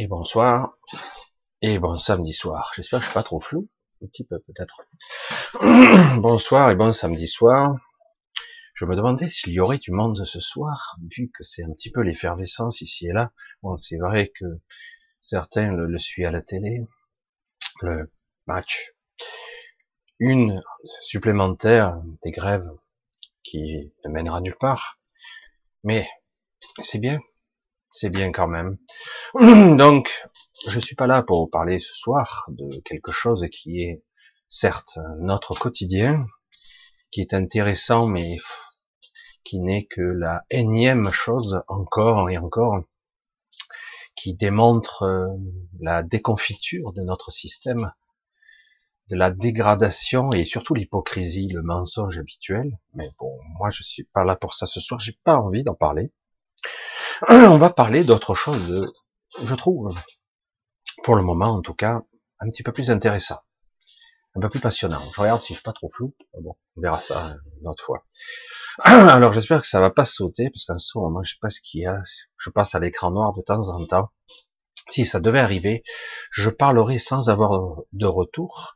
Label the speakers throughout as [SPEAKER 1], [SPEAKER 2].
[SPEAKER 1] et bonsoir, et bon samedi soir. J'espère que je suis pas trop flou, un petit peu peut-être. bonsoir et bon samedi soir. Je me demandais s'il y aurait du monde ce soir, vu que c'est un petit peu l'effervescence ici et là. Bon, c'est vrai que certains le, le suivent à la télé, le match. Une supplémentaire des grèves qui ne mènera nulle part. Mais c'est bien, c'est bien quand même. Donc, je suis pas là pour vous parler ce soir de quelque chose qui est certes notre quotidien, qui est intéressant, mais qui n'est que la énième chose encore et encore qui démontre euh, la déconfiture de notre système, de la dégradation et surtout l'hypocrisie, le mensonge habituel. Mais bon, moi je suis pas là pour ça ce soir, j'ai pas envie d'en parler. On va parler d'autre chose, je trouve, pour le moment en tout cas, un petit peu plus intéressant, un peu plus passionnant. Je regarde si je suis pas trop flou. Bon, on verra ça une autre fois. Alors j'espère que ça va pas sauter, parce qu'en ce moment, je sais pas ce qu'il y a. Je passe à l'écran noir de temps en temps. Si ça devait arriver, je parlerai sans avoir de retour,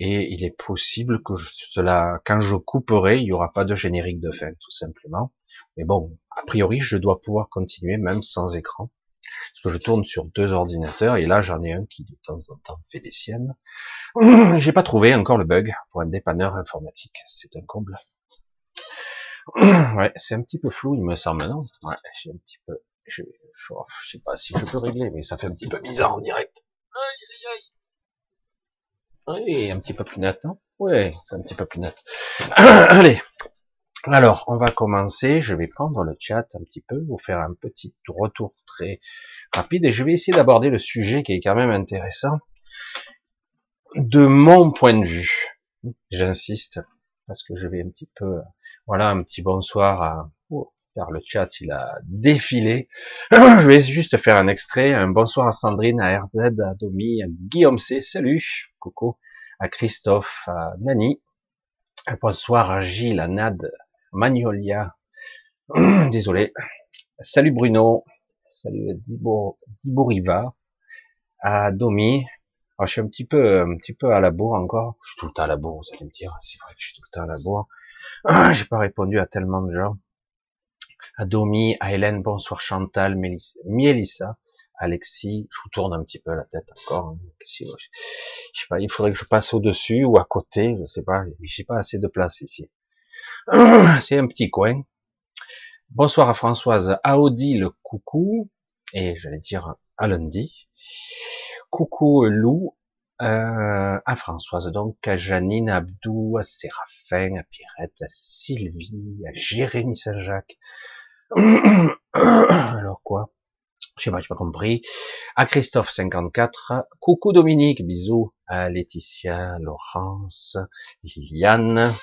[SPEAKER 1] et il est possible que cela, quand je couperai, il y aura pas de générique de fin, tout simplement. Mais bon, a priori, je dois pouvoir continuer même sans écran. Parce que je tourne sur deux ordinateurs et là j'en ai un qui de temps en temps fait des siennes. J'ai pas trouvé encore le bug pour un dépanneur informatique. C'est un comble. Ouais, c'est un petit peu flou, il me semble, non? Ouais, j'ai un petit peu. Je, je, sais pas si je peux régler, mais ça fait un petit peu bizarre en direct. Aïe, aïe, aïe. Oui, un petit peu plus net, non? Ouais, c'est un petit peu plus net. Allez, alors, on va commencer. Je vais prendre le chat un petit peu, vous faire un petit retour très rapide et je vais essayer d'aborder le sujet qui est quand même intéressant de mon point de vue. J'insiste parce que je vais un petit peu, voilà, un petit bonsoir à, oh, car le chat il a défilé. je vais juste faire un extrait. Un bonsoir à Sandrine, à RZ, à Domi, à Guillaume C. Salut, coucou, à Christophe, à Nani. Un bonsoir à Gilles, à Nad, Magnolia. Désolé. Salut Bruno. Salut Dibo, Riva. À Domi. je suis un petit peu, un petit peu à la bourre encore. Je suis tout le temps à la bourre, vous allez me dire. C'est vrai que je suis tout le temps à la bourre. Ah, j'ai pas répondu à tellement de gens. À Domi, à Hélène, bonsoir Chantal, Mélissa, Alexis, je vous tourne un petit peu la tête encore. Hein. Pas, il faudrait que je passe au-dessus ou à côté, je sais pas, j'ai pas assez de place ici. C'est un petit coin. Bonsoir à Françoise, Audi le coucou, et j'allais dire à lundi. Coucou Lou, euh, à Françoise, donc à Janine, à Abdou, à Séraphin, à Pierrette, à Sylvie, à Jérémy Saint-Jacques. Alors quoi? Je sais pas, j'ai pas compris. À Christophe 54, coucou Dominique, bisous à Laetitia, Laurence, Liliane,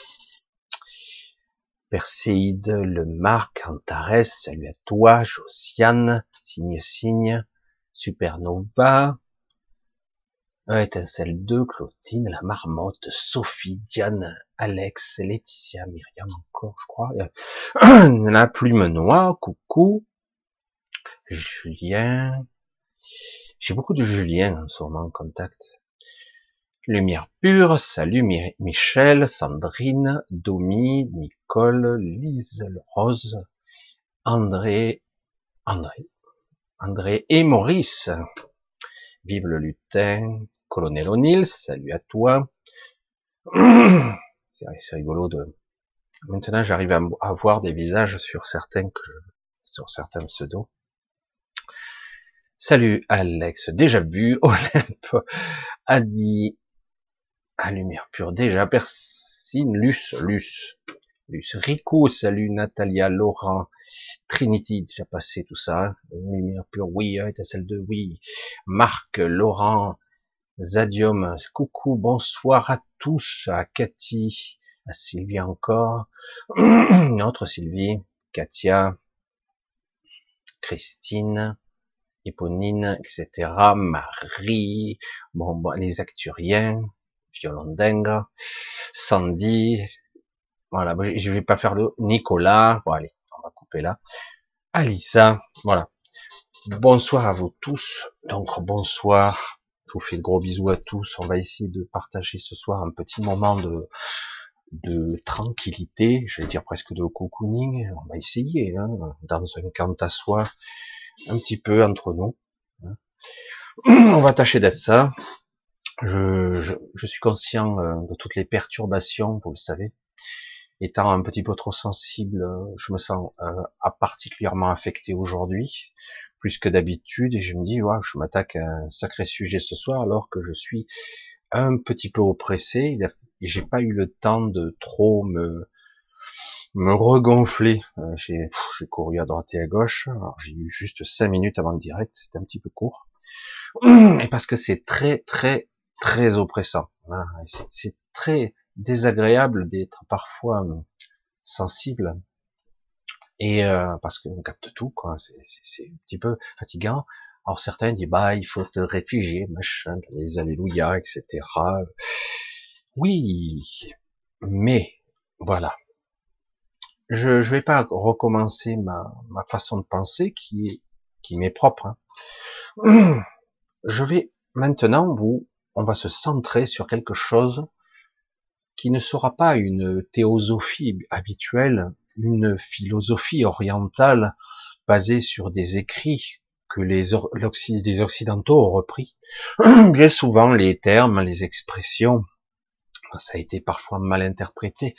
[SPEAKER 1] Perséide, le Marc, Antares, salut à toi, Josiane, Signe Signe, Supernova, Étincelle 2, Claudine, la Marmotte, Sophie, Diane, Alex, Laetitia, Myriam encore, je crois. La Plume Noire, coucou. Julien. J'ai beaucoup de Julien en ce en contact. Lumière pure, salut Michel, Sandrine, Domi, Nicole, Lise Rose, André, André, André et Maurice. Vive le lutin, colonel O'Neill, salut à toi. C'est rigolo de... Maintenant, j'arrive à, voir des visages sur certains que, sur certains pseudos. Salut Alex, déjà vu, Olympe, Adi, à lumière pure. Déjà, Persine, Luce, Luce, Luce, Rico, salut Natalia, Laurent, Trinity, déjà passé tout ça, lumière pure, oui, hein, celle de oui, Marc, Laurent, Zadium, coucou, bonsoir à tous, à Cathy, à Sylvie encore, notre Sylvie, Katia, Christine, Éponine, etc., Marie, bon, bon les acturiens, Violondenga, Sandy, voilà, je vais pas faire le Nicolas, bon allez, on va couper là, Alissa, voilà. Bonsoir à vous tous. Donc bonsoir. Je vous fais de gros bisous à tous. On va essayer de partager ce soir un petit moment de, de tranquillité, je vais dire presque de cocooning. On va essayer, hein, dans un camp à soi, un petit peu entre nous. Hein. On va tâcher d'être ça. Je, je, suis conscient euh, de toutes les perturbations, vous le savez. Étant un petit peu trop sensible, je me sens euh, particulièrement affecté aujourd'hui, plus que d'habitude, et je me dis, ouais, je m'attaque à un sacré sujet ce soir, alors que je suis un petit peu oppressé, et j'ai pas eu le temps de trop me me regonfler. Euh, j'ai couru à droite et à gauche. j'ai eu juste cinq minutes avant le direct, c'était un petit peu court. Et parce que c'est très très très oppressant. C'est très désagréable d'être parfois euh, sensible. Et euh, parce qu'on capte tout quoi. C'est un petit peu fatigant. Alors certains disent bah il faut te réfugier machin les alléluia etc oui mais voilà. Je je vais pas recommencer ma ma façon de penser qui qui m'est propre hein. je vais maintenant vous on va se centrer sur quelque chose qui ne sera pas une théosophie habituelle, une philosophie orientale basée sur des écrits que les, occidentaux ont repris. Bien souvent, les termes, les expressions, ça a été parfois mal interprété,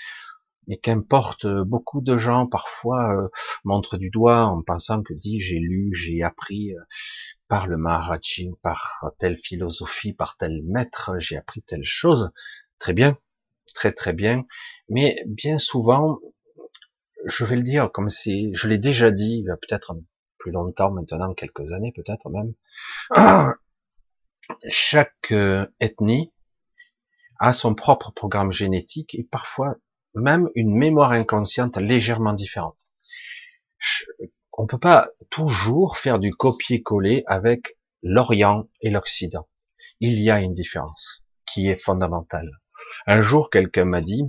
[SPEAKER 1] mais qu'importe, beaucoup de gens parfois euh, montrent du doigt en pensant que dit j'ai lu, j'ai appris euh, par le Maharaji, par telle philosophie, par tel maître, j'ai appris telle chose. Très bien, très très bien, mais bien souvent, je vais le dire comme si, je l'ai déjà dit il y a peut-être plus longtemps maintenant, quelques années peut-être même, chaque euh, ethnie a son propre programme génétique et parfois même une mémoire inconsciente légèrement différente. On peut pas toujours faire du copier-coller avec l'Orient et l'Occident. Il y a une différence qui est fondamentale. Un jour, quelqu'un m'a dit,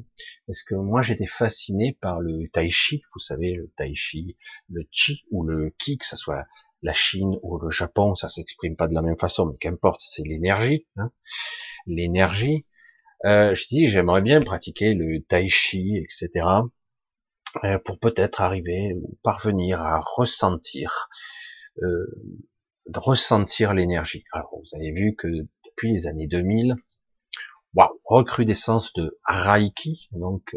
[SPEAKER 1] est-ce que moi j'étais fasciné par le tai chi, vous savez, le tai chi, le chi ou le ki, que ce soit la Chine ou le Japon, ça s'exprime pas de la même façon, mais qu'importe, c'est l'énergie, hein, l'énergie. Euh, je dis, j'aimerais bien pratiquer le tai chi, etc., pour peut-être arriver ou parvenir à ressentir, euh, ressentir l'énergie. Alors, vous avez vu que depuis les années 2000, recrudescence de Reiki, donc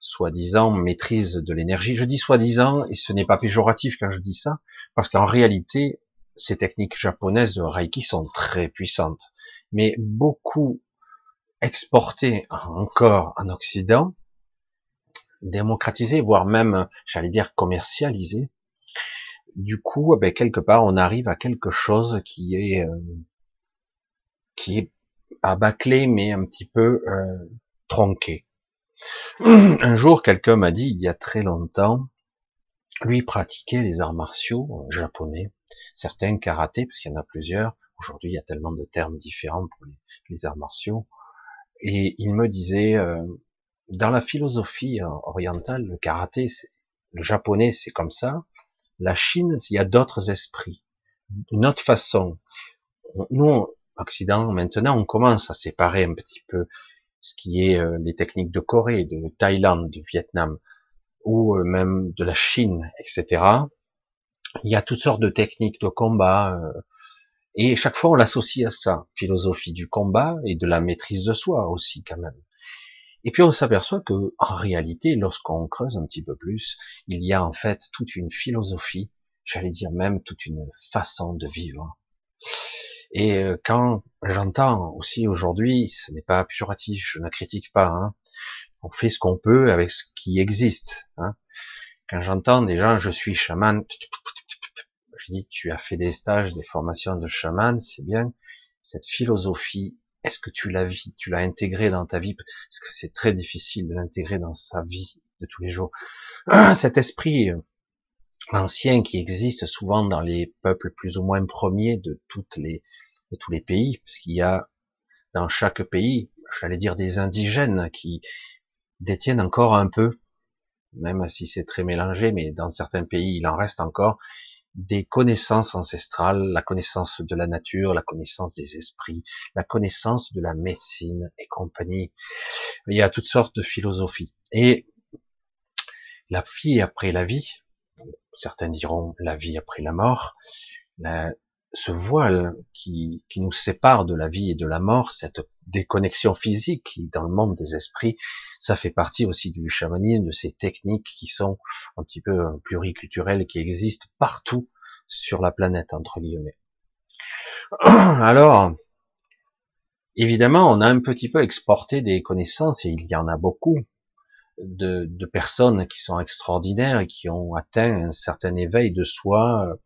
[SPEAKER 1] soi-disant maîtrise de l'énergie. Je dis soi-disant, et ce n'est pas péjoratif quand je dis ça, parce qu'en réalité, ces techniques japonaises de Reiki sont très puissantes, mais beaucoup exportées encore en Occident, démocratisées, voire même, j'allais dire, commercialisées. Du coup, eh ben, quelque part, on arrive à quelque chose qui est euh, qui est bâclé, mais un petit peu euh, tronqué. Un jour, quelqu'un m'a dit, il y a très longtemps, lui pratiquait les arts martiaux euh, japonais, certains karaté, parce qu'il y en a plusieurs. Aujourd'hui, il y a tellement de termes différents pour les, arts martiaux. Et il me disait, euh, dans la philosophie orientale, le karaté, le japonais, c'est comme ça. La Chine, il y a d'autres esprits, une autre façon. Nous, Occident, maintenant, on commence à séparer un petit peu ce qui est euh, les techniques de Corée, de Thaïlande, du Vietnam, ou euh, même de la Chine, etc. Il y a toutes sortes de techniques de combat, euh, et chaque fois on l'associe à ça, philosophie du combat et de la maîtrise de soi aussi quand même. Et puis on s'aperçoit que en réalité, lorsqu'on creuse un petit peu plus, il y a en fait toute une philosophie, j'allais dire même toute une façon de vivre et euh, quand j'entends aussi aujourd'hui, ce n'est pas péjoratif, je ne critique pas, hein, on fait ce qu'on peut avec ce qui existe. Hein. Quand j'entends des gens, je suis chaman, je dis, tu as fait des stages, des formations de chaman, c'est bien. Cette philosophie, est-ce que tu la vis, tu l'as intégrée dans ta vie? Parce que c'est très difficile de l'intégrer dans sa vie de tous les jours. Cet esprit euh, ancien qui existe souvent dans les peuples plus ou moins premiers de toutes les de tous les pays, parce qu'il y a dans chaque pays, j'allais dire des indigènes qui détiennent encore un peu, même si c'est très mélangé, mais dans certains pays il en reste encore des connaissances ancestrales, la connaissance de la nature, la connaissance des esprits, la connaissance de la médecine et compagnie. Il y a toutes sortes de philosophies. Et la vie après la vie, certains diront la vie après la mort, ce voile qui, qui, nous sépare de la vie et de la mort, cette déconnexion physique qui, dans le monde des esprits, ça fait partie aussi du chamanisme, de ces techniques qui sont un petit peu pluriculturelles, qui existent partout sur la planète, entre guillemets. Alors, évidemment, on a un petit peu exporté des connaissances, et il y en a beaucoup, de, de personnes qui sont extraordinaires et qui ont atteint un certain éveil de soi,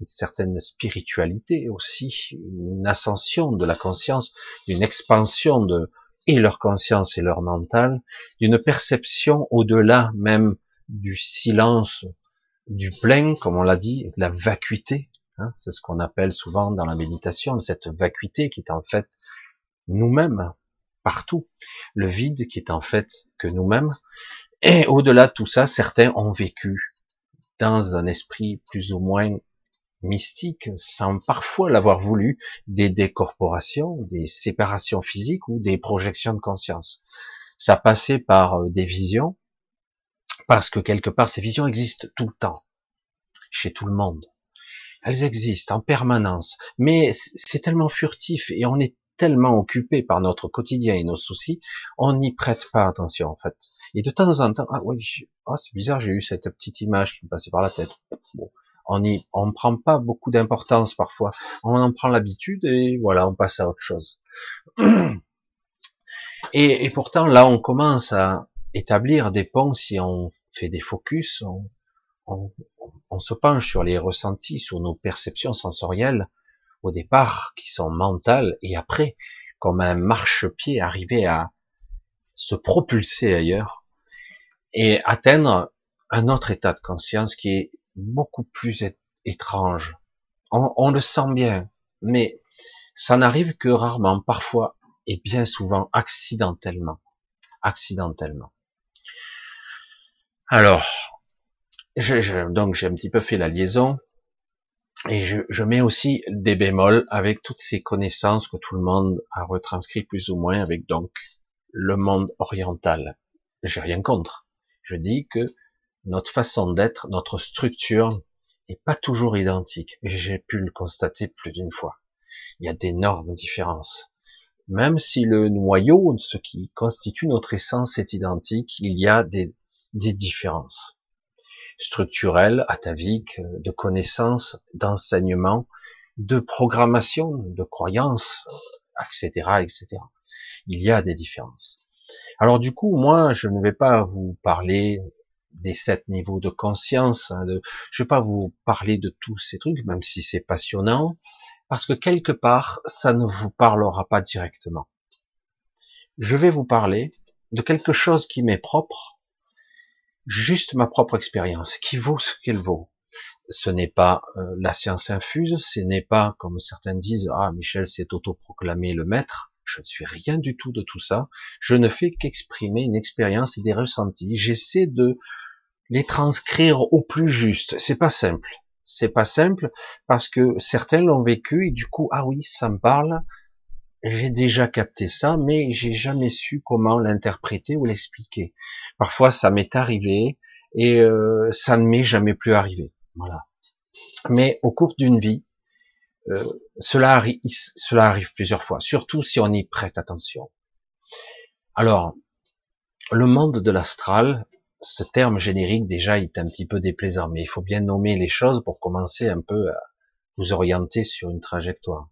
[SPEAKER 1] une certaine spiritualité aussi, une ascension de la conscience, une expansion de et leur conscience et leur mental, d'une perception au-delà même du silence, du plein, comme on l'a dit, de la vacuité. Hein, c'est ce qu'on appelle souvent dans la méditation, cette vacuité qui est en fait nous-mêmes, partout. Le vide qui est en fait que nous-mêmes. Et au-delà de tout ça, certains ont vécu dans un esprit plus ou moins mystique, sans parfois l'avoir voulu, des décorporations, des séparations physiques ou des projections de conscience. Ça passait par euh, des visions, parce que quelque part ces visions existent tout le temps, chez tout le monde. Elles existent en permanence, mais c'est tellement furtif et on est tellement occupé par notre quotidien et nos soucis, on n'y prête pas attention en fait. Et de temps en temps, ah oui, oh, c'est bizarre, j'ai eu cette petite image qui me passait par la tête. On y, on prend pas beaucoup d'importance parfois. On en prend l'habitude et voilà, on passe à autre chose. Et, et, pourtant, là, on commence à établir des ponts si on fait des focus, on, on, on se penche sur les ressentis, sur nos perceptions sensorielles au départ, qui sont mentales, et après, comme un marchepied, arriver à se propulser ailleurs et atteindre un autre état de conscience qui est beaucoup plus étrange. On, le sent bien, mais ça n'arrive que rarement, parfois et bien souvent accidentellement. Accidentellement. Alors, je, donc j'ai un petit peu fait la liaison et je, je, mets aussi des bémols avec toutes ces connaissances que tout le monde a retranscrit plus ou moins avec donc le monde oriental. J'ai rien contre. Je dis que notre façon d'être, notre structure n'est pas toujours identique. J'ai pu le constater plus d'une fois. Il y a d'énormes différences. Même si le noyau, ce qui constitue notre essence est identique, il y a des, des différences structurelles, ataviques, de connaissances, d'enseignement, de programmation, de croyances, etc., etc. Il y a des différences. Alors du coup, moi, je ne vais pas vous parler des sept niveaux de conscience. Hein, de, je vais pas vous parler de tous ces trucs, même si c'est passionnant, parce que quelque part, ça ne vous parlera pas directement. Je vais vous parler de quelque chose qui m'est propre, juste ma propre expérience, qui vaut ce qu'elle vaut. Ce n'est pas euh, la science infuse, ce n'est pas, comme certains disent, ah, Michel s'est autoproclamé le maître. Je ne suis rien du tout de tout ça. Je ne fais qu'exprimer une expérience et des ressentis. J'essaie de les transcrire au plus juste. C'est pas simple. C'est pas simple parce que certains l'ont vécu et du coup, ah oui, ça me parle. J'ai déjà capté ça, mais j'ai jamais su comment l'interpréter ou l'expliquer. Parfois, ça m'est arrivé et euh, ça ne m'est jamais plus arrivé. Voilà. Mais au cours d'une vie, euh, cela, cela arrive plusieurs fois, surtout si on y prête attention. Alors, le monde de l'astral, ce terme générique déjà est un petit peu déplaisant, mais il faut bien nommer les choses pour commencer un peu à vous orienter sur une trajectoire.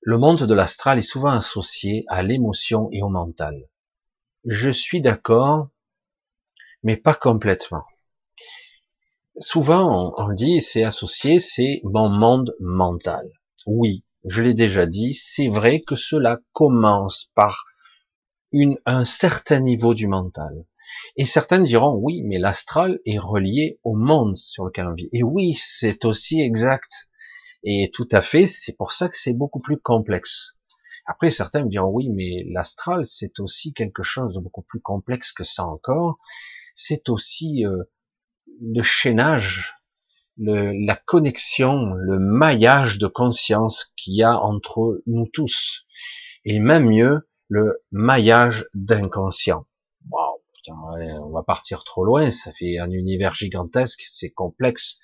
[SPEAKER 1] Le monde de l'astral est souvent associé à l'émotion et au mental. Je suis d'accord, mais pas complètement. Souvent, on, dit, c'est associé, c'est mon monde mental. Oui, je l'ai déjà dit, c'est vrai que cela commence par une, un certain niveau du mental. Et certains diront, oui, mais l'astral est relié au monde sur lequel on vit. Et oui, c'est aussi exact. Et tout à fait, c'est pour ça que c'est beaucoup plus complexe. Après, certains me diront, oui, mais l'astral, c'est aussi quelque chose de beaucoup plus complexe que ça encore. C'est aussi euh, le chaînage, le, la connexion, le maillage de conscience qu'il y a entre nous tous. Et même mieux, le maillage d'inconscient. Wow, on va partir trop loin, ça fait un univers gigantesque, c'est complexe.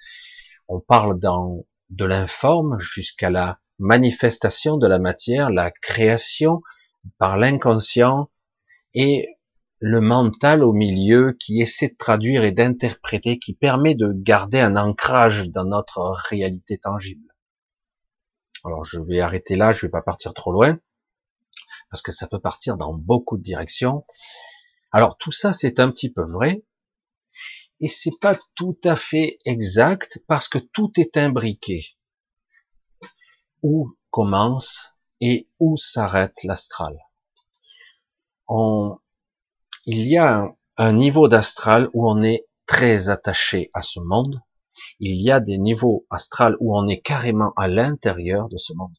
[SPEAKER 1] On parle dans de l'informe jusqu'à la manifestation de la matière, la création par l'inconscient et le mental au milieu qui essaie de traduire et d'interpréter, qui permet de garder un ancrage dans notre réalité tangible. Alors je vais arrêter là, je vais pas partir trop loin, parce que ça peut partir dans beaucoup de directions. Alors tout ça c'est un petit peu vrai, et c'est pas tout à fait exact parce que tout est imbriqué. Où commence et où s'arrête l'astral. Il y a un, niveau d'astral où on est très attaché à ce monde. Il y a des niveaux astral où on est carrément à l'intérieur de ce monde.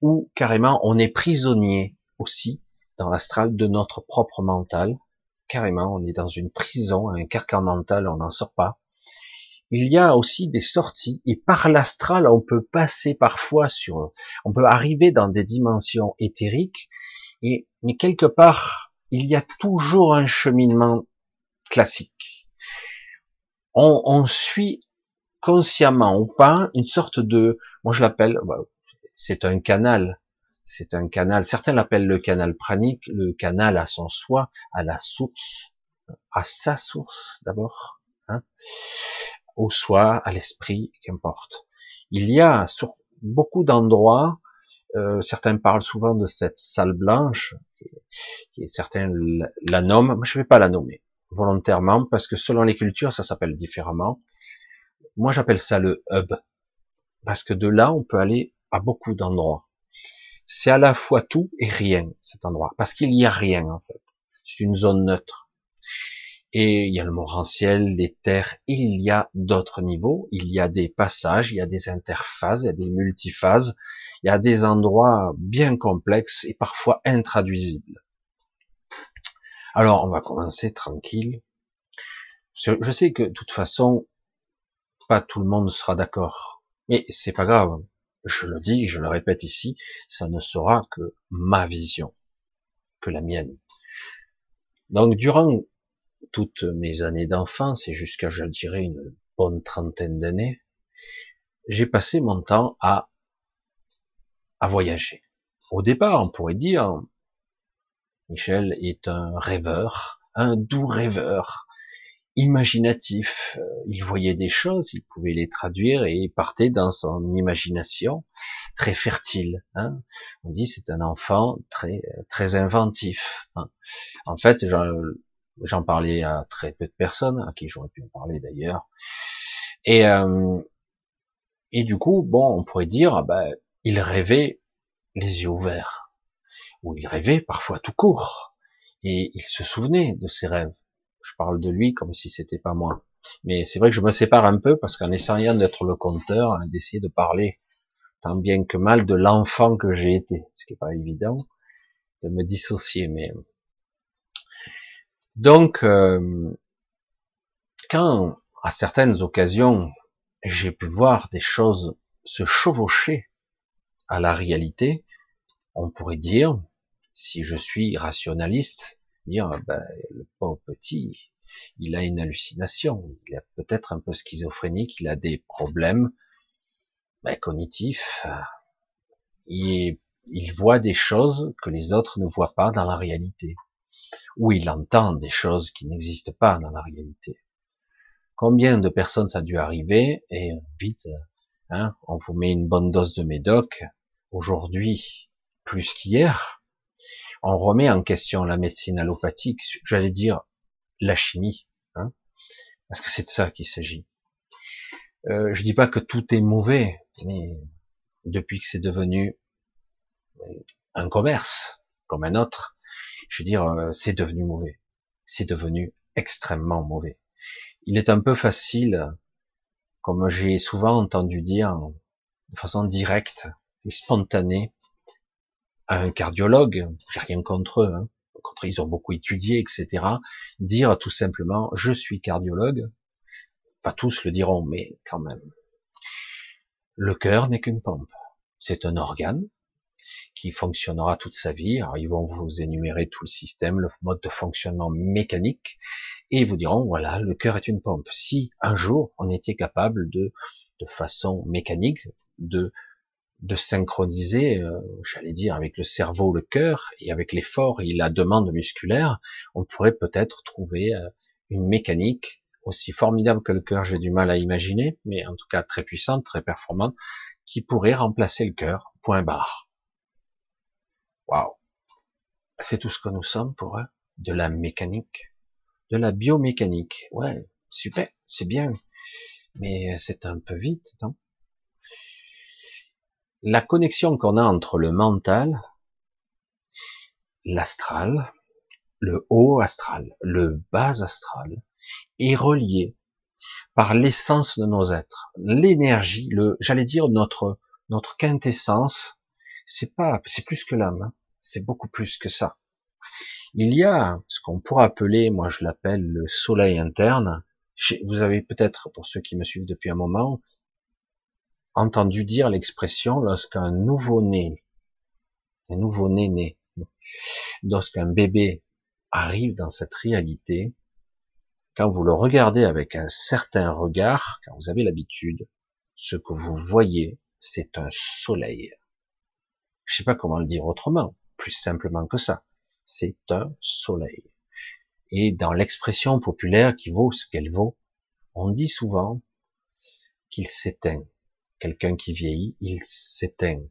[SPEAKER 1] Où carrément on est prisonnier aussi dans l'astral de notre propre mental. Carrément, on est dans une prison, un carcan mental, on n'en sort pas. Il y a aussi des sorties et par l'astral, on peut passer parfois sur, on peut arriver dans des dimensions éthériques et, mais quelque part, il y a toujours un cheminement classique. On, on suit consciemment ou pas une sorte de, moi je l'appelle, bah, c'est un canal, c'est un canal. Certains l'appellent le canal pranique, le canal à son soi, à la source, à sa source d'abord, hein, au soi, à l'esprit, qu'importe. Il y a sur beaucoup d'endroits, euh, certains parlent souvent de cette salle blanche, qui certains la nomment, moi je vais pas la nommer volontairement parce que selon les cultures ça s'appelle différemment. Moi j'appelle ça le hub parce que de là on peut aller à beaucoup d'endroits. C'est à la fois tout et rien cet endroit parce qu'il n'y a rien en fait. C'est une zone neutre. Et il y a le morantiel, les terres, et il y a d'autres niveaux, il y a des passages, il y a des interfaces, il y a des multiphases, il y a des endroits bien complexes et parfois intraduisibles. Alors, on va commencer tranquille. Je sais que de toute façon, pas tout le monde sera d'accord. Mais c'est pas grave. Je le dis, je le répète ici, ça ne sera que ma vision, que la mienne. Donc, durant toutes mes années d'enfance et jusqu'à, je dirais, une bonne trentaine d'années, j'ai passé mon temps à à voyager. Au départ, on pourrait dire, Michel est un rêveur, un doux rêveur, imaginatif. Euh, il voyait des choses, il pouvait les traduire et il partait dans son imagination très fertile. Hein. On dit c'est un enfant très très inventif. Hein. En fait, j'en parlais à très peu de personnes, à qui j'aurais pu en parler d'ailleurs. Et euh, et du coup, bon, on pourrait dire, ah ben, il rêvait les yeux ouverts, ou il rêvait parfois tout court, et il se souvenait de ses rêves. Je parle de lui comme si c'était pas moi. Mais c'est vrai que je me sépare un peu parce qu'en essayant d'être le conteur, hein, d'essayer de parler tant bien que mal de l'enfant que j'ai été, ce qui n'est pas évident, de me dissocier. Mais donc, euh, quand à certaines occasions j'ai pu voir des choses se chevaucher à la réalité, on pourrait dire, si je suis rationaliste, dire ben, le pauvre petit, il a une hallucination, il a peut-être un peu schizophrénique, il a des problèmes ben, cognitifs, il voit des choses que les autres ne voient pas dans la réalité, ou il entend des choses qui n'existent pas dans la réalité. Combien de personnes ça a dû arriver et vite, hein, on vous met une bonne dose de médoc, aujourd'hui plus qu'hier, on remet en question la médecine allopathique, j'allais dire la chimie, hein, parce que c'est de ça qu'il s'agit. Euh, je dis pas que tout est mauvais, mais depuis que c'est devenu un commerce comme un autre, je veux dire, euh, c'est devenu mauvais. C'est devenu extrêmement mauvais. Il est un peu facile, comme j'ai souvent entendu dire de façon directe, spontané à un cardiologue, j'ai rien contre eux, hein. contre ils ont beaucoup étudié, etc. Dire tout simplement je suis cardiologue, Pas tous le diront, mais quand même. Le cœur n'est qu'une pompe. C'est un organe qui fonctionnera toute sa vie. Alors, ils vont vous énumérer tout le système, le mode de fonctionnement mécanique, et ils vous diront, voilà, le cœur est une pompe. Si un jour on était capable de, de façon mécanique, de de synchroniser, euh, j'allais dire, avec le cerveau, le cœur, et avec l'effort et la demande musculaire, on pourrait peut-être trouver euh, une mécanique aussi formidable que le cœur, j'ai du mal à imaginer, mais en tout cas très puissante, très performante, qui pourrait remplacer le cœur, point barre. Waouh C'est tout ce que nous sommes pour eux, de la mécanique, de la biomécanique. Ouais, super, c'est bien, mais c'est un peu vite, non? La connexion qu'on a entre le mental, l'astral, le haut astral, le bas astral, est reliée par l'essence de nos êtres, l'énergie, le, j'allais dire notre notre quintessence. C'est pas, c'est plus que l'âme, hein. c'est beaucoup plus que ça. Il y a ce qu'on pourrait appeler, moi je l'appelle le soleil interne. Vous avez peut-être, pour ceux qui me suivent depuis un moment, entendu dire l'expression lorsqu'un nouveau-né, un nouveau-né né, lorsqu'un bébé arrive dans cette réalité, quand vous le regardez avec un certain regard, quand vous avez l'habitude, ce que vous voyez, c'est un soleil. Je sais pas comment le dire autrement, plus simplement que ça. C'est un soleil. Et dans l'expression populaire qui vaut ce qu'elle vaut, on dit souvent qu'il s'éteint quelqu'un qui vieillit, il s'éteint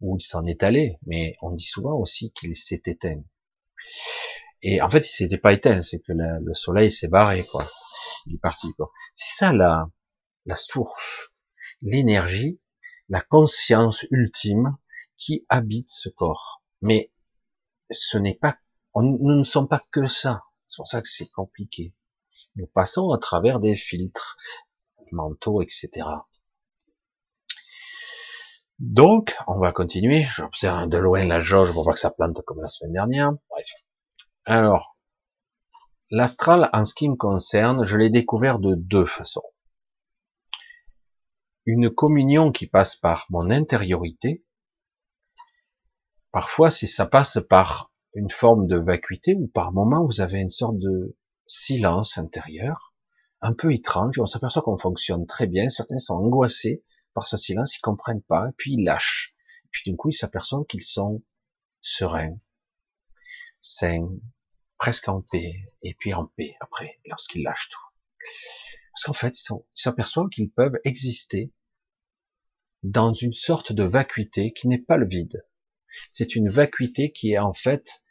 [SPEAKER 1] ou il s'en est allé, mais on dit souvent aussi qu'il s'est éteint. Et en fait, il s'était pas éteint, c'est que le, soleil s'est barré, quoi. Il est parti, quoi. C'est ça la, la source, l'énergie, la conscience ultime qui habite ce corps. Mais ce n'est pas, nous ne sommes pas que ça. C'est pour ça que c'est compliqué. Nous passons à travers des filtres mentaux, etc. Donc, on va continuer. J'observe de loin la jauge pour pas que ça plante comme la semaine dernière. Bref. Alors, l'astral, en ce qui me concerne, je l'ai découvert de deux façons. Une communion qui passe par mon intériorité. Parfois, si ça passe par une forme de vacuité ou par moment vous avez une sorte de silence intérieur, un peu étrange, on s'aperçoit qu'on fonctionne très bien, certains sont angoissés, par ce silence, ils comprennent pas, puis ils lâchent. Et puis d'un coup, ils s'aperçoivent qu'ils sont sereins, sains, presque en paix, et puis en paix après, lorsqu'ils lâchent tout. Parce qu'en fait, ils s'aperçoivent qu'ils peuvent exister dans une sorte de vacuité qui n'est pas le vide. C'est une vacuité qui est en fait,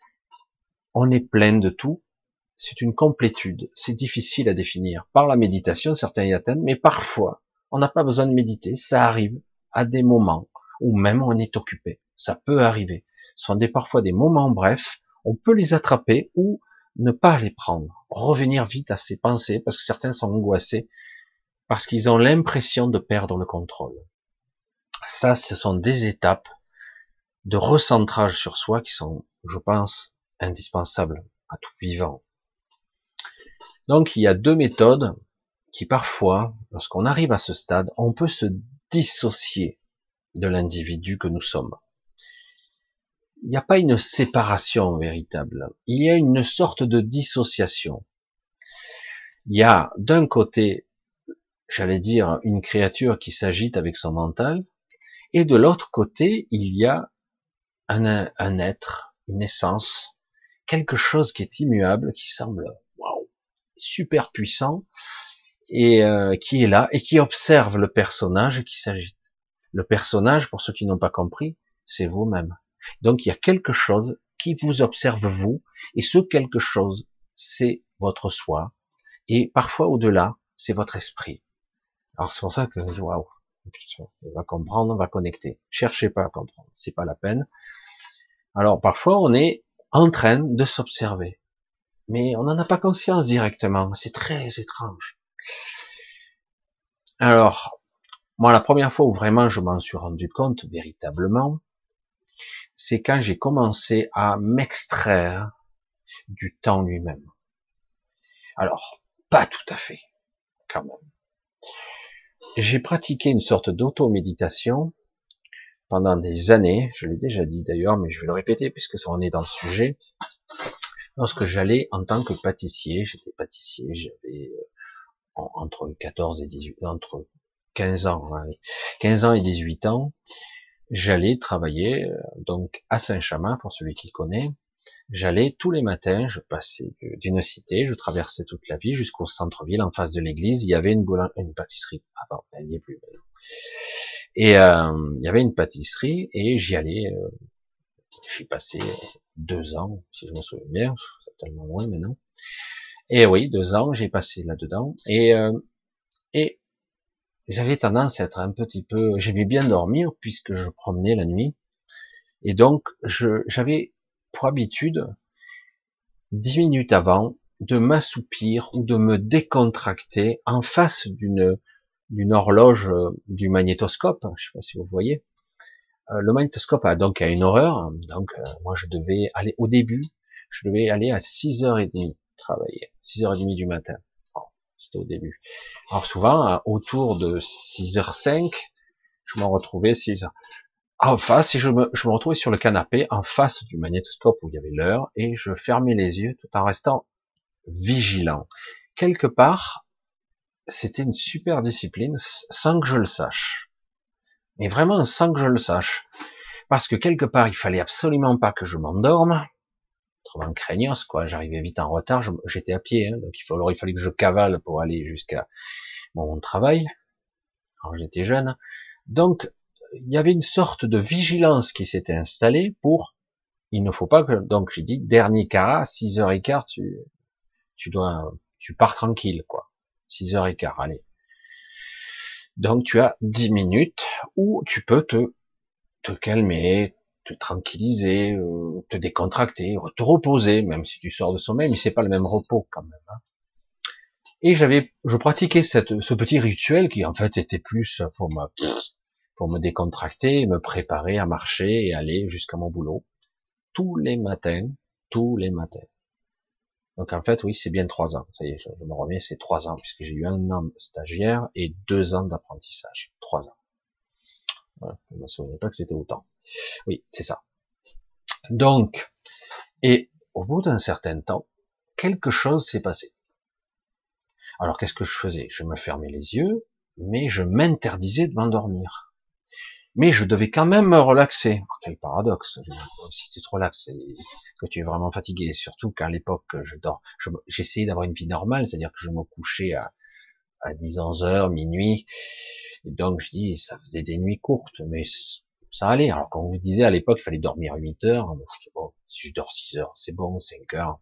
[SPEAKER 1] on est plein de tout, c'est une complétude, c'est difficile à définir. Par la méditation, certains y atteignent, mais parfois, on n'a pas besoin de méditer, ça arrive à des moments où même on est occupé. Ça peut arriver. Ce sont des, parfois des moments brefs, on peut les attraper ou ne pas les prendre. Revenir vite à ses pensées, parce que certains sont angoissés, parce qu'ils ont l'impression de perdre le contrôle. Ça, ce sont des étapes de recentrage sur soi qui sont, je pense, indispensables à tout vivant. Donc, il y a deux méthodes qui parfois, lorsqu'on arrive à ce stade, on peut se dissocier de l'individu que nous sommes. Il n'y a pas une séparation véritable, il y a une sorte de dissociation. Il y a d'un côté, j'allais dire, une créature qui s'agite avec son mental, et de l'autre côté, il y a un, être, une essence, quelque chose qui est immuable, qui semble waouh, super puissant, et euh, qui est là et qui observe le personnage qui s'agite. Le personnage, pour ceux qui n'ont pas compris, c'est vous-même. Donc il y a quelque chose qui vous observe vous, et ce quelque chose, c'est votre soi, et parfois au-delà, c'est votre esprit. Alors c'est pour ça que waouh, on va comprendre, on va connecter. Cherchez pas à comprendre, c'est pas la peine. Alors parfois on est en train de s'observer, mais on n'en a pas conscience directement. C'est très étrange. Alors, moi, la première fois où vraiment je m'en suis rendu compte véritablement, c'est quand j'ai commencé à m'extraire du temps lui-même. Alors, pas tout à fait, quand même. J'ai pratiqué une sorte d'auto-méditation pendant des années, je l'ai déjà dit d'ailleurs, mais je vais le répéter puisque ça en est dans le sujet. Lorsque j'allais en tant que pâtissier, j'étais pâtissier, j'avais euh, entre 14 et 18, entre 15 ans, 15 ans et 18 ans, j'allais travailler euh, donc à Saint-Chamin pour celui qui le connaît. J'allais tous les matins, je passais d'une cité, je traversais toute la ville jusqu'au centre-ville, en face de l'église, il y avait une, une pâtisserie. Ah elle n'y est plus. Et euh, il y avait une pâtisserie et j'y allais. Euh, j'y passais deux ans, si je me souviens bien, c'est tellement loin maintenant. Et oui, deux ans, j'ai passé là-dedans. Et, euh, et j'avais tendance à être un petit peu, j'aimais bien dormir puisque je promenais la nuit. Et donc, j'avais pour habitude, dix minutes avant, de m'assoupir ou de me décontracter en face d'une horloge euh, du magnétoscope. Je sais pas si vous voyez. Euh, le magnétoscope a donc une horreur. Donc, moi, je devais aller au début, je devais aller à 6h30 travailler, 6h30 du matin. C'était au début. Alors souvent, autour de 6h05, je m'en retrouvais 6 h en face et je me, je me retrouvais sur le canapé en face du magnétoscope où il y avait l'heure et je fermais les yeux tout en restant vigilant. Quelque part, c'était une super discipline sans que je le sache. Mais vraiment sans que je le sache. Parce que quelque part, il fallait absolument pas que je m'endorme. Autrement craignos, quoi. J'arrivais vite en retard. J'étais à pied, hein, donc il fallait, que je cavale pour aller jusqu'à mon travail. quand j'étais jeune. Donc, il y avait une sorte de vigilance qui s'était installée pour, il ne faut pas que, donc j'ai dit, dernier cas, 6 heures et quart, tu, tu dois, tu pars tranquille, quoi. 6 heures et quart, allez. Donc tu as 10 minutes où tu peux te, te calmer, te tranquilliser, euh, te décontracter, te reposer, même si tu sors de sommeil, mais c'est pas le même repos quand même. Hein. Et j'avais, je pratiquais cette, ce petit rituel qui en fait était plus pour me, pour me décontracter, me préparer à marcher et aller jusqu'à mon boulot tous les matins, tous les matins. Donc en fait, oui, c'est bien trois ans. Ça y est, je, me remets, c'est trois ans, puisque j'ai eu un an stagiaire et deux ans d'apprentissage. Trois ans. Voilà, je me souvenais pas que c'était autant. Oui, c'est ça. Donc, et au bout d'un certain temps, quelque chose s'est passé. Alors qu'est-ce que je faisais? Je me fermais les yeux, mais je m'interdisais de m'endormir mais je devais quand même me relaxer. Oh, quel paradoxe. Si tu te relaxes que tu es vraiment fatigué, surtout qu'à l'époque, je dors, j'essayais d'avoir une vie normale, c'est-à-dire que je me couchais à, à 10, 11 heures, minuit. Et donc, je dis, ça faisait des nuits courtes, mais ça allait. Alors, quand vous disait à l'époque, il fallait dormir 8 heures, bon, si je dors 6 heures, c'est bon, 5 heures.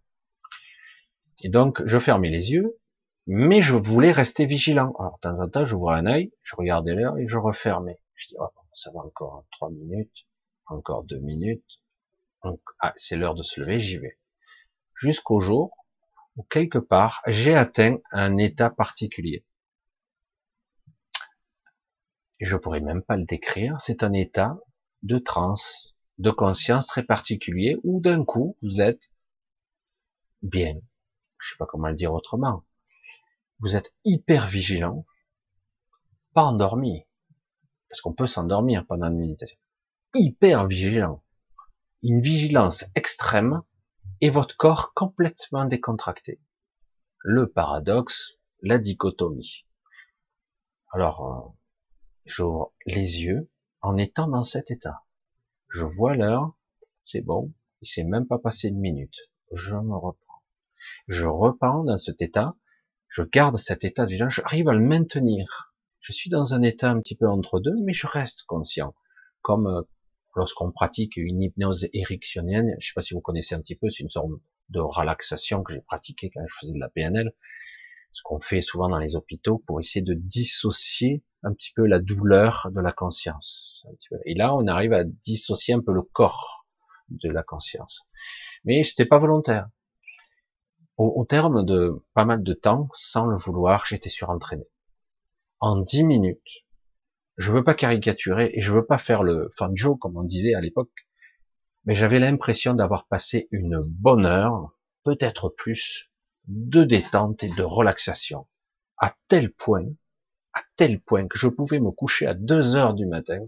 [SPEAKER 1] Et donc, je fermais les yeux, mais je voulais rester vigilant. Alors, de temps en temps, j'ouvrais un œil, je regardais l'heure et je refermais. Je dis, oh, ça va encore trois minutes, encore deux minutes. Donc, ah, c'est l'heure de se lever, j'y vais. Jusqu'au jour où quelque part, j'ai atteint un état particulier. Et je pourrais même pas le décrire, c'est un état de transe, de conscience très particulier où d'un coup, vous êtes bien. Je sais pas comment le dire autrement. Vous êtes hyper vigilant, pas endormi, parce qu'on peut s'endormir pendant une méditation, hyper vigilant, une vigilance extrême, et votre corps complètement décontracté. Le paradoxe, la dichotomie. Alors, euh, j'ouvre les yeux en étant dans cet état. Je vois l'heure, c'est bon, il s'est même pas passé une minute. Je me reprends. Je repars dans cet état, je garde cet état vigilance, j'arrive à le maintenir je suis dans un état un petit peu entre deux, mais je reste conscient. Comme euh, lorsqu'on pratique une hypnose érectionienne, je sais pas si vous connaissez un petit peu, c'est une sorte de relaxation que j'ai pratiquée quand je faisais de la PNL, ce qu'on fait souvent dans les hôpitaux pour essayer de dissocier un petit peu la douleur de la conscience. Et là, on arrive à dissocier un peu le corps de la conscience. Mais c'était pas volontaire. Au, terme de pas mal de temps, sans le vouloir, j'étais surentraîné en dix minutes. Je veux pas caricaturer et je veux pas faire le fan Joe comme on disait à l'époque, mais j'avais l'impression d'avoir passé une bonne heure, peut-être plus, de détente et de relaxation, à tel point à tel point que je pouvais me coucher à 2 heures du matin,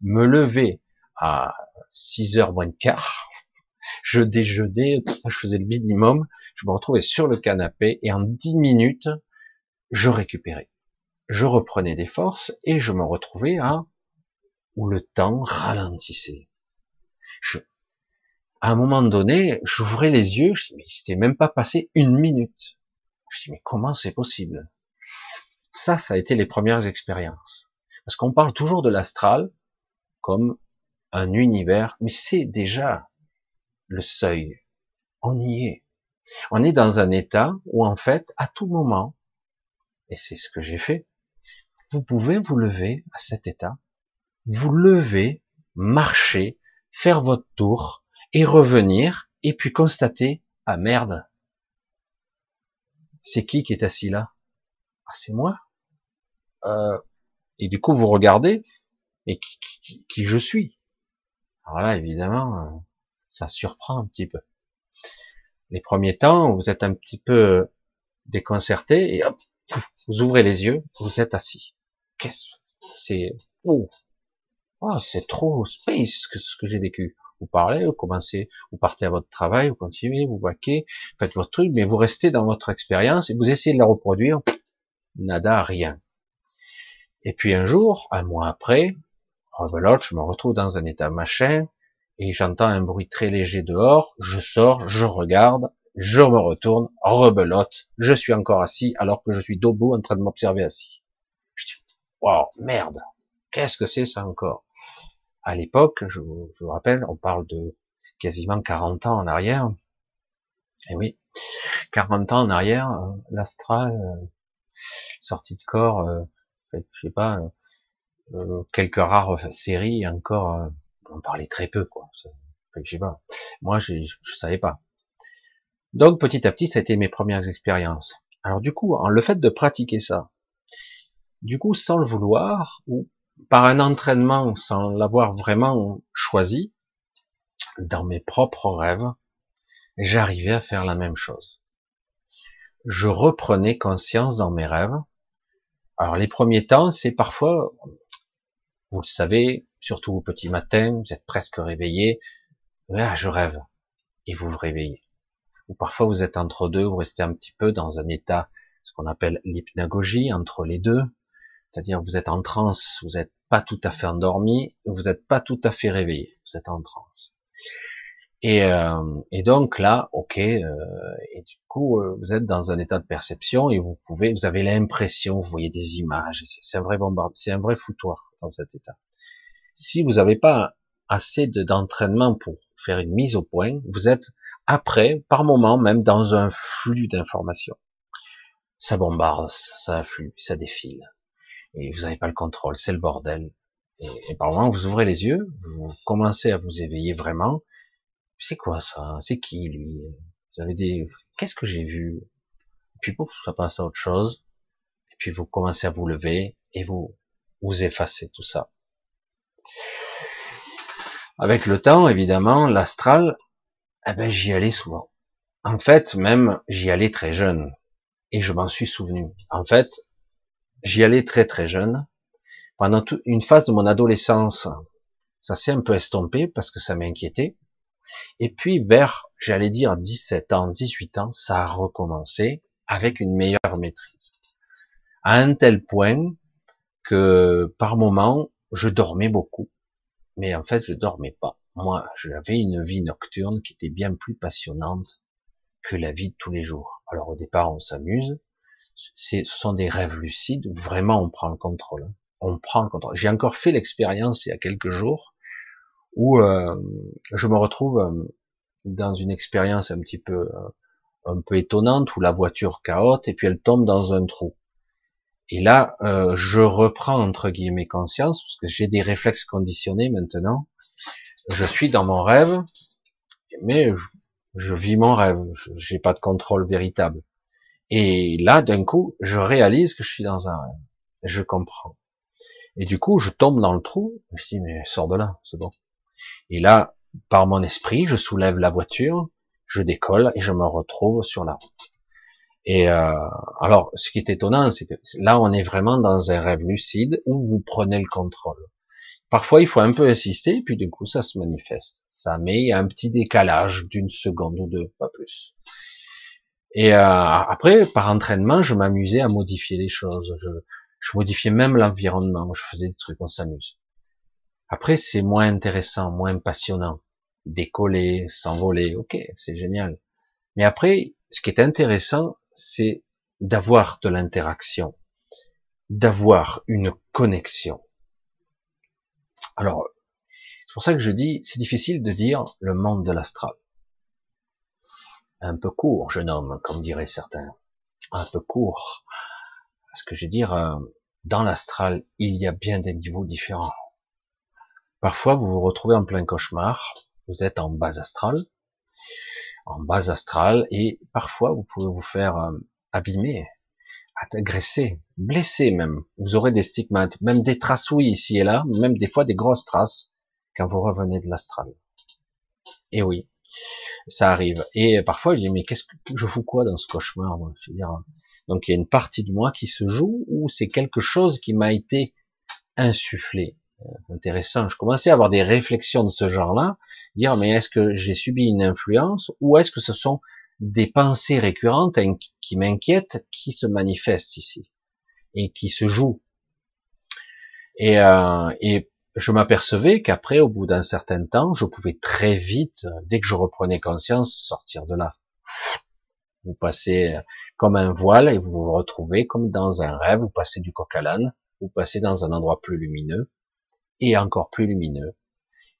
[SPEAKER 1] me lever à 6 heures moins de quart, je déjeunais, je faisais le minimum, je me retrouvais sur le canapé et en 10 minutes, je récupérais. Je reprenais des forces et je me retrouvais à où le temps ralentissait. À un moment donné, j'ouvrais les yeux, je dis, mais c'était même pas passé une minute. Je dis, mais comment c'est possible? Ça, ça a été les premières expériences. Parce qu'on parle toujours de l'astral comme un univers, mais c'est déjà le seuil. On y est. On est dans un état où en fait, à tout moment, et c'est ce que j'ai fait, vous pouvez vous lever à cet état, vous lever, marcher, faire votre tour, et revenir, et puis constater, ah merde, c'est qui qui est assis là Ah c'est moi. Euh, et du coup vous regardez, et qui, je suis? Alors là évidemment, euh, ça surprend un petit peu. Les premiers temps, vous êtes un petit peu déconcerté, et hop, vous ouvrez les yeux, vous êtes assis. Qu'est-ce C'est? Oh, oh c'est trop space que ce que j'ai vécu vous parlez, vous commencez, vous partez à votre travail, vous continuez, vous vaquez, faites votre truc, mais vous restez dans votre expérience et vous essayez de la reproduire, nada, rien. Et puis un jour, un mois après, rebelote, je me retrouve dans un état machin, et j'entends un bruit très léger dehors, je sors, je regarde, je me retourne, rebelote, je suis encore assis alors que je suis debout en train de m'observer assis. Je dis, wow, merde, qu'est-ce que c'est ça encore? À l'époque, je, vous rappelle, on parle de quasiment 40 ans en arrière. Et oui, 40 ans en arrière, euh, l'astral, euh, sortie de corps, euh, je sais pas, quelques rares séries encore, on parlait très peu, quoi. Je sais pas. Moi, je, je savais pas. Donc, petit à petit, ça a été mes premières expériences. Alors, du coup, le fait de pratiquer ça, du coup, sans le vouloir, ou par un entraînement sans l'avoir vraiment choisi, dans mes propres rêves, j'arrivais à faire la même chose. Je reprenais conscience dans mes rêves. Alors les premiers temps, c'est parfois, vous le savez, surtout au petit matin, vous êtes presque réveillé, ah, je rêve, et vous vous réveillez. Ou parfois vous êtes entre deux, vous restez un petit peu dans un état, ce qu'on appelle l'hypnagogie, entre les deux, c'est-à-dire vous êtes en transe, vous n'êtes pas tout à fait endormi, vous n'êtes pas tout à fait réveillé, vous êtes en transe. Et, euh, et donc là, ok, euh, et du coup euh, vous êtes dans un état de perception et vous pouvez, vous avez l'impression, vous voyez des images, c'est un vrai bombardement, c'est un vrai foutoir dans cet état. Si vous n'avez pas assez d'entraînement pour faire une mise au point, vous êtes après, par moment, même dans un flux d'informations. Ça bombarde, ça afflue, ça défile et vous n'avez pas le contrôle, c'est le bordel. Et, par moment, vous ouvrez les yeux, vous commencez à vous éveiller vraiment. C'est quoi ça? C'est qui lui? Vous avez des... Qu'est-ce que j'ai vu? Et Puis pouf, ça passe à autre chose. Et puis vous commencez à vous lever et vous vous effacez tout ça. Avec le temps, évidemment, l'astral, eh ben, j'y allais souvent. En fait, même, j'y allais très jeune. Et je m'en suis souvenu. En fait, J'y allais très très jeune. Pendant toute une phase de mon adolescence, ça s'est un peu estompé parce que ça m'inquiétait. Et puis vers, j'allais dire 17 ans, 18 ans, ça a recommencé avec une meilleure maîtrise. À un tel point que par moment, je dormais beaucoup. Mais en fait, je dormais pas. Moi, j'avais une vie nocturne qui était bien plus passionnante que la vie de tous les jours. Alors au départ, on s'amuse, ce sont des rêves lucides où vraiment on prend le contrôle. Hein. On prend le contrôle. J'ai encore fait l'expérience il y a quelques jours où euh, je me retrouve euh, dans une expérience un petit peu euh, un peu étonnante où la voiture caote et puis elle tombe dans un trou. Et là, je reprends entre guillemets conscience parce que j'ai des réflexes conditionnés maintenant. Je suis dans mon rêve, mais je, je vis mon rêve. J'ai pas de contrôle véritable. Et là, d'un coup, je réalise que je suis dans un rêve. Je comprends. Et du coup, je tombe dans le trou. Je dis, mais sors de là, c'est bon. Et là, par mon esprit, je soulève la voiture, je décolle et je me retrouve sur la route. Et euh, alors, ce qui est étonnant, c'est que là, on est vraiment dans un rêve lucide où vous prenez le contrôle. Parfois, il faut un peu insister, puis du coup, ça se manifeste. Ça met un petit décalage d'une seconde ou deux, pas plus. Et euh, après, par entraînement, je m'amusais à modifier les choses. Je, je modifiais même l'environnement. Je faisais des trucs, on s'amuse. Après, c'est moins intéressant, moins passionnant. Décoller, s'envoler, ok, c'est génial. Mais après, ce qui est intéressant, c'est d'avoir de l'interaction, d'avoir une connexion. Alors, c'est pour ça que je dis, c'est difficile de dire le monde de l'astral. Un peu court, jeune homme, comme diraient certains. Un peu court. Parce que je veux dire, euh, dans l'astral, il y a bien des niveaux différents. Parfois, vous vous retrouvez en plein cauchemar, vous êtes en bas astral, en base astrale, et parfois vous pouvez vous faire euh, abîmer, agresser, blesser même. Vous aurez des stigmates, même des traces oui ici et là, même des fois des grosses traces quand vous revenez de l'astral. Et oui, ça arrive. Et parfois je dis mais qu'est-ce que je fous quoi dans ce cauchemar dire, Donc il y a une partie de moi qui se joue ou c'est quelque chose qui m'a été insufflé? Euh, intéressant. Je commençais à avoir des réflexions de ce genre-là, dire mais est-ce que j'ai subi une influence ou est-ce que ce sont des pensées récurrentes qui m'inquiètent qui se manifestent ici et qui se jouent? Et, euh, et je m'apercevais qu'aprez, au bout d'un certain temps, je pouvais très vite, dès que je reprenais conscience, sortir de là. Vous passez comme un voile et vous vous retrouvez comme dans un rêve, vous passez du coq à l'âne, vous passez dans un endroit plus lumineux, et encore plus lumineux.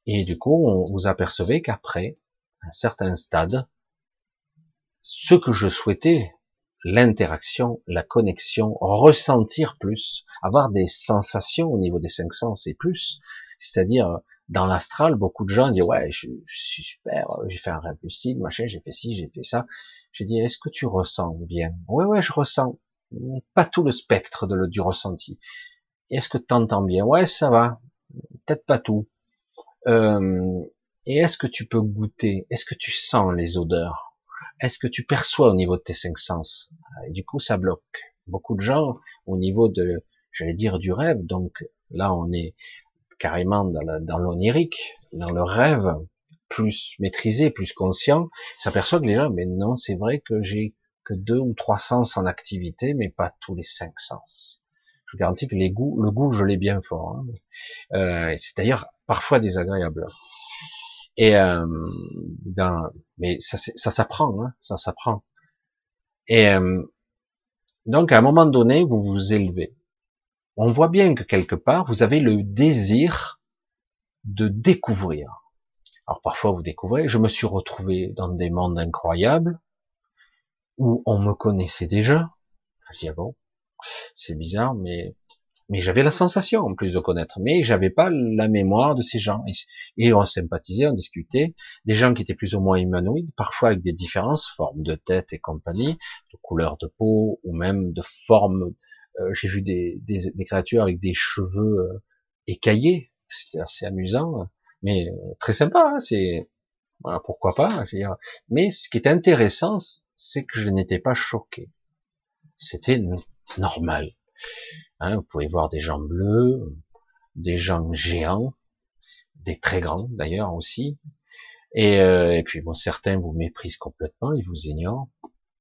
[SPEAKER 1] Et du coup, vous apercevez qu'après un certain stade, ce que je souhaitais, l'interaction, la connexion, ressentir plus, avoir des sensations au niveau des cinq sens et plus, c'est-à-dire dans l'astral, beaucoup de gens disent ouais, je, suis super, j'ai fait un rêve lucide, machin, j'ai fait ci, j'ai fait ça. J'ai dit est-ce que tu ressens bien? Ouais ouais, je ressens, pas tout le spectre de, du ressenti. Est-ce que tu entends bien? Ouais, ça va. Peut-être pas tout. Euh, et est-ce que tu peux goûter? Est-ce que tu sens les odeurs? Est-ce que tu perçois au niveau de tes cinq sens? Du coup, ça bloque. Beaucoup de gens, au niveau de, j'allais dire, du rêve, donc là, on est carrément dans l'onirique, dans, dans le rêve, plus maîtrisé, plus conscient, s'aperçoit que les gens, mais non, c'est vrai que j'ai que deux ou trois sens en activité, mais pas tous les cinq sens je vous garantis que les goûts, le goût, je l'ai bien fort. Hein. Euh, c'est d'ailleurs parfois désagréable. Et euh, dans, mais ça, s'apprend, hein, ça s'apprend. Et euh, donc à un moment donné, vous vous élevez. On voit bien que quelque part, vous avez le désir de découvrir. Alors parfois vous découvrez, je me suis retrouvé dans des mondes incroyables où on me connaissait déjà. Je ah c'est bizarre, mais mais j'avais la sensation en plus de connaître, mais j'avais pas la mémoire de ces gens. Et, on sympathisait, on discutait, des gens qui étaient plus ou moins humanoïdes, parfois avec des différences, forme de tête et compagnie, de couleur de peau ou même de forme. Euh, j'ai vu des, des, créatures avec des cheveux euh, écaillés, c'était assez amusant, mais euh, très sympa. Hein, c'est voilà, pourquoi pas. Mais ce qui est intéressant, c'est que je n'étais pas choqué. C'était normal. Hein, vous pouvez voir des gens bleus, des gens géants, des très grands d'ailleurs aussi. Et, euh, et, puis bon, certains vous méprisent complètement, ils vous ignorent,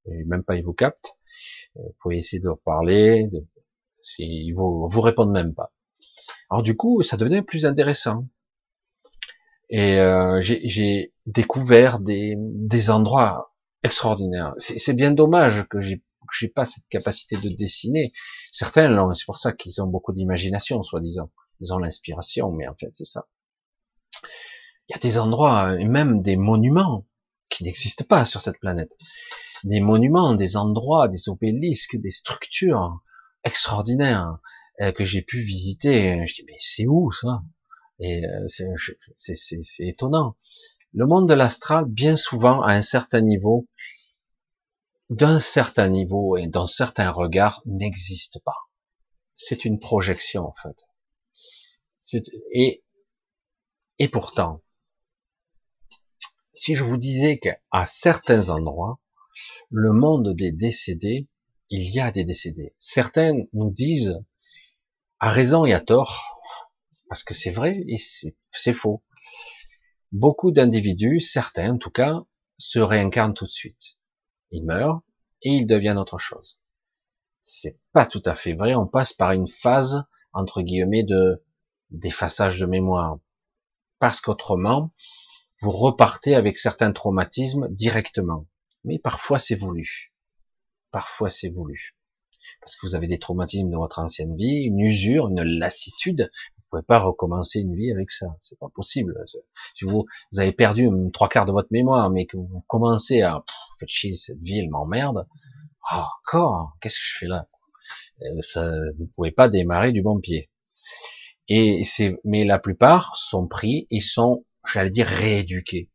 [SPEAKER 1] même pas ils vous captent. Euh, vous pouvez essayer de leur parler, ils vous, vous répondent même pas. Alors du coup, ça devenait plus intéressant. Et euh, j'ai découvert des, des endroits extraordinaires. C'est bien dommage que j'ai j'ai pas cette capacité de dessiner. Certains l'ont, c'est pour ça qu'ils ont beaucoup d'imagination, soi-disant. Ils ont l'inspiration, mais en fait, c'est ça. Il y a des endroits, et même des monuments, qui n'existent pas sur cette planète. Des monuments, des endroits, des obélisques, des structures extraordinaires euh, que j'ai pu visiter. Je dis, mais c'est où ça? Et euh, c'est étonnant. Le monde de l'astral, bien souvent, à un certain niveau, d'un certain niveau et d'un certain regard n'existe pas. C'est une projection en fait. Et, et pourtant, si je vous disais qu'à certains endroits, le monde des décédés, il y a des décédés. Certains nous disent, à raison et à tort, parce que c'est vrai et c'est faux. Beaucoup d'individus, certains en tout cas, se réincarnent tout de suite. Ils meurent et ils deviennent autre chose. C'est pas tout à fait vrai. On passe par une phase entre guillemets de d'effaçage de mémoire, parce qu'autrement, vous repartez avec certains traumatismes directement. Mais parfois c'est voulu. Parfois c'est voulu. Parce que vous avez des traumatismes de votre ancienne vie, une usure, une lassitude. Vous pouvez pas recommencer une vie avec ça. C'est pas possible. Si vous, vous avez perdu trois quarts de votre mémoire, mais que vous commencez à, faites chier, cette vie, elle m'emmerde. Oh, encore, qu'est-ce que je fais là? Euh, ça, vous pouvez pas démarrer du bon pied. Et c'est, mais la plupart sont pris et sont, j'allais dire, rééduqués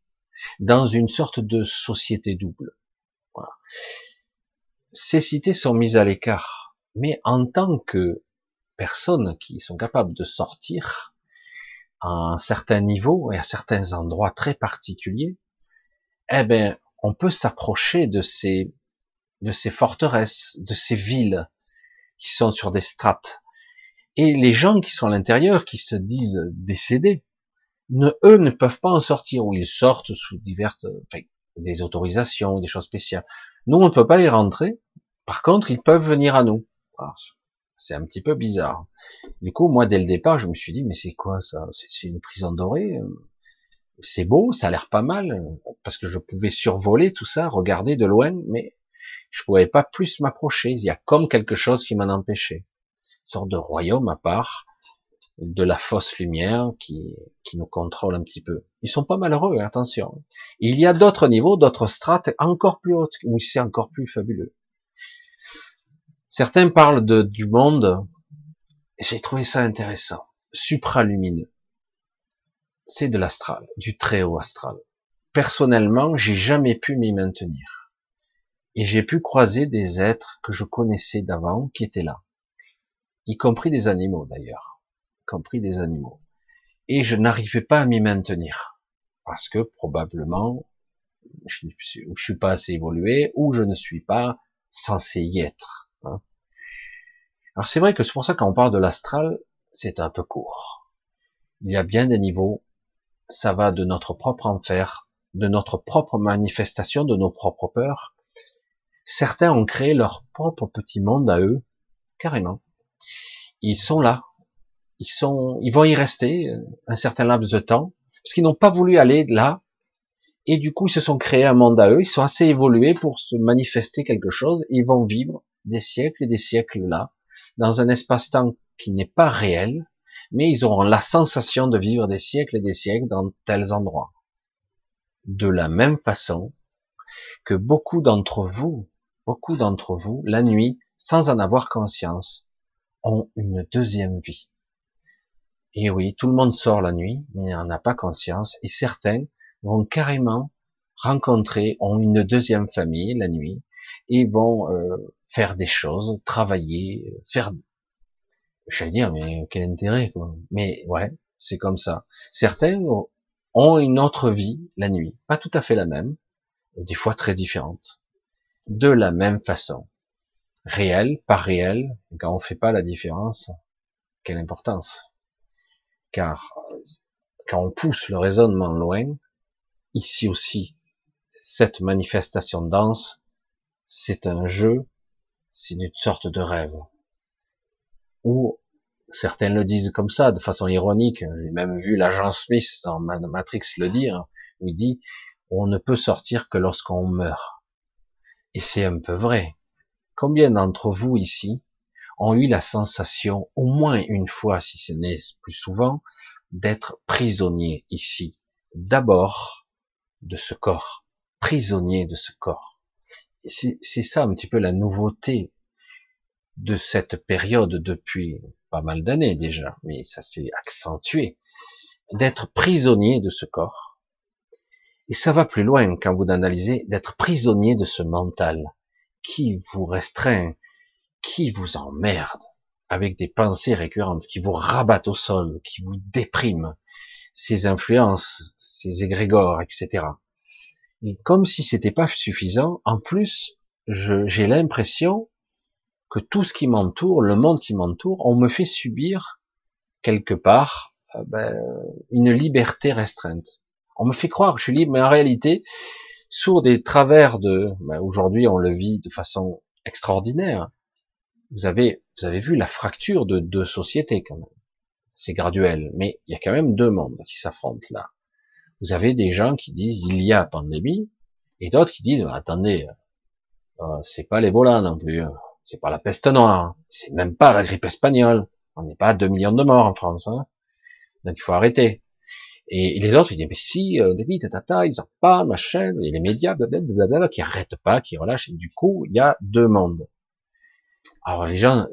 [SPEAKER 1] dans une sorte de société double. Voilà. Ces cités sont mises à l'écart, mais en tant que personnes qui sont capables de sortir à un certain niveau et à certains endroits très particuliers, eh ben, on peut s'approcher de ces, de ces forteresses, de ces villes qui sont sur des strates, et les gens qui sont à l'intérieur, qui se disent décédés, eux ne peuvent pas en sortir, ou ils sortent sous diverses, des autorisations, des choses spéciales. Nous, on ne peut pas les rentrer. Par contre, ils peuvent venir à nous. C'est un petit peu bizarre. Du coup, moi, dès le départ, je me suis dit, mais c'est quoi ça? C'est une prison dorée? C'est beau, ça a l'air pas mal, parce que je pouvais survoler tout ça, regarder de loin, mais je pouvais pas plus m'approcher. Il y a comme quelque chose qui m'en empêchait sorte de royaume à part, de la fausse lumière qui, qui nous contrôle un petit peu. Ils sont pas malheureux, attention. il y a d'autres niveaux, d'autres strates encore plus hautes, où c'est encore plus fabuleux. Certains parlent de, du monde, j'ai trouvé ça intéressant, supralumineux. C'est de l'astral, du très haut astral. Personnellement, j'ai jamais pu m'y maintenir. Et j'ai pu croiser des êtres que je connaissais d'avant qui étaient là y compris des animaux d'ailleurs, compris des animaux. Et je n'arrivais pas à m'y maintenir, parce que probablement je ne suis pas assez évolué, ou je ne suis pas censé y être. Hein. Alors c'est vrai que c'est pour ça quand on parle de l'astral, c'est un peu court. Il y a bien des niveaux, ça va de notre propre enfer, de notre propre manifestation, de nos propres peurs. Certains ont créé leur propre petit monde à eux, carrément ils sont là. Ils sont, ils vont y rester euh, un certain laps de temps, parce qu'ils n'ont pas voulu aller là, et du coup ils se sont créés un monde à eux, ils sont assez évolués pour se manifester quelque chose, ils vont vivre des siècles et des siècles là, dans un espace-temps qui n'est pas réel, mais ils auront la sensation de vivre des siècles et des siècles dans tels endroits. De la même façon que beaucoup d'entre vous, beaucoup d'entre vous, la nuit, sans en avoir conscience, ont une deuxième vie. Et oui, tout le monde sort la nuit, mais n'en a pas conscience, et certains vont carrément rencontrer, ont une deuxième famille la nuit, et vont euh, faire des choses, travailler, faire, j'allais dire, mais quel intérêt, quoi. Mais ouais, c'est comme ça. Certains ont une autre vie la nuit, pas tout à fait la même, des fois très différente, de la même façon réel, pas réel, quand on fait pas la différence, quelle importance. Car quand on pousse le raisonnement loin, ici aussi, cette manifestation dense, c'est un jeu, c'est une sorte de rêve. Ou certains le disent comme ça, de façon ironique. J'ai même vu l'agent Smith dans Matrix le dire, où il dit on ne peut sortir que lorsqu'on meurt. Et c'est un peu vrai. Combien d'entre vous ici ont eu la sensation, au moins une fois, si ce n'est plus souvent, d'être prisonnier ici, d'abord de ce corps, prisonnier de ce corps. C'est ça un petit peu la nouveauté de cette période depuis pas mal d'années déjà, mais ça s'est accentué, d'être prisonnier de ce corps. Et ça va plus loin quand vous analysez d'être prisonnier de ce mental, qui vous restreint, qui vous emmerde, avec des pensées récurrentes, qui vous rabattent au sol, qui vous dépriment, ces influences, ces égrégores, etc. Et comme si c'était pas suffisant, en plus, j'ai l'impression que tout ce qui m'entoure, le monde qui m'entoure, on me fait subir quelque part euh, ben, une liberté restreinte. On me fait croire que je suis libre, mais en réalité, sous des travers de, ben, aujourd'hui on le vit de façon extraordinaire. Vous avez, vu la fracture de deux sociétés quand même. C'est graduel, mais il y a quand même deux mondes qui s'affrontent là. Vous avez des gens qui disent il y a pandémie, et d'autres qui disent attendez, euh, c'est pas l'Ebola non plus, hein. c'est pas la peste noire, hein. c'est même pas la grippe espagnole. On n'est pas à 2 millions de morts en France, hein. donc il faut arrêter. Et, les autres, ils disent mais si, euh, David, tata, ils en parlent, machin, et les médias, blablabla, qui arrêtent pas, qui relâchent, et du coup, il y a deux mondes. Alors les gens,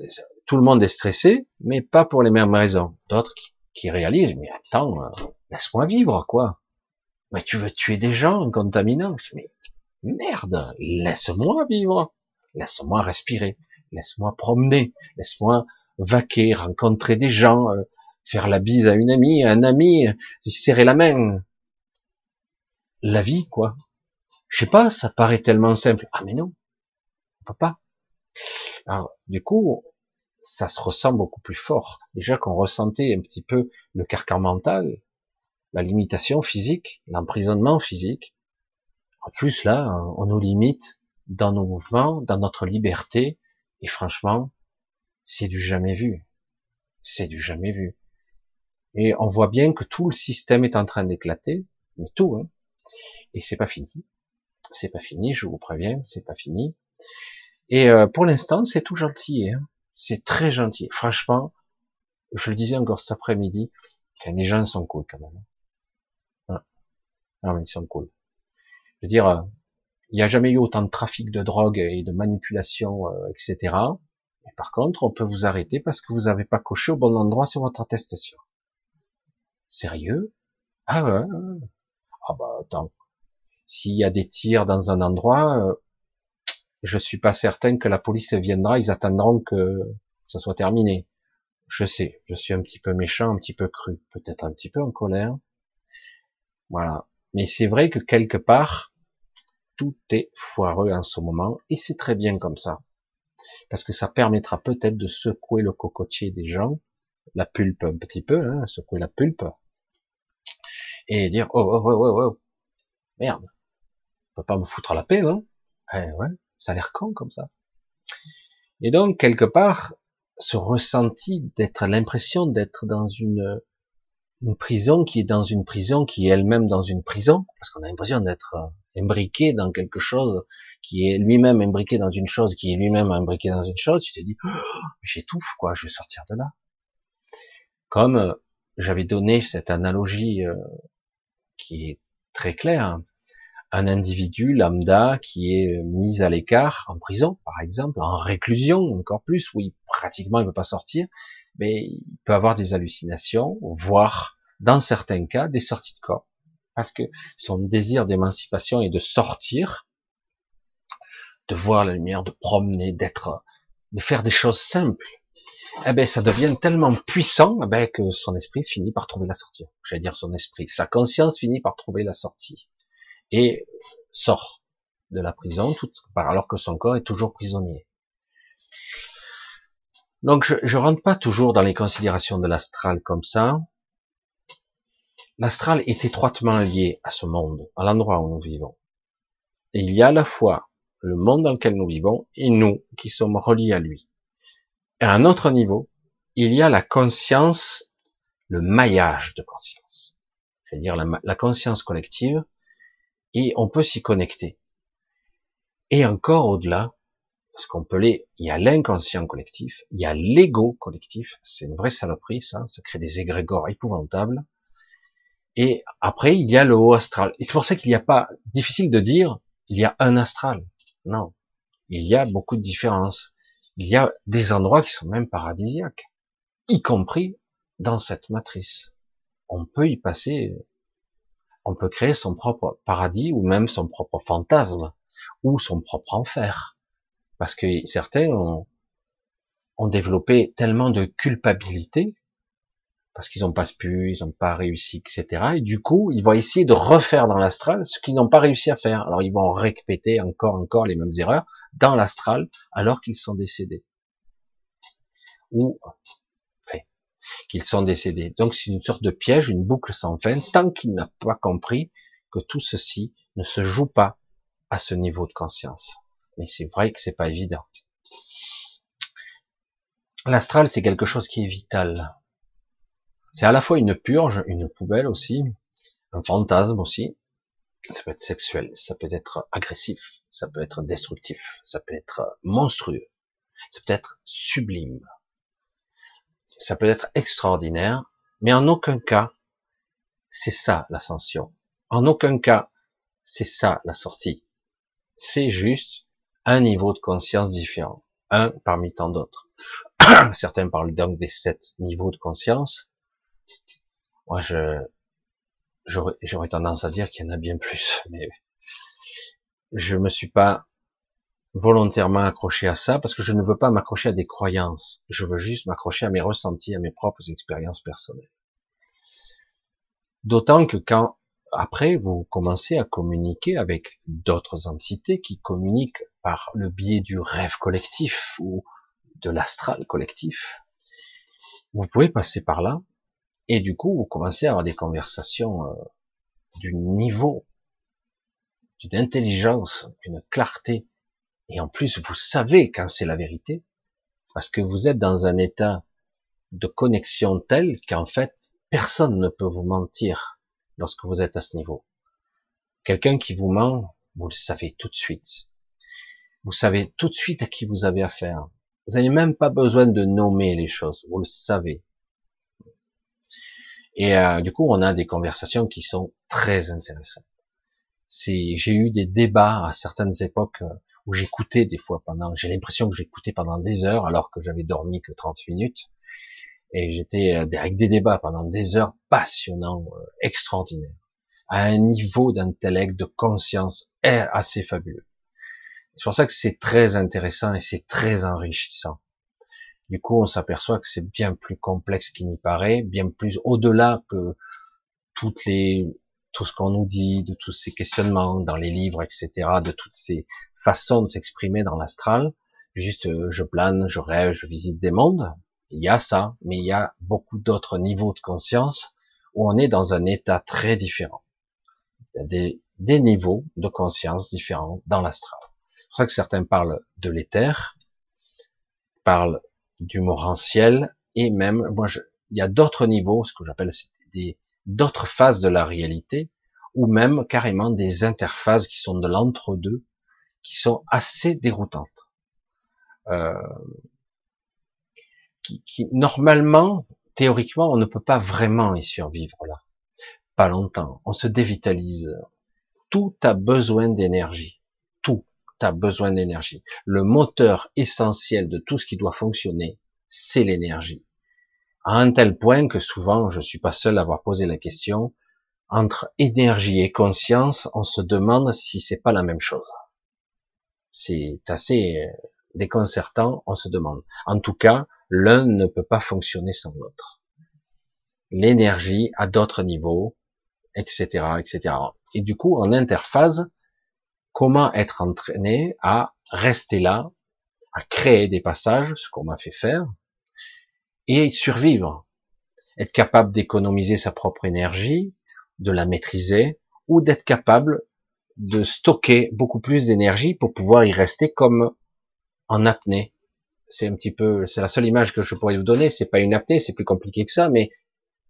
[SPEAKER 1] tout le monde est stressé, mais pas pour les mêmes raisons. D'autres qui, réalisent, mais attends, euh, laisse-moi vivre, quoi. Mais tu veux tuer des gens en contaminant Mais merde, laisse-moi vivre, laisse-moi respirer, laisse-moi promener, laisse-moi vaquer, rencontrer des gens, euh, faire la bise à une amie, un ami, serrer la main. La vie, quoi. Je sais pas, ça paraît tellement simple. Ah mais non, on peut pas. Alors, du coup, ça se ressent beaucoup plus fort. Déjà qu'on ressentait un petit peu le carcan mental, la limitation physique, l'emprisonnement physique. En plus, là, on nous limite dans nos mouvements, dans notre liberté, et franchement, c'est du jamais vu. C'est du jamais vu. Et on voit bien que tout le système est en train d'éclater, mais tout, hein. Et c'est pas fini. C'est pas fini, je vous préviens, c'est pas fini. Et euh, pour l'instant, c'est tout gentil. Hein. C'est très gentil. Franchement, je le disais encore cet après-midi, les gens sont cool quand même. Hein. Non, mais ils sont cool. Je veux dire, euh, il n'y a jamais eu autant de trafic de drogue et de manipulation, euh, etc. Mais par contre, on peut vous arrêter parce que vous n'avez pas coché au bon endroit sur votre attestation. Sérieux? Ah ouais Ah bah attends. S'il y a des tirs dans un endroit, je suis pas certain que la police viendra, ils attendront que ça soit terminé. Je sais, je suis un petit peu méchant, un petit peu cru, peut-être un petit peu en colère. Voilà. Mais c'est vrai que quelque part, tout est foireux en ce moment, et c'est très bien comme ça. Parce que ça permettra peut-être de secouer le cocotier des gens, la pulpe un petit peu, hein, secouer la pulpe, et dire, oh, oh, oh, oh, oh, merde, on peut pas me foutre à la paix, hein. Eh, ouais. Ça a l'air con comme ça. Et donc, quelque part, ce ressenti d'être l'impression d'être dans une, une prison qui est dans une prison qui est elle-même dans une prison, parce qu'on a l'impression d'être euh, imbriqué dans quelque chose qui est lui-même imbriqué dans une chose qui est lui-même imbriqué dans une chose, tu te dis, oh, j'étouffe, quoi, je vais sortir de là. Comme euh, j'avais donné cette analogie euh, qui est très claire, un individu lambda qui est mis à l'écart en prison, par exemple, en réclusion encore plus, où il, pratiquement il ne peut pas sortir, mais il peut avoir des hallucinations, voire dans certains cas des sorties de corps, parce que son désir d'émancipation est de sortir, de voir la lumière, de promener, d'être, de faire des choses simples. Eh ben, ça devient tellement puissant eh ben, que son esprit finit par trouver la sortie. J'allais dire son esprit, sa conscience finit par trouver la sortie et sort de la prison, alors que son corps est toujours prisonnier. Donc je, je rentre pas toujours dans les considérations de l'astral comme ça. L'astral est étroitement lié à ce monde, à l'endroit où nous vivons. Et il y a à la fois le monde dans lequel nous vivons et nous qui sommes reliés à lui. Et à un autre niveau, il y a la conscience, le maillage de conscience. C'est-à-dire la conscience collective et on peut s'y connecter. Et encore au-delà, parce qu'on peut les, il y a l'inconscient collectif, il y a l'ego collectif, c'est une vraie saloperie ça, ça crée des égrégores épouvantables. Et après, il y a le haut astral. Et c'est pour ça qu'il n'y a pas, difficile de dire, il y a un astral. Non. Il y a beaucoup de différences. Il y a des endroits qui sont même paradisiaques, y compris dans cette matrice. On peut y passer on peut créer son propre paradis ou même son propre fantasme ou son propre enfer. Parce que certains ont, développé tellement de culpabilité parce qu'ils n'ont pas pu, ils n'ont pas réussi, etc. Et du coup, ils vont essayer de refaire dans l'astral ce qu'ils n'ont pas réussi à faire. Alors ils vont répéter encore, encore les mêmes erreurs dans l'astral alors qu'ils sont décédés. Ou, qu'ils sont décédés. Donc c'est une sorte de piège, une boucle sans fin, tant qu'il n'a pas compris que tout ceci ne se joue pas à ce niveau de conscience. Mais c'est vrai que c'est pas évident. L'astral, c'est quelque chose qui est vital. C'est à la fois une purge, une poubelle aussi, un fantasme aussi. Ça peut être sexuel, ça peut être agressif, ça peut être destructif, ça peut être monstrueux, ça peut être sublime, ça peut être extraordinaire, mais en aucun cas, c'est ça l'ascension. En aucun cas, c'est ça la sortie. C'est juste un niveau de conscience différent, un parmi tant d'autres. Certains parlent donc des sept niveaux de conscience. Moi, je, j'aurais tendance à dire qu'il y en a bien plus, mais je me suis pas volontairement accroché à ça parce que je ne veux pas m'accrocher à des croyances. Je veux juste m'accrocher à mes ressentis, à mes propres expériences personnelles. D'autant que quand après vous commencez à communiquer avec d'autres entités qui communiquent par le biais du rêve collectif ou de l'astral collectif, vous pouvez passer par là et du coup, vous commencez à avoir des conversations euh, d'une niveau, d'une intelligence, d'une clarté. Et en plus, vous savez quand c'est la vérité, parce que vous êtes dans un état de connexion tel qu'en fait, personne ne peut vous mentir lorsque vous êtes à ce niveau. Quelqu'un qui vous ment, vous le savez tout de suite. Vous savez tout de suite à qui vous avez affaire. Vous n'avez même pas besoin de nommer les choses, vous le savez. Et euh, du coup, on a des conversations qui sont très intéressantes. J'ai eu des débats à certaines époques euh, où j'écoutais des fois pendant, j'ai l'impression que j'écoutais pendant des heures alors que j'avais dormi que 30 minutes. Et j'étais euh, avec des débats pendant des heures passionnants, extraordinaires, à un niveau d'intellect, de conscience assez fabuleux. C'est pour ça que c'est très intéressant et c'est très enrichissant. Du coup, on s'aperçoit que c'est bien plus complexe qu'il n'y paraît, bien plus au-delà que toutes les, tout ce qu'on nous dit, de tous ces questionnements dans les livres, etc., de toutes ces façons de s'exprimer dans l'astral. Juste, euh, je plane, je rêve, je visite des mondes. Il y a ça, mais il y a beaucoup d'autres niveaux de conscience où on est dans un état très différent. Il y a des, des niveaux de conscience différents dans l'astral. C'est pour ça que certains parlent de l'éther, parlent du morantiel et même, moi, je, il y a d'autres niveaux, ce que j'appelle des d'autres phases de la réalité, ou même carrément des interphases qui sont de l'entre-deux, qui sont assez déroutantes. Euh, qui, normalement, théoriquement, on ne peut pas vraiment y survivre là. Pas longtemps. On se dévitalise. Tout a besoin d'énergie. Tout a besoin d'énergie. Le moteur essentiel de tout ce qui doit fonctionner, c'est l'énergie. À un tel point que souvent, je suis pas seul à avoir posé la question, entre énergie et conscience, on se demande si c'est pas la même chose. C'est assez euh, déconcertant, on se demande. En tout cas, l'un ne peut pas fonctionner sans l'autre. L'énergie à d'autres niveaux, etc., etc. Et du coup, en interphase, comment être entraîné à rester là, à créer des passages, ce qu'on m'a fait faire, et survivre. Être capable d'économiser sa propre énergie, de la maîtriser, ou d'être capable de stocker beaucoup plus d'énergie pour pouvoir y rester comme en apnée. C'est un petit peu, c'est la seule image que je pourrais vous donner. C'est pas une apnée, c'est plus compliqué que ça, mais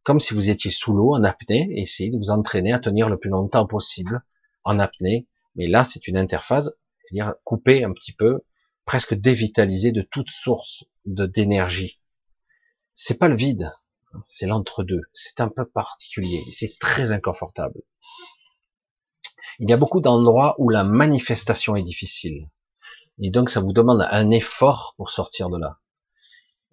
[SPEAKER 1] comme si vous étiez sous l'eau en apnée, essayez de vous entraîner à tenir le plus longtemps possible en apnée mais là, c'est une interface, c'est-à-dire coupée un petit peu, presque dévitalisée de toute source d'énergie. C'est pas le vide, c'est l'entre-deux. C'est un peu particulier, c'est très inconfortable. Il y a beaucoup d'endroits où la manifestation est difficile. Et donc, ça vous demande un effort pour sortir de là.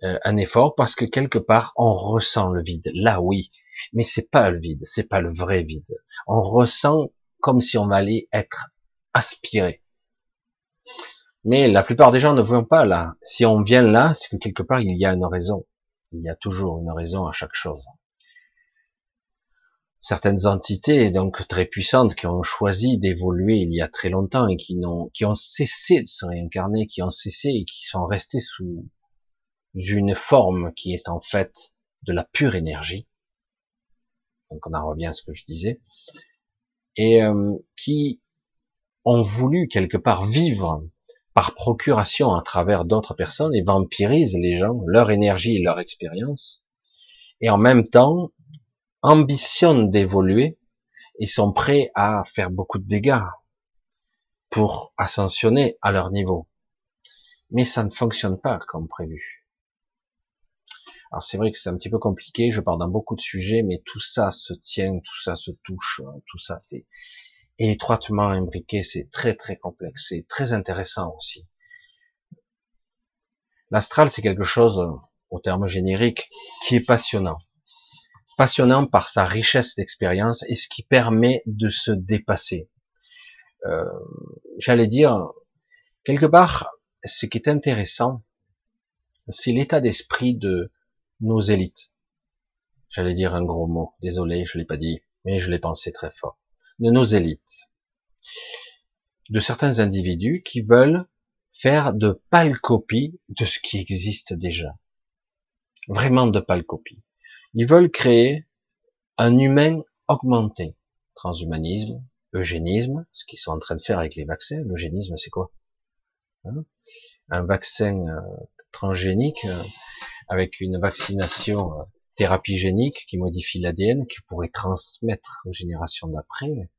[SPEAKER 1] Euh, un effort parce que quelque part, on ressent le vide. Là, oui. Mais c'est pas le vide, c'est pas le vrai vide. On ressent comme si on allait être aspirer. Mais la plupart des gens ne vont pas là. Si on vient là, c'est que quelque part il y a une raison. Il y a toujours une raison à chaque chose. certaines entités donc très puissantes qui ont choisi d'évoluer il y a très longtemps et qui n'ont qui ont cessé de se réincarner, qui ont cessé et qui sont restés sous une forme qui est en fait de la pure énergie. Donc on en revient à ce que je disais et euh, qui ont voulu quelque part vivre par procuration à travers d'autres personnes et vampirisent les gens, leur énergie leur expérience, et en même temps ambitionnent d'évoluer et sont prêts à faire beaucoup de dégâts pour ascensionner à leur niveau. Mais ça ne fonctionne pas comme prévu. Alors c'est vrai que c'est un petit peu compliqué, je parle dans beaucoup de sujets, mais tout ça se tient, tout ça se touche, tout ça c'est étroitement imbriqué, c'est très très complexe, c'est très intéressant aussi. L'astral, c'est quelque chose, au terme générique, qui est passionnant. Passionnant par sa richesse d'expérience et ce qui permet de se dépasser. Euh, J'allais dire, quelque part, ce qui est intéressant, c'est l'état d'esprit de nos élites. J'allais dire un gros mot, désolé, je l'ai pas dit, mais je l'ai pensé très fort de nos élites, de certains individus qui veulent faire de pâles copies de ce qui existe déjà. Vraiment de pâles copies. Ils veulent créer un humain augmenté. Transhumanisme, eugénisme, ce qu'ils sont en train de faire avec les vaccins. L'eugénisme, c'est quoi? Hein? Un vaccin euh, transgénique euh, avec une vaccination euh, thérapie génique qui modifie l'ADN, qui pourrait transmettre aux générations d'après.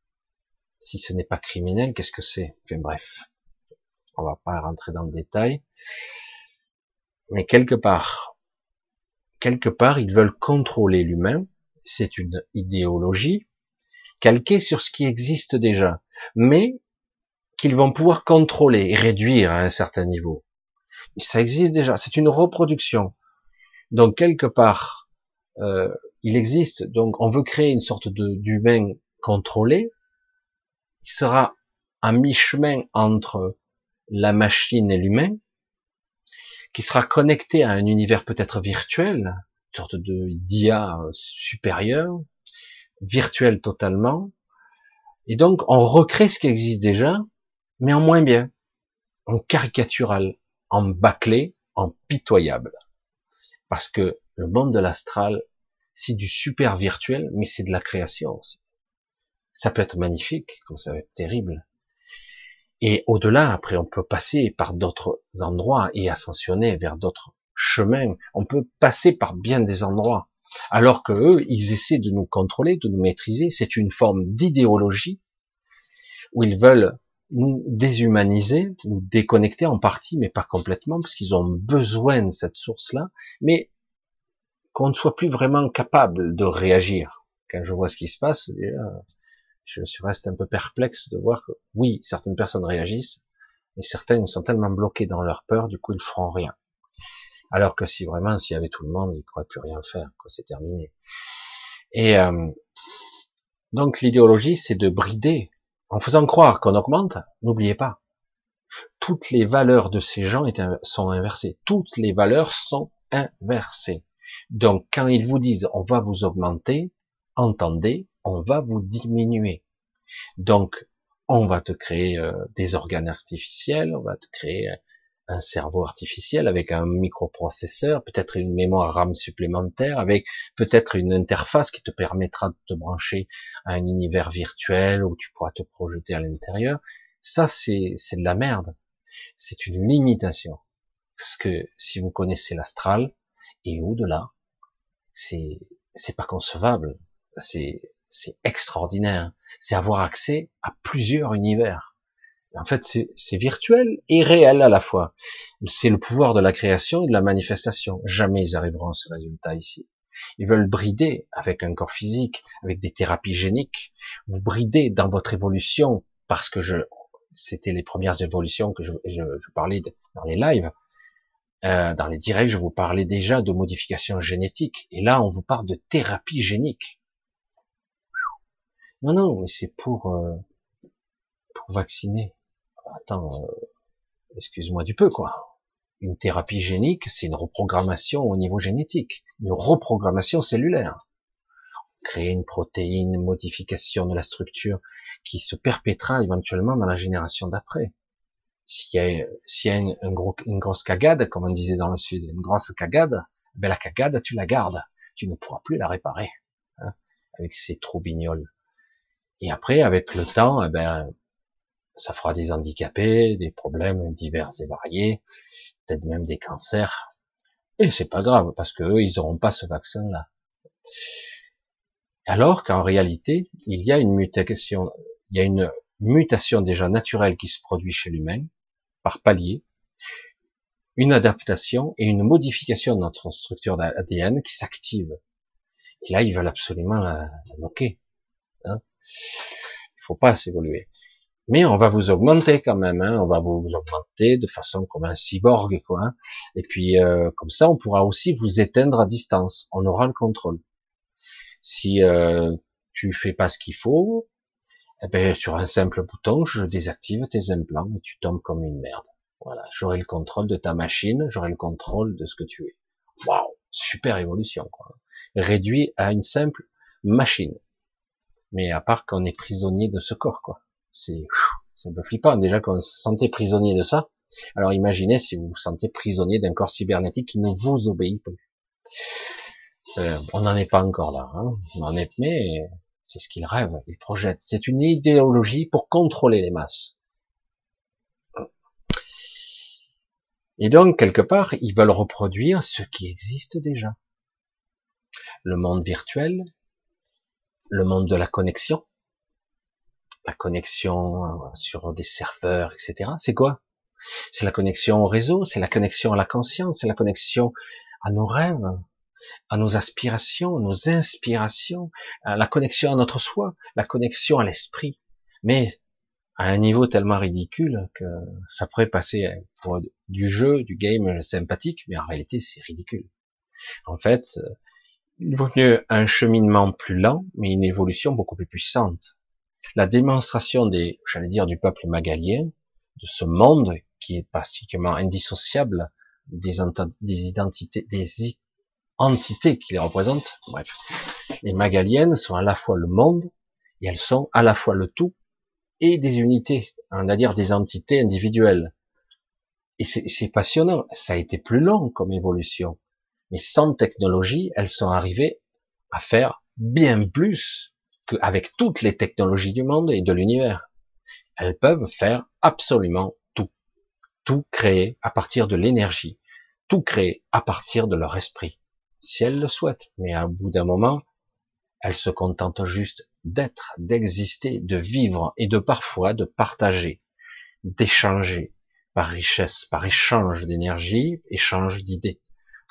[SPEAKER 1] Si ce n'est pas criminel, qu'est-ce que c'est? Enfin bref, on va pas rentrer dans le détail. Mais quelque part, quelque part, ils veulent contrôler l'humain. C'est une idéologie calquée sur ce qui existe déjà, mais qu'ils vont pouvoir contrôler et réduire à un certain niveau. Ça existe déjà, c'est une reproduction. Donc quelque part, euh, il existe, donc on veut créer une sorte d'humain contrôlé, qui sera à mi-chemin entre la machine et l'humain, qui sera connecté à un univers peut-être virtuel, une sorte de d'IA supérieur, virtuel totalement, et donc on recrée ce qui existe déjà, mais en moins bien, en caricatural, en bâclé, en pitoyable. Parce que le monde de l'astral, c'est du super virtuel, mais c'est de la création aussi. Ça peut être magnifique, comme ça peut être terrible. Et au-delà, après, on peut passer par d'autres endroits et ascensionner vers d'autres chemins. On peut passer par bien des endroits. Alors que eux, ils essaient de nous contrôler, de nous maîtriser. C'est une forme d'idéologie où ils veulent nous déshumaniser, nous déconnecter en partie, mais pas complètement, parce qu'ils ont besoin de cette source-là. Mais qu'on ne soit plus vraiment capable de réagir. Quand je vois ce qui se passe, je suis reste un peu perplexe de voir que oui, certaines personnes réagissent, mais certaines sont tellement bloquées dans leur peur, du coup ils feront rien. Alors que si vraiment, s'il y avait tout le monde, ils ne pourraient plus rien faire, que c'est terminé. Et euh, donc l'idéologie, c'est de brider, en faisant croire qu'on augmente. N'oubliez pas, toutes les valeurs de ces gens sont inversées. Toutes les valeurs sont inversées. Donc, quand ils vous disent on va vous augmenter, entendez, on va vous diminuer. Donc, on va te créer euh, des organes artificiels, on va te créer un cerveau artificiel avec un microprocesseur, peut-être une mémoire RAM supplémentaire, avec peut-être une interface qui te permettra de te brancher à un univers virtuel où tu pourras te projeter à l'intérieur. Ça, c'est, c'est de la merde. C'est une limitation. Parce que si vous connaissez l'astral, et au-delà, c'est c'est pas concevable, c'est c'est extraordinaire, c'est avoir accès à plusieurs univers. En fait, c'est virtuel et réel à la fois. C'est le pouvoir de la création et de la manifestation. Jamais ils arriveront à ce résultat ici. Ils veulent brider avec un corps physique, avec des thérapies géniques. Vous bridez dans votre évolution parce que je, c'était les premières évolutions que je, je, je parlais dans les lives. Euh, dans les directs, je vous parlais déjà de modification génétique, et là, on vous parle de thérapie génique. Non, non, mais c'est pour euh, pour vacciner. Attends, euh, excuse-moi du peu, quoi. Une thérapie génique, c'est une reprogrammation au niveau génétique, une reprogrammation cellulaire. créer une protéine, une modification de la structure qui se perpétrera éventuellement dans la génération d'après. S'il y a, une, grosse cagade, comme on disait dans le sud, une grosse cagade, ben la cagade, tu la gardes. Tu ne pourras plus la réparer, hein, avec ces troubignoles. Et après, avec le temps, eh ben, ça fera des handicapés, des problèmes divers et variés, peut-être même des cancers. Et c'est pas grave, parce que eux, ils n'auront pas ce vaccin-là. Alors qu'en réalité, il y a une mutation, il y a une mutation déjà naturelle qui se produit chez l'humain, par palier, une adaptation et une modification de notre structure d'ADN qui s'active. Et là, ils veulent absolument la, bloquer. Hein il faut pas s'évoluer mais on va vous augmenter quand même, hein, on va vous augmenter de façon comme un cyborg, quoi. Hein. Et puis euh, comme ça, on pourra aussi vous éteindre à distance. On aura le contrôle. Si euh, tu fais pas ce qu'il faut, eh ben, sur un simple bouton, je désactive tes implants et tu tombes comme une merde. Voilà, j'aurai le contrôle de ta machine, j'aurai le contrôle de ce que tu es. Waouh, super évolution, quoi. Réduit à une simple machine. Mais à part qu'on est prisonnier de ce corps, quoi. C'est un peu flippant déjà qu'on se sentait prisonnier de ça. Alors imaginez si vous vous sentez prisonnier d'un corps cybernétique qui ne vous obéit plus. Euh, on n'en est pas encore là, hein. on en est, mais c'est ce qu'il rêve, il projette. C'est une idéologie pour contrôler les masses. Et donc, quelque part, ils veulent reproduire ce qui existe déjà. Le monde virtuel, le monde de la connexion, la connexion euh, sur des serveurs, etc. C'est quoi? C'est la connexion au réseau, c'est la connexion à la conscience, c'est la connexion à nos rêves, à nos aspirations, nos inspirations, à la connexion à notre soi, la connexion à l'esprit. Mais à un niveau tellement ridicule que ça pourrait passer pour du jeu, du game sympathique, mais en réalité c'est ridicule. En fait, il vaut mieux un cheminement plus lent, mais une évolution beaucoup plus puissante la démonstration des, j'allais dire, du peuple magalien, de ce monde qui est pratiquement indissociable des, des identités, des entités qui les représentent. Bref, les magaliennes sont à la fois le monde et elles sont à la fois le tout et des unités, on va dire des entités individuelles. Et c'est passionnant. Ça a été plus long comme évolution, mais sans technologie, elles sont arrivées à faire bien plus avec toutes les technologies du monde et de l'univers. Elles peuvent faire absolument tout. Tout créer à partir de l'énergie. Tout créer à partir de leur esprit. Si elles le souhaitent. Mais au bout d'un moment, elles se contentent juste d'être, d'exister, de vivre et de parfois de partager, d'échanger par richesse, par échange d'énergie, échange d'idées.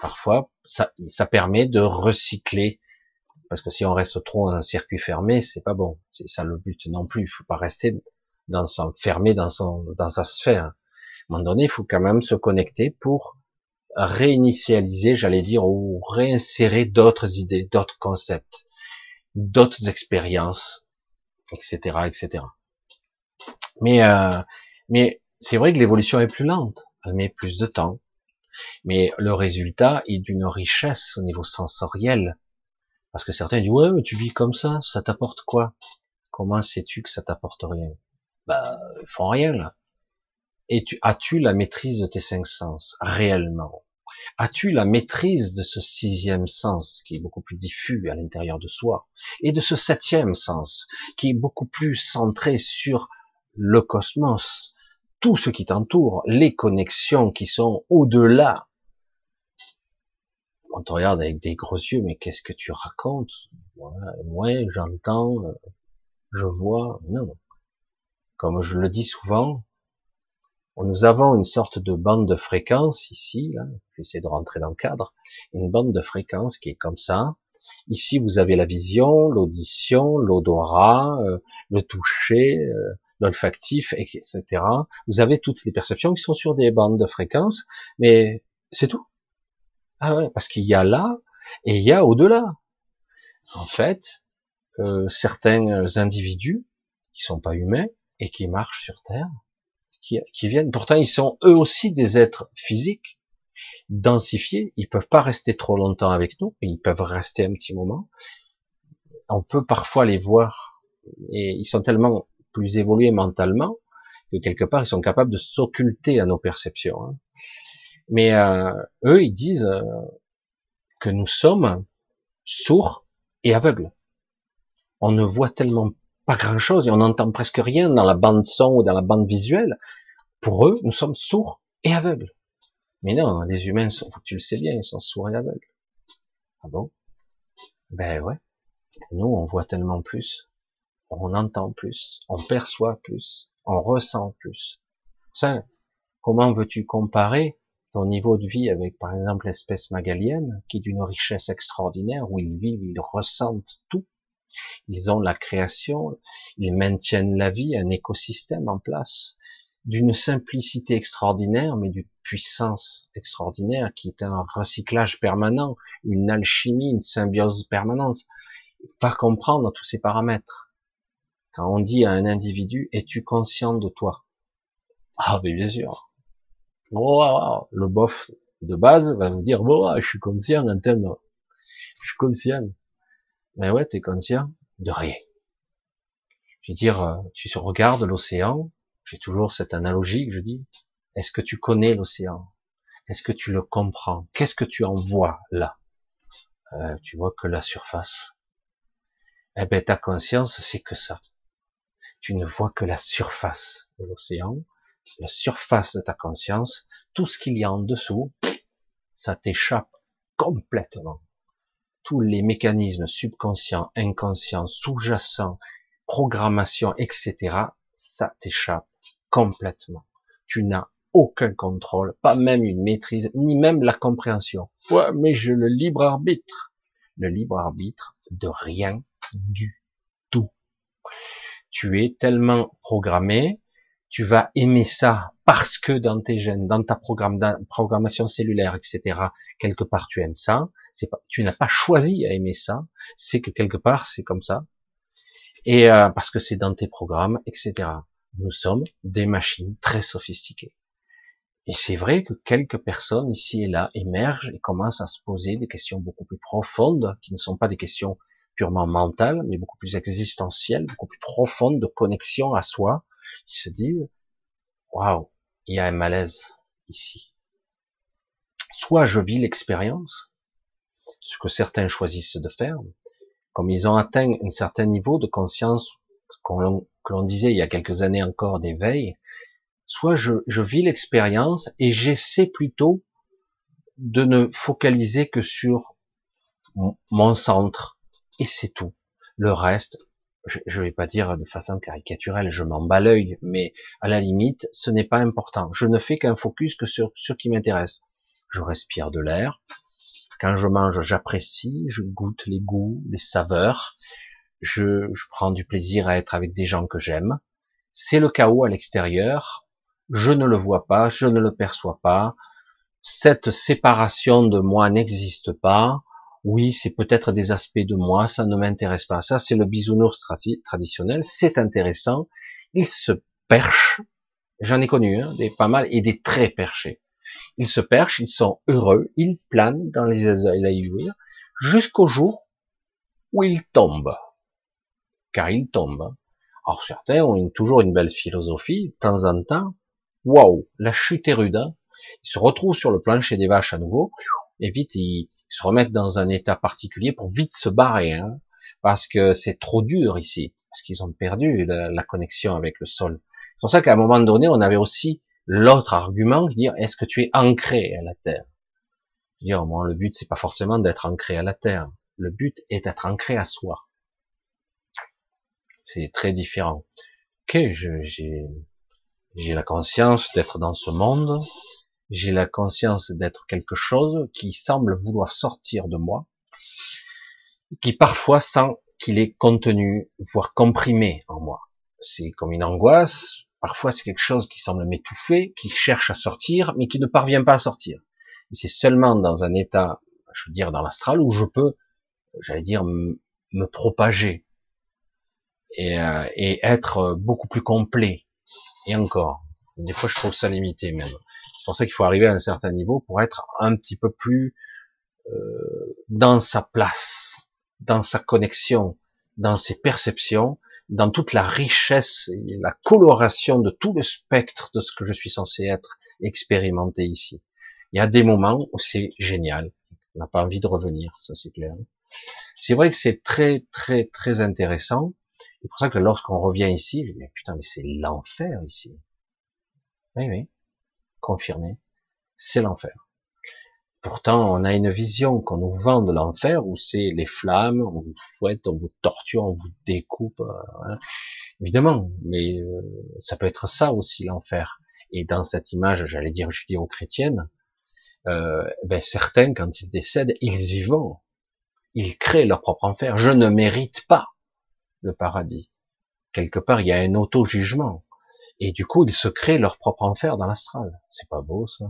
[SPEAKER 1] Parfois, ça, ça permet de recycler parce que si on reste trop dans un circuit fermé, c'est pas bon. C'est ça le but non plus. Il faut pas rester dans son, fermé dans son, dans sa sphère. À un moment donné, il faut quand même se connecter pour réinitialiser, j'allais dire, ou réinsérer d'autres idées, d'autres concepts, d'autres expériences, etc., etc. Mais, euh, mais c'est vrai que l'évolution est plus lente. Elle met plus de temps. Mais le résultat est d'une richesse au niveau sensoriel parce que certains disent, ouais, mais tu vis comme ça, ça t'apporte quoi? Comment sais-tu que ça t'apporte rien? Bah, ils font rien là. Et tu, as-tu la maîtrise de tes cinq sens, réellement? As-tu la maîtrise de ce sixième sens, qui est beaucoup plus diffus à l'intérieur de soi, et de ce septième sens, qui est beaucoup plus centré sur le cosmos, tout ce qui t'entoure, les connexions qui sont au-delà? On te regarde avec des gros yeux, mais qu'est-ce que tu racontes? Ouais, j'entends, euh, je vois, non. Comme je le dis souvent, nous avons une sorte de bande de fréquence ici, là, j'essaie de rentrer dans le cadre, une bande de fréquence qui est comme ça. Ici, vous avez la vision, l'audition, l'odorat, euh, le toucher, euh, l'olfactif, etc. Vous avez toutes les perceptions qui sont sur des bandes de fréquence, mais c'est tout. Ah ouais, parce qu'il y a là et il y a au-delà. En fait, euh, certains individus qui sont pas humains et qui marchent sur Terre, qui, viennent, pourtant ils sont eux aussi des êtres physiques, densifiés, ils peuvent pas rester trop longtemps avec nous, ils peuvent rester un petit moment. on peut parfois les voir, et ils sont tellement plus évolués mentalement que quelque part ils sont capables de s'occulter à nos perceptions. Hein. Mais euh, eux, ils disent euh, que nous sommes sourds et aveugles. On ne voit tellement pas grand-chose et on n'entend presque rien dans la bande son ou dans la bande visuelle. Pour eux, nous sommes sourds et aveugles. Mais non, les humains, tu le sais bien, ils sont sourds et aveugles. Ah bon? Ben ouais. Nous, on voit tellement plus, on entend plus, on perçoit plus, on ressent plus. Ça, comment veux-tu comparer ton niveau de vie avec, par exemple, l'espèce magalienne, qui est d'une richesse extraordinaire, où ils vivent, ils ressentent tout? Ils ont la création, ils maintiennent la vie, un écosystème en place, d'une simplicité extraordinaire, mais d'une puissance extraordinaire, qui est un recyclage permanent, une alchimie, une symbiose permanente. Va comprendre tous ces paramètres. Quand on dit à un individu, es-tu conscient de toi? Ah, mais bien sûr. Oh, le bof de base va vous dire, oh, je suis conscient en termes, je suis conscient. Mais ouais, t'es conscient de rien. Je veux dire, euh, tu regardes l'océan, j'ai toujours cette analogie que je dis, est-ce que tu connais l'océan? Est-ce que tu le comprends? Qu'est-ce que tu en vois là? Euh, Tu vois que la surface. Eh ben, ta conscience, c'est que ça. Tu ne vois que la surface de l'océan, la surface de ta conscience, tout ce qu'il y a en dessous, ça t'échappe complètement. Tous les mécanismes subconscients, inconscients, sous-jacents, programmation, etc., ça t'échappe complètement. Tu n'as aucun contrôle, pas même une maîtrise, ni même la compréhension. Ouais, mais j'ai le libre arbitre. Le libre arbitre de rien du tout. Tu es tellement programmé, tu vas aimer ça parce que dans tes gènes, dans ta programmation cellulaire, etc., quelque part tu aimes ça. Tu n'as pas choisi à aimer ça. C'est que quelque part c'est comme ça. Et euh, parce que c'est dans tes programmes, etc. Nous sommes des machines très sophistiquées. Et c'est vrai que quelques personnes ici et là émergent et commencent à se poser des questions beaucoup plus profondes, qui ne sont pas des questions purement mentales, mais beaucoup plus existentielles, beaucoup plus profondes de connexion à soi, ils se disent, waouh, il y a un malaise ici. Soit je vis l'expérience, ce que certains choisissent de faire, comme ils ont atteint un certain niveau de conscience que l'on disait il y a quelques années encore d'éveil, soit je vis l'expérience et j'essaie plutôt de ne focaliser que sur mon centre et c'est tout. Le reste, je ne vais pas dire de façon caricaturelle, je m'en bats l'œil, mais à la limite, ce n'est pas important. Je ne fais qu'un focus que sur ce qui m'intéresse. Je respire de l'air. Quand je mange, j'apprécie, je goûte les goûts, les saveurs. Je, je prends du plaisir à être avec des gens que j'aime. C'est le chaos à l'extérieur. Je ne le vois pas, je ne le perçois pas. Cette séparation de moi n'existe pas oui, c'est peut-être des aspects de moi, ça ne m'intéresse pas. Ça, c'est le bisounours traditionnel, c'est intéressant. Ils se perchent, j'en ai connu hein, des pas mal, et des très perchés. Ils se perchent, ils sont heureux, ils planent dans les aiguilles jusqu'au jour où ils tombent. Car ils tombent. Alors certains ont toujours une belle philosophie, de temps en temps, waouh, la chute est rude. Hein. Ils se retrouvent sur le plancher des vaches à nouveau, et vite ils, se remettre dans un état particulier pour vite se barrer, hein, parce que c'est trop dur ici, parce qu'ils ont perdu la, connexion avec le sol. C'est pour ça qu'à un moment donné, on avait aussi l'autre argument, dire est-ce que tu es ancré à la terre? Dire, moi, le but c'est pas forcément d'être ancré à la terre. Le but est d'être ancré à soi. C'est très différent. Ok, j'ai j'ai la conscience d'être dans ce monde, j'ai la conscience d'être quelque chose qui semble vouloir sortir de moi, qui parfois sent qu'il est contenu, voire comprimé en moi. C'est comme une angoisse, parfois c'est quelque chose qui semble m'étouffer, qui cherche à sortir, mais qui ne parvient pas à sortir. C'est seulement dans un état, je veux dire dans l'astral, où je peux, j'allais dire, me propager et, euh, et être beaucoup plus complet. Et encore, des fois je trouve ça limité même. C'est pour ça qu'il faut arriver à un certain niveau pour être un petit peu plus euh, dans sa place, dans sa connexion, dans ses perceptions, dans toute la richesse et la coloration de tout le spectre de ce que je suis censé être expérimenté ici. Il y a des moments où c'est génial. On n'a pas envie de revenir, ça c'est clair. C'est vrai que c'est très, très, très intéressant. C'est pour ça que lorsqu'on revient ici, je dis, putain, mais c'est l'enfer ici. Oui, oui. Confirmé. C'est l'enfer. Pourtant, on a une vision qu'on nous vend de l'enfer où c'est les flammes, on vous fouette, on vous torture, on vous découpe. Euh, hein. Évidemment, mais euh, ça peut être ça aussi l'enfer. Et dans cette image, j'allais dire judéo-chrétienne, euh, ben certains, quand ils décèdent, ils y vont. Ils créent leur propre enfer. Je ne mérite pas le paradis. Quelque part, il y a un auto-jugement. Et du coup, ils se créent leur propre enfer dans l'astral. C'est pas beau, ça.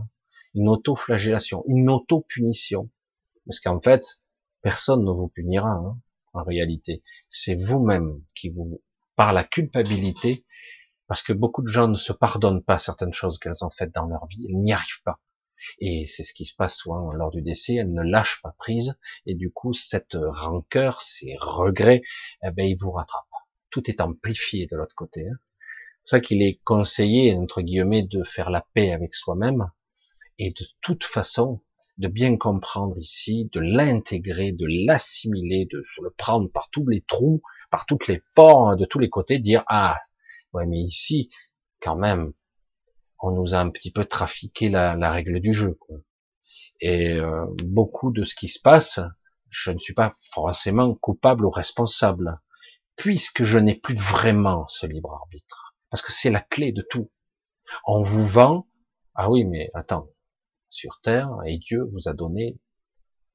[SPEAKER 1] Une auto-flagellation, une auto-punition. Parce qu'en fait, personne ne vous punira, hein, en réalité. C'est vous-même qui vous, par la culpabilité, parce que beaucoup de gens ne se pardonnent pas certaines choses qu'elles ont faites dans leur vie, elles n'y arrivent pas. Et c'est ce qui se passe souvent lors du décès, elles ne lâchent pas prise, et du coup, cette rancœur, ces regrets, eh ben, ils vous rattrapent. Tout est amplifié de l'autre côté. Hein. C'est ça qu'il est conseillé, entre guillemets, de faire la paix avec soi-même, et de toute façon, de bien comprendre ici, de l'intégrer, de l'assimiler, de le prendre par tous les trous, par toutes les pores, de tous les côtés, dire, ah, ouais, mais ici, quand même, on nous a un petit peu trafiqué la, règle du jeu. Et euh, beaucoup de ce qui se passe, je ne suis pas forcément coupable ou responsable, puisque je n'ai plus vraiment ce libre arbitre. Parce que c'est la clé de tout. On vous vend, ah oui, mais attends, sur Terre, et Dieu vous a donné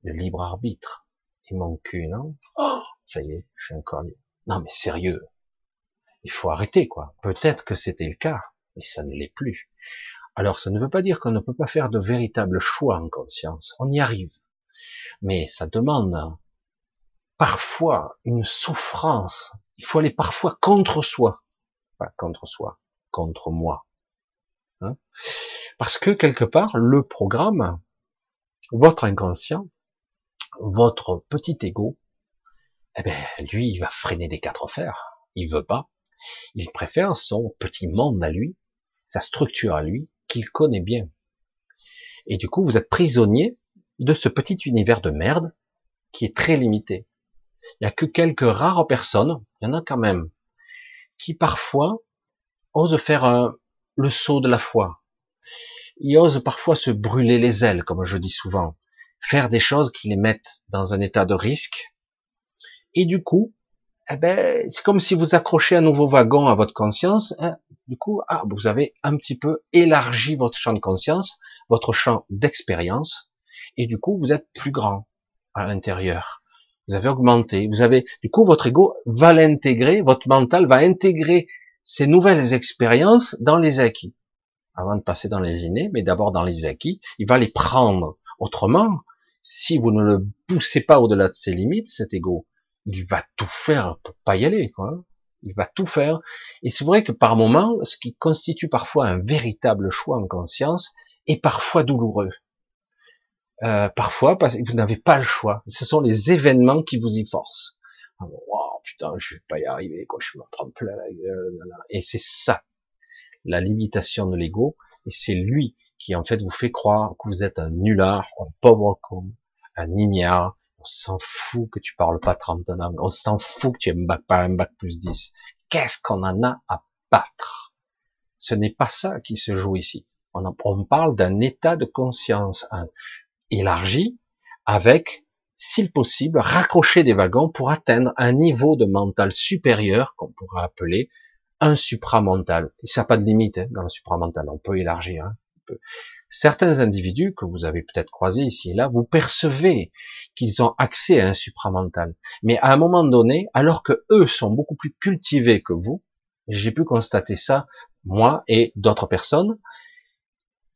[SPEAKER 1] le libre arbitre. Il manque une, non Oh, ça y est, je suis encore... Non mais sérieux, il faut arrêter, quoi. Peut-être que c'était le cas, mais ça ne l'est plus. Alors, ça ne veut pas dire qu'on ne peut pas faire de véritables choix en conscience. On y arrive. Mais ça demande parfois une souffrance. Il faut aller parfois contre soi. Contre soi, contre moi. Hein Parce que quelque part, le programme, votre inconscient, votre petit ego, eh ben, lui, il va freiner des quatre fers. Il veut pas. Il préfère son petit monde à lui, sa structure à lui, qu'il connaît bien. Et du coup, vous êtes prisonnier de ce petit univers de merde qui est très limité. Il n'y a que quelques rares personnes, il y en a quand même, qui parfois osent faire le saut de la foi. Ils osent parfois se brûler les ailes, comme je dis souvent, faire des choses qui les mettent dans un état de risque. Et du coup, eh ben, c'est comme si vous accrochez un nouveau wagon à votre conscience. Hein. Du coup, ah, vous avez un petit peu élargi votre champ de conscience, votre champ d'expérience, et du coup, vous êtes plus grand à l'intérieur. Vous avez augmenté. Vous avez, du coup, votre ego va l'intégrer, votre mental va intégrer ces nouvelles expériences dans les acquis. Avant de passer dans les innés, mais d'abord dans les acquis, il va les prendre. Autrement, si vous ne le poussez pas au-delà de ses limites, cet ego, il va tout faire pour pas y aller, quoi. Il va tout faire. Et c'est vrai que par moments, ce qui constitue parfois un véritable choix en conscience est parfois douloureux. Euh, parfois, parce que vous n'avez pas le choix. Ce sont les événements qui vous y forcent. Oh, putain, je vais pas y arriver, quoi. Je me prendre plein la gueule. Et c'est ça, la limitation de l'ego. Et c'est lui qui, en fait, vous fait croire que vous êtes un nulard, un pauvre con, un ignare, on s'en fout que tu parles pas 30 langues. On s'en fout que tu aies pas un bac plus 10. Qu'est-ce qu'on en a à battre? Ce n'est pas ça qui se joue ici. On, on parle d'un état de conscience élargi avec, s'il possible, raccrocher des wagons pour atteindre un niveau de mental supérieur qu'on pourrait appeler un supramental. Et ça n'a pas de limite hein, dans le supramental. On peut élargir. Hein, certains individus que vous avez peut-être croisés ici et là, vous percevez qu'ils ont accès à un supramental. Mais à un moment donné, alors que eux sont beaucoup plus cultivés que vous, j'ai pu constater ça, moi et d'autres personnes,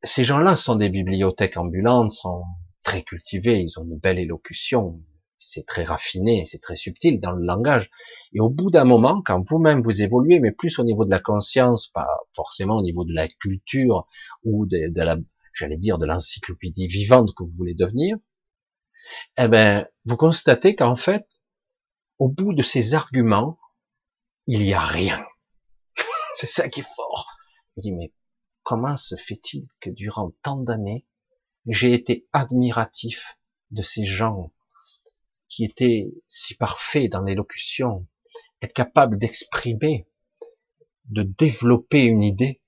[SPEAKER 1] ces gens-là sont des bibliothèques ambulantes, sont très cultivés, ils ont une belle élocution, c'est très raffiné, c'est très subtil dans le langage. Et au bout d'un moment, quand vous-même vous évoluez, mais plus au niveau de la conscience, pas forcément au niveau de la culture ou de, la, j'allais dire, de l'encyclopédie vivante que vous voulez devenir, eh ben, vous constatez qu'en fait, au bout de ces arguments, il n'y a rien. C'est ça qui est fort. Je dis, mais comment se fait-il que durant tant d'années, j'ai été admiratif de ces gens qui étaient si parfaits dans l'élocution, être capable d'exprimer, de développer une idée,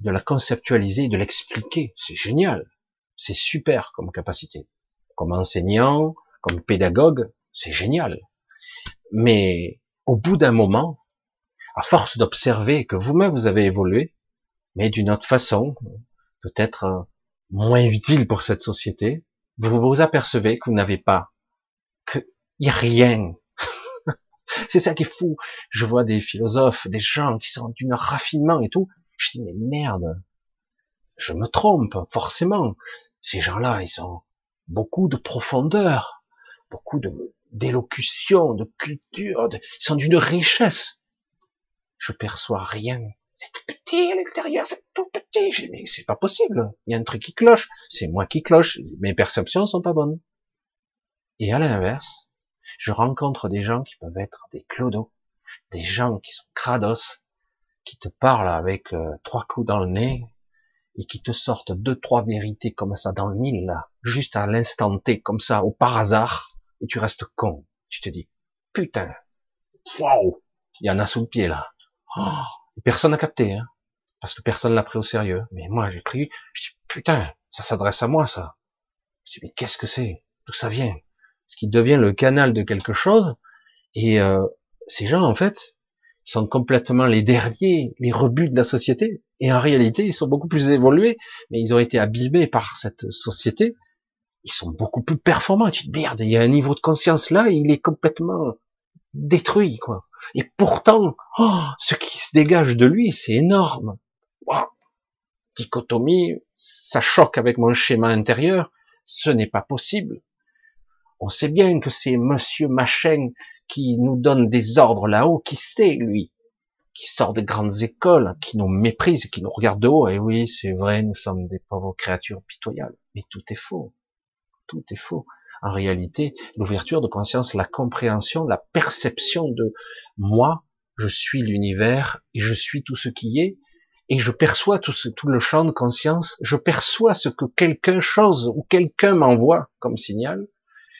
[SPEAKER 1] de la conceptualiser, de l'expliquer. C'est génial. C'est super comme capacité. Comme enseignant, comme pédagogue, c'est génial. Mais au bout d'un moment, à force d'observer que vous-même vous avez évolué, mais d'une autre façon, peut-être euh, moins utile pour cette société, vous vous apercevez que vous n'avez pas, qu'il n'y a rien. C'est ça qui est fou. Je vois des philosophes, des gens qui sont d'une raffinement et tout. Je dis, mais merde, je me trompe, forcément. Ces gens-là, ils ont beaucoup de profondeur, beaucoup d'élocution, de culture, ils sont d'une richesse. Je perçois rien. C'est tout petit à l'extérieur, c'est tout petit. Je dis, mais c'est pas possible. Il y a un truc qui cloche. C'est moi qui cloche. Mes perceptions sont pas bonnes. Et à l'inverse, je rencontre des gens qui peuvent être des clodos, des gens qui sont crados, qui te parlent avec euh, trois coups dans le nez et qui te sortent deux, trois vérités comme ça dans le mille, là, juste à l'instant T, comme ça, au par hasard, et tu restes con. Tu te dis, putain, waouh, il y en a sous le pied, là. Oh, personne n'a capté, hein, parce que personne l'a pris au sérieux. Mais moi, j'ai pris, je dis, putain, ça s'adresse à moi, ça. Je dis, mais qu'est-ce que c'est? D'où ça vient? Ce qui devient le canal de quelque chose, et euh, ces gens, en fait, sont complètement les derniers, les rebuts de la société. Et en réalité, ils sont beaucoup plus évolués, mais ils ont été abîmés par cette société. Ils sont beaucoup plus performants. Tu te merde, il y a un niveau de conscience là, il est complètement détruit, quoi. Et pourtant, oh, ce qui se dégage de lui, c'est énorme. Dichotomie, ça choque avec mon schéma intérieur. Ce n'est pas possible. On sait bien que c'est Monsieur Machin qui nous donne des ordres là-haut, qui sait, lui, qui sort des grandes écoles, qui nous méprise, qui nous regarde de haut. Et oui, c'est vrai, nous sommes des pauvres créatures pitoyables. Mais tout est faux. Tout est faux. En réalité, l'ouverture de conscience, la compréhension, la perception de moi, je suis l'univers et je suis tout ce qui est, et je perçois tout, le champ de conscience, je perçois ce que quelqu'un chose ou quelqu'un m'envoie comme signal,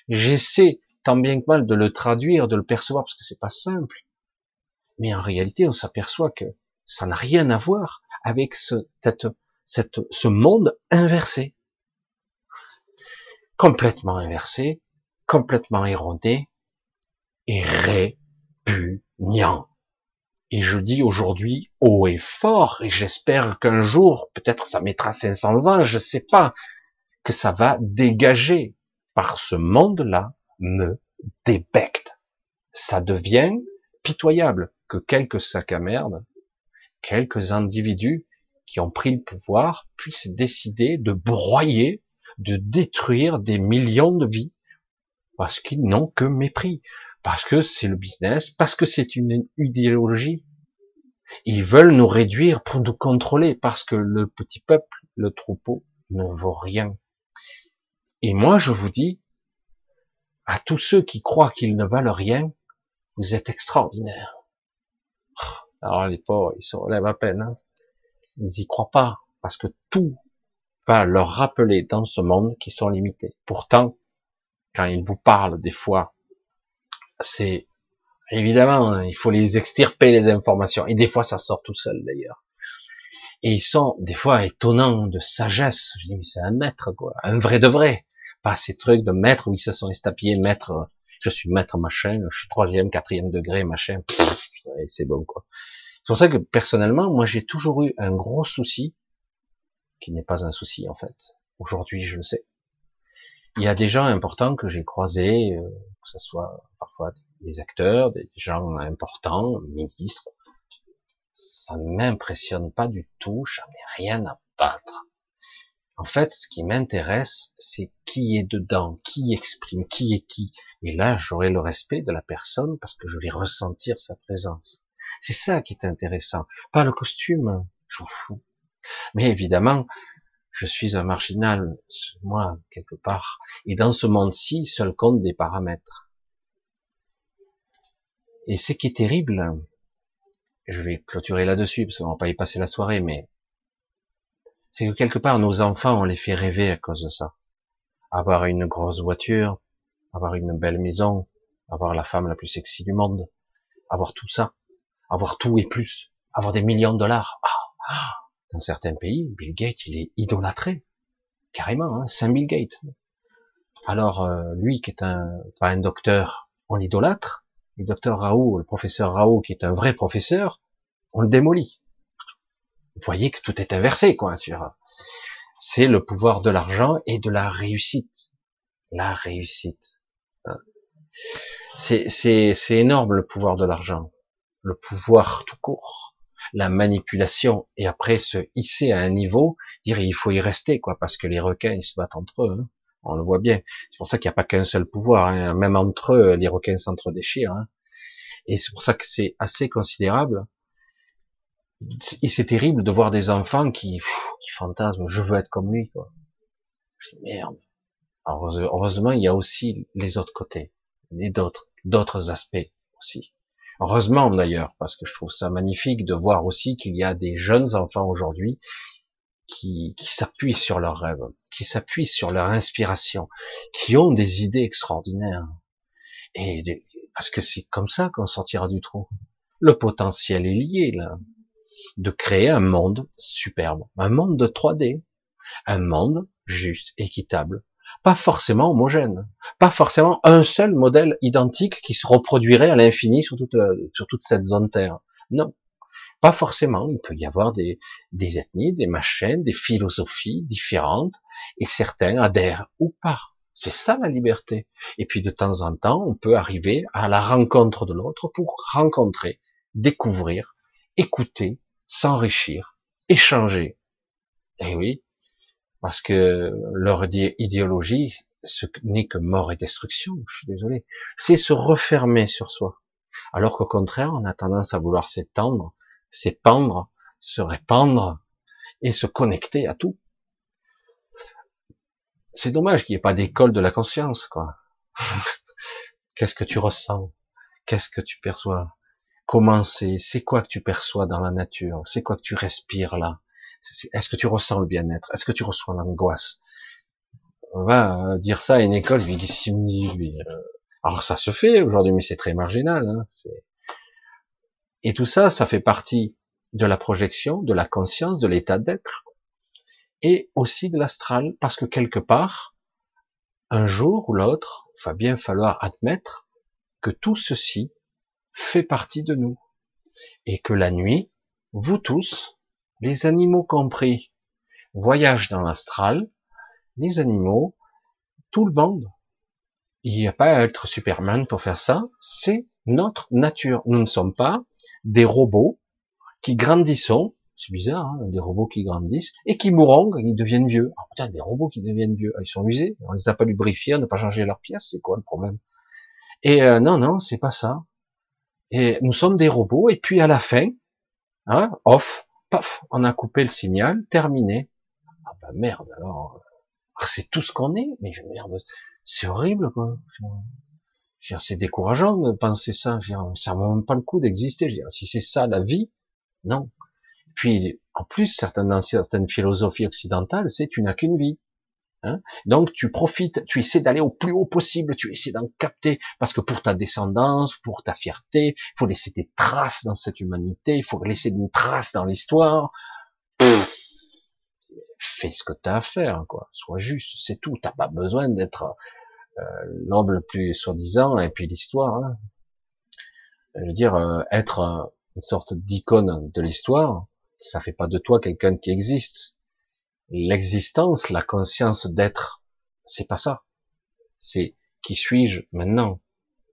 [SPEAKER 1] j'essaie tant bien que mal de le traduire, de le percevoir, parce que c'est pas simple. Mais en réalité, on s'aperçoit que ça n'a rien à voir avec ce, cette, ce monde inversé. Complètement inversé, complètement érodé et répugnant. Et je dis aujourd'hui haut et fort, et j'espère qu'un jour, peut-être ça mettra 500 ans, je sais pas, que ça va dégager par ce monde-là me débecte. Ça devient pitoyable que quelques sacs à merde, quelques individus qui ont pris le pouvoir puissent décider de broyer, de détruire des millions de vies parce qu'ils n'ont que mépris, parce que c'est le business, parce que c'est une idéologie. Ils veulent nous réduire pour nous contrôler parce que le petit peuple, le troupeau, ne vaut rien. Et moi, je vous dis, à tous ceux qui croient qu'ils ne valent rien, vous êtes extraordinaires. Alors les pauvres, ils se relèvent à peine. Hein. Ils y croient pas, parce que tout va leur rappeler dans ce monde qu'ils sont limités. Pourtant, quand ils vous parlent des fois, c'est évidemment, il faut les extirper les informations. Et des fois, ça sort tout seul d'ailleurs. Et ils sont des fois étonnants de sagesse. Je dis mais c'est un maître quoi, un vrai de vrai pas ces trucs de maître où ils se sont estampillés maître, je suis maître machin, je suis troisième, quatrième degré machin, c'est bon quoi. C'est pour ça que personnellement, moi j'ai toujours eu un gros souci, qui n'est pas un souci en fait. Aujourd'hui, je le sais. Il y a des gens importants que j'ai croisés, euh, que ce soit parfois des acteurs, des gens importants, ministres. Ça ne m'impressionne pas du tout, j'en ai rien à battre. En fait, ce qui m'intéresse, c'est qui est dedans, qui exprime, qui est qui. Et là, j'aurai le respect de la personne parce que je vais ressentir sa présence. C'est ça qui est intéressant. Pas le costume, je m'en fous. Mais évidemment, je suis un marginal, moi, quelque part. Et dans ce monde-ci, seul compte des paramètres. Et ce qui est terrible, je vais clôturer là-dessus parce qu'on va pas y passer la soirée, mais c'est que quelque part nos enfants, on les fait rêver à cause de ça. Avoir une grosse voiture, avoir une belle maison, avoir la femme la plus sexy du monde, avoir tout ça, avoir tout et plus, avoir des millions de dollars. Ah, ah. Dans certains pays, Bill Gates, il est idolâtré, carrément, hein, Saint Bill Gates. Alors euh, lui, qui est un pas un docteur, on l'idolâtre. Le docteur Raoult, le professeur Raoult, qui est un vrai professeur, on le démolit. Vous voyez que tout est inversé, quoi. C'est le pouvoir de l'argent et de la réussite. La réussite. C'est énorme le pouvoir de l'argent. Le pouvoir tout court. La manipulation. Et après se hisser à un niveau, dire il faut y rester, quoi, parce que les requins, ils se battent entre eux. Hein. On le voit bien. C'est pour ça qu'il n'y a pas qu'un seul pouvoir. Hein. Même entre eux, les requins s'entre-déchirent. Hein. Et c'est pour ça que c'est assez considérable. Et c'est terrible de voir des enfants qui, qui fantasment, je veux être comme lui, quoi. Merde. Alors, heureusement, il y a aussi les autres côtés, les d'autres aspects aussi. Heureusement d'ailleurs, parce que je trouve ça magnifique de voir aussi qu'il y a des jeunes enfants aujourd'hui qui, s'appuient sur leurs rêves, qui s'appuient sur leur inspiration, qui ont des idées extraordinaires. Et parce que c'est comme ça qu'on sortira du trou. Le potentiel est lié là de créer un monde superbe, un monde de 3D, un monde juste, équitable, pas forcément homogène, pas forcément un seul modèle identique qui se reproduirait à l'infini sur toute, sur toute cette zone Terre. Non, pas forcément. Il peut y avoir des, des ethnies, des machines, des philosophies différentes, et certains adhèrent ou pas. C'est ça la liberté. Et puis de temps en temps, on peut arriver à la rencontre de l'autre pour rencontrer, découvrir, écouter, s'enrichir, échanger. Eh oui, parce que leur idéologie, n'est que mort et destruction, je suis désolé, c'est se refermer sur soi. Alors qu'au contraire, on a tendance à vouloir s'étendre, s'épandre, se répandre et se connecter à tout. C'est dommage qu'il n'y ait pas d'école de la conscience, quoi. Qu'est-ce que tu ressens? Qu'est-ce que tu perçois? Comment c'est? C'est quoi que tu perçois dans la nature? C'est quoi que tu respires là? Est-ce que tu ressens le bien-être? Est-ce que tu reçois l'angoisse? On va euh, dire ça à une école, lui, euh, alors ça se fait aujourd'hui, mais c'est très marginal. Hein, et tout ça, ça fait partie de la projection, de la conscience, de l'état d'être, et aussi de l'astral, parce que quelque part, un jour ou l'autre, il va bien falloir admettre que tout ceci fait partie de nous. Et que la nuit, vous tous, les animaux compris, voyagent dans l'astral, les animaux, tout le monde. Il n'y a pas à être Superman pour faire ça, c'est notre nature. Nous ne sommes pas des robots qui grandissons, c'est bizarre, hein, des robots qui grandissent, et qui mourront ils deviennent vieux. Ah, putain, des robots qui deviennent vieux, ah, ils sont usés, on les a pas lubrifiés, on n'a pas changé leurs pièces, c'est quoi le problème? Et euh, non, non, c'est pas ça. Et nous sommes des robots, et puis à la fin, hein, off, paf, on a coupé le signal, terminé. Ah bah merde, alors, ah, c'est tout ce qu'on est, mais merde, c'est horrible, quoi. C'est décourageant de penser ça. Ça vaut même pas le coup d'exister. Si c'est ça la vie, non. Puis, en plus, dans certaines philosophies occidentales, c'est tu n'as qu'une vie. Hein Donc tu profites, tu essaies d'aller au plus haut possible, tu essaies d'en capter, parce que pour ta descendance, pour ta fierté, il faut laisser des traces dans cette humanité, il faut laisser une trace dans l'histoire. Fais ce que tu as à faire, quoi. Sois juste, c'est tout. T'as pas besoin d'être euh, l'homme le plus soi-disant, et puis l'histoire. Hein. Je veux dire, euh, être une sorte d'icône de l'histoire, ça fait pas de toi quelqu'un qui existe l'existence, la conscience d'être, c'est pas ça. C'est qui suis-je maintenant?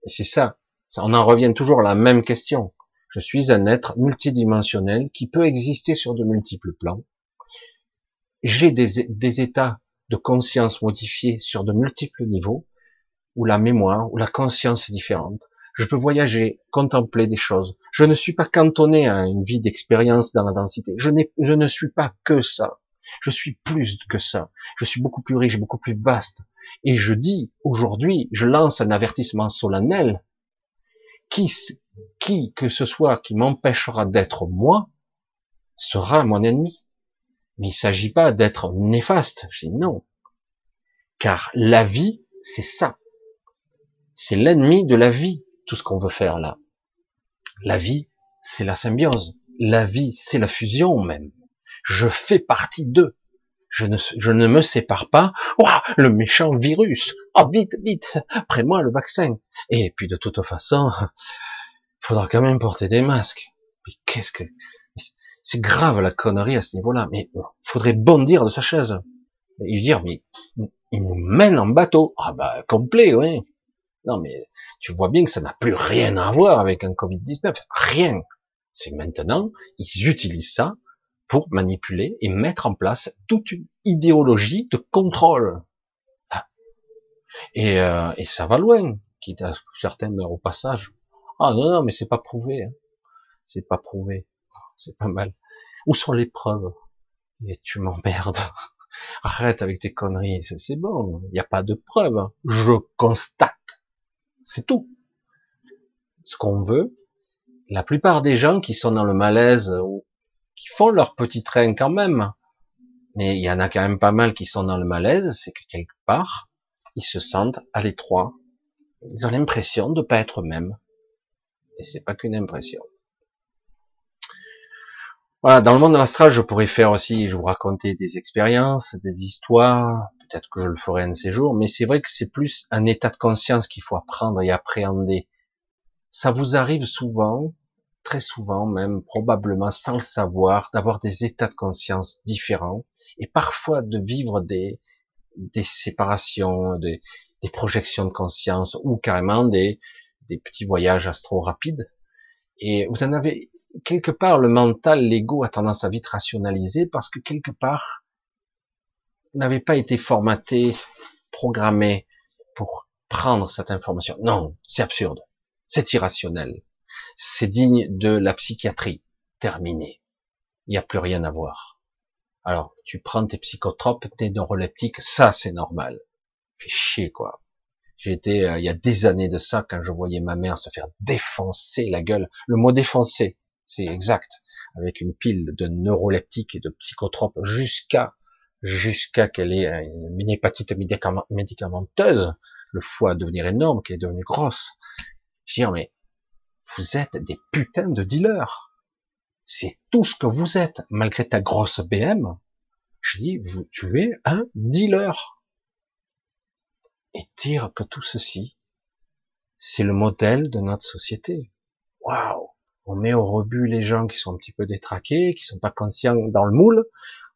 [SPEAKER 1] C'est ça. On en revient toujours à la même question. Je suis un être multidimensionnel qui peut exister sur de multiples plans. J'ai des, états de conscience modifiés sur de multiples niveaux, où la mémoire, où la conscience est différente. Je peux voyager, contempler des choses. Je ne suis pas cantonné à une vie d'expérience dans la densité. Je ne suis pas que ça. Je suis plus que ça. Je suis beaucoup plus riche, beaucoup plus vaste. Et je dis, aujourd'hui, je lance un avertissement solennel. Qui, qui que ce soit qui m'empêchera d'être moi sera mon ennemi. Mais il s'agit pas d'être néfaste. Je dis non. Car la vie, c'est ça. C'est l'ennemi de la vie, tout ce qu'on veut faire là. La vie, c'est la symbiose. La vie, c'est la fusion même. Je fais partie d'eux. Je ne, je ne me sépare pas. Ouah, le méchant virus. Oh, vite, vite. Après moi, le vaccin. Et puis, de toute façon, faudra quand même porter des masques. Mais qu'est-ce que, c'est grave la connerie à ce niveau-là. Mais il faudrait bondir de sa chaise. Et dire, mais il nous mène en bateau. Ah bah, complet, oui. Non, mais tu vois bien que ça n'a plus rien à voir avec un Covid-19. Rien. C'est maintenant, ils utilisent ça pour manipuler et mettre en place toute une idéologie de contrôle. Ah. Et, euh, et ça va loin, quitte à certains meurent au passage. Ah non, non, mais c'est pas prouvé. Hein. C'est pas prouvé. C'est pas mal. Où sont les preuves? Et tu m'emmerdes. Arrête avec tes conneries. C'est bon. Il n'y a pas de preuves. Je constate. C'est tout. Ce qu'on veut, la plupart des gens qui sont dans le malaise qui font leur petit train quand même, mais il y en a quand même pas mal qui sont dans le malaise, c'est que quelque part, ils se sentent à l'étroit. Ils ont l'impression de pas être eux-mêmes. Et c'est pas qu'une impression. Voilà, dans le monde de l'astral, je pourrais faire aussi, je vous raconter des expériences, des histoires, peut-être que je le ferai un de ces jours, mais c'est vrai que c'est plus un état de conscience qu'il faut apprendre et appréhender. Ça vous arrive souvent, très souvent même, probablement sans le savoir, d'avoir des états de conscience différents et parfois de vivre des, des séparations, des, des projections de conscience ou carrément des, des petits voyages astro rapides. Et vous en avez quelque part, le mental, l'ego a tendance à vite rationaliser parce que quelque part, n'avait pas été formaté, programmé pour prendre cette information. Non, c'est absurde. C'est irrationnel. C'est digne de la psychiatrie. Terminé. Il n'y a plus rien à voir. Alors, tu prends tes psychotropes, tes neuroleptiques, ça c'est normal. Fais chier, quoi. Été, euh, il y a des années de ça, quand je voyais ma mère se faire défoncer la gueule. Le mot défoncer, c'est exact, avec une pile de neuroleptiques et de psychotropes jusqu'à jusqu'à qu'elle ait une hépatite médicamenteuse, le foie devenir énorme, qu'elle est devenue grosse. Je dis, mais vous êtes des putains de dealers. C'est tout ce que vous êtes, malgré ta grosse BM. Je dis, vous, tu es un dealer. Et dire que tout ceci, c'est le modèle de notre société. Waouh on met au rebut les gens qui sont un petit peu détraqués, qui sont pas conscients dans le moule,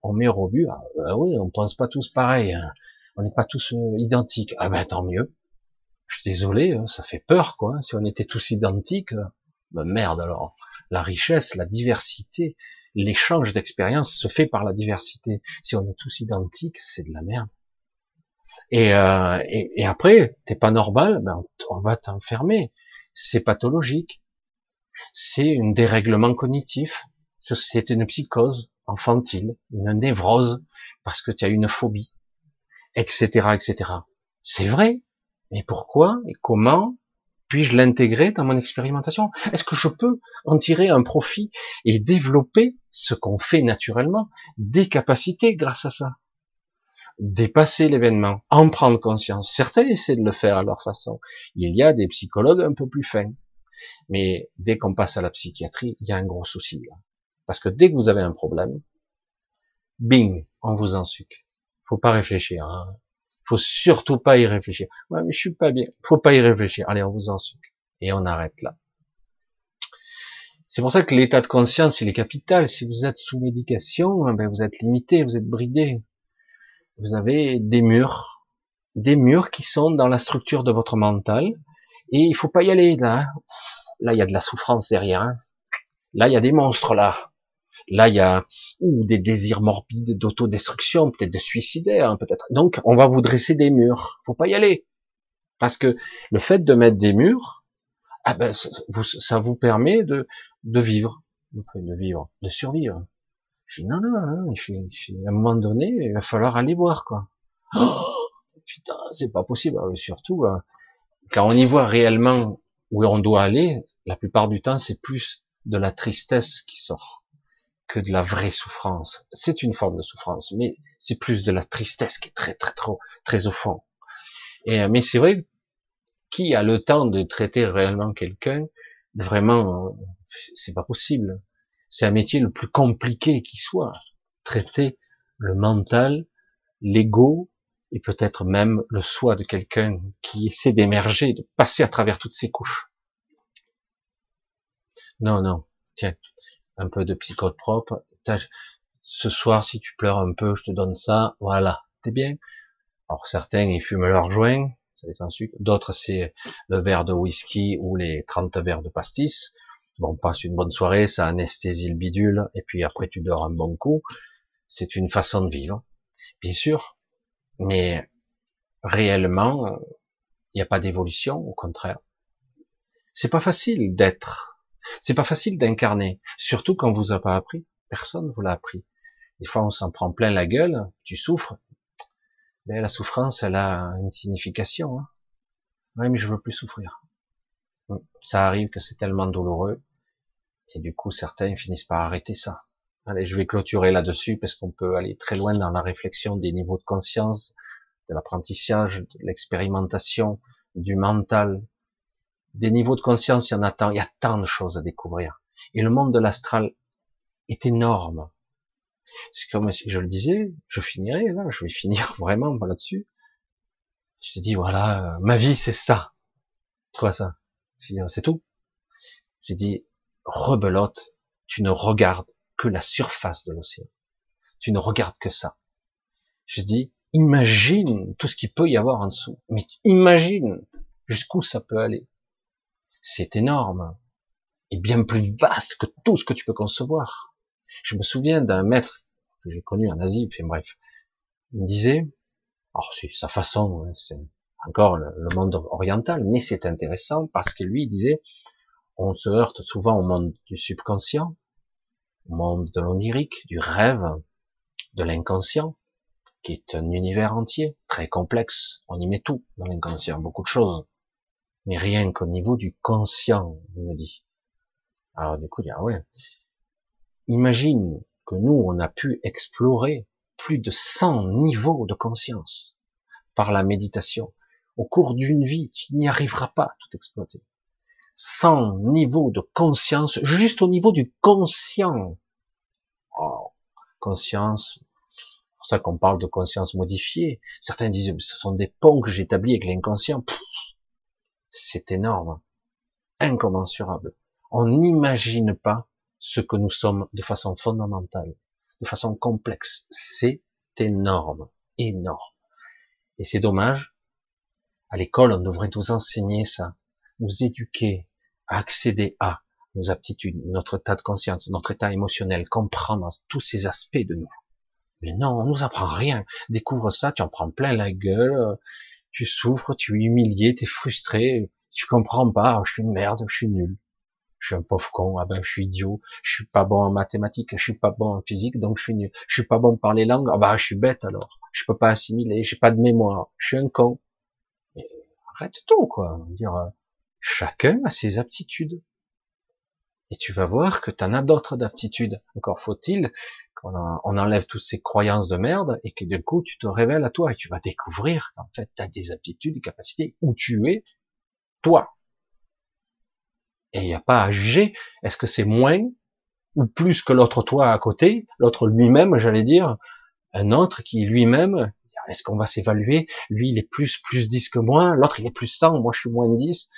[SPEAKER 1] on met au rebut, ah, bah oui, on pense pas tous pareil, hein. on n'est pas tous euh, identiques, ah ben tant mieux. Je suis désolé, hein, ça fait peur quoi. Si on était tous identiques, ben merde alors. La richesse, la diversité, l'échange d'expériences se fait par la diversité. Si on est tous identiques, c'est de la merde. Et, euh, et, après, t'es pas normal, ben on va t'enfermer. C'est pathologique c'est un dérèglement cognitif, c'est une psychose infantile, une névrose, parce que tu as une phobie, etc., etc. C'est vrai, mais pourquoi et comment puis-je l'intégrer dans mon expérimentation? Est-ce que je peux en tirer un profit et développer ce qu'on fait naturellement, des capacités grâce à ça? Dépasser l'événement, en prendre conscience. Certains essaient de le faire à leur façon. Il y a des psychologues un peu plus fins, mais dès qu'on passe à la psychiatrie, il y a un gros souci. Parce que dès que vous avez un problème, bing, on vous en sucre. Faut pas réfléchir. Hein. Faut surtout pas y réfléchir. Ouais, mais je suis pas bien. Faut pas y réfléchir. Allez, on vous en sucre. Et on arrête là. C'est pour ça que l'état de conscience, il est capital. Si vous êtes sous médication, ben vous êtes limité, vous êtes bridé. Vous avez des murs, des murs qui sont dans la structure de votre mental, et il faut pas y aller là. Là, il y a de la souffrance derrière. Hein. Là, il y a des monstres là. Là, il y a ou des désirs morbides d'autodestruction, peut-être de suicidaire, hein, peut-être. Donc, on va vous dresser des murs. Faut pas y aller, parce que le fait de mettre des murs, ah ben, ça vous permet de vivre, de vivre, de survivre. Je dis non, non, non, à un moment donné, il va falloir aller voir quoi. Oh, putain, c'est pas possible. Ah surtout, hein, quand on y voit réellement où on doit aller, La plupart du temps, c'est plus de la tristesse qui sort que de la vraie souffrance. C'est une forme de souffrance, mais c'est plus de la tristesse qui est très, très, trop, très au fond. Et, euh, mais c'est vrai, qui a le temps de traiter réellement quelqu'un, vraiment, euh, c'est pas possible. C'est un métier le plus compliqué qui soit. Traiter le mental, l'ego, et peut-être même le soi de quelqu'un qui essaie d'émerger, de passer à travers toutes ces couches. Non, non, tiens, un peu de psychote propre. Ce soir, si tu pleures un peu, je te donne ça, voilà, t'es bien. Alors certains, ils fument leur joint, c'est sans sucre. D'autres, c'est le verre de whisky ou les 30 verres de pastis. Bon, passe une bonne soirée, ça anesthésie le bidule, et puis après tu dors un bon coup. C'est une façon de vivre, bien sûr. Mais réellement, il n'y a pas d'évolution, au contraire. C'est pas facile d'être. C'est pas facile d'incarner. Surtout quand vous a pas appris. Personne vous l'a appris. Des fois, on s'en prend plein la gueule, tu souffres. Mais la souffrance, elle a une signification. Hein. Mais je veux plus souffrir. Ça arrive que c'est tellement douloureux. Et du coup, certains finissent par arrêter ça. Allez, je vais clôturer là-dessus parce qu'on peut aller très loin dans la réflexion des niveaux de conscience, de l'apprentissage, de l'expérimentation, du mental. Des niveaux de conscience, il y en a tant, il y a tant de choses à découvrir. Et le monde de l'astral est énorme. C'est comme si je le disais, je finirai là, je vais finir vraiment là-dessus. Je dit voilà, ma vie c'est ça. Quoi ça? C'est tout. J'ai dit rebelote, tu ne regardes que la surface de l'océan. Tu ne regardes que ça. Je dis, imagine tout ce qu'il peut y avoir en dessous. Mais imagine jusqu'où ça peut aller. C'est énorme. Et bien plus vaste que tout ce que tu peux concevoir. Je me souviens d'un maître que j'ai connu en Asie, enfin bref. Il me disait, alors c'est sa façon, hein, c'est encore le, monde oriental, mais c'est intéressant parce que lui disait, on se heurte souvent au monde du subconscient, monde de l'onirique, du rêve, de l'inconscient, qui est un univers entier, très complexe. On y met tout dans l'inconscient, beaucoup de choses. Mais rien qu'au niveau du conscient, il me dit. Alors du coup, il dit, ah ouais. Imagine que nous, on a pu explorer plus de 100 niveaux de conscience par la méditation. Au cours d'une vie, tu n'y arriveras pas à tout exploiter sans niveau de conscience, juste au niveau du conscient. Oh, conscience, c'est pour ça qu'on parle de conscience modifiée. Certains disent, ce sont des ponts que j'établis avec l'inconscient. C'est énorme, incommensurable. On n'imagine pas ce que nous sommes de façon fondamentale, de façon complexe. C'est énorme, énorme. Et c'est dommage. À l'école, on devrait nous enseigner ça nous éduquer à accéder à nos aptitudes, notre état de conscience, notre état émotionnel, comprendre tous ces aspects de nous. Mais non, on nous apprend rien. Découvre ça, tu en prends plein la gueule, tu souffres, tu es humilié, tu es frustré, tu comprends pas, je suis une merde, je suis nul. Je suis un pauvre con, ah ben je suis idiot, je suis pas bon en mathématiques, je suis pas bon en physique, donc je suis nul. Je suis pas bon par les langues, ah ben je suis bête alors. Je peux pas assimiler, j'ai pas de mémoire, je suis un con. Mais arrête tout quoi. Dire, Chacun a ses aptitudes. Et tu vas voir que tu en as d'autres d'aptitudes. Encore faut-il qu'on on enlève toutes ces croyances de merde et que du coup tu te révèles à toi et tu vas découvrir qu'en fait tu as des aptitudes, des capacités où tu es toi. Et il n'y a pas à juger. Est-ce que c'est moins ou plus que l'autre toi à côté, l'autre lui-même, j'allais dire, un autre qui lui-même, est-ce qu'on va s'évaluer? Lui, il est plus plus 10 que moi, l'autre il est plus 100, moi je suis moins 10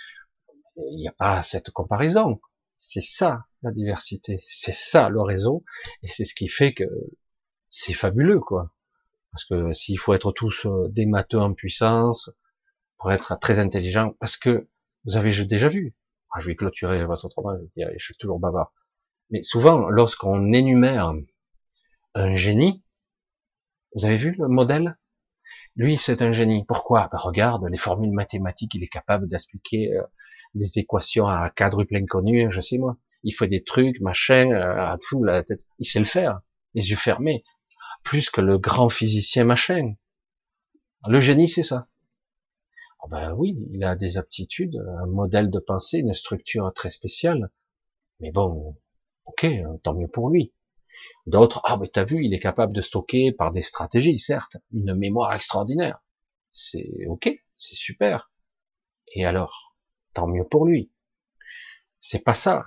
[SPEAKER 1] il n'y a pas cette comparaison. C'est ça la diversité, c'est ça le réseau, et c'est ce qui fait que c'est fabuleux, quoi. Parce que s'il faut être tous euh, des matheux en puissance, pour être très intelligent, parce que vous avez déjà vu, ah, je vais clôturer votre autrement, je, je suis toujours bavard, mais souvent, lorsqu'on énumère un génie, vous avez vu le modèle? Lui, c'est un génie. Pourquoi? Ben, Regarde les formules mathématiques, il est capable d'expliquer euh, des équations à quadruple inconnu, je sais moi. Il fait des trucs, machin, euh, à tout, la tête. Il sait le faire, les yeux fermés. Plus que le grand physicien machin. Le génie, c'est ça. Ah ben oui, il a des aptitudes, un modèle de pensée, une structure très spéciale. Mais bon, ok, tant mieux pour lui. D'autres, ah mais t'as vu, il est capable de stocker par des stratégies, certes, une mémoire extraordinaire. C'est ok, c'est super. Et alors, tant mieux pour lui. C'est pas ça.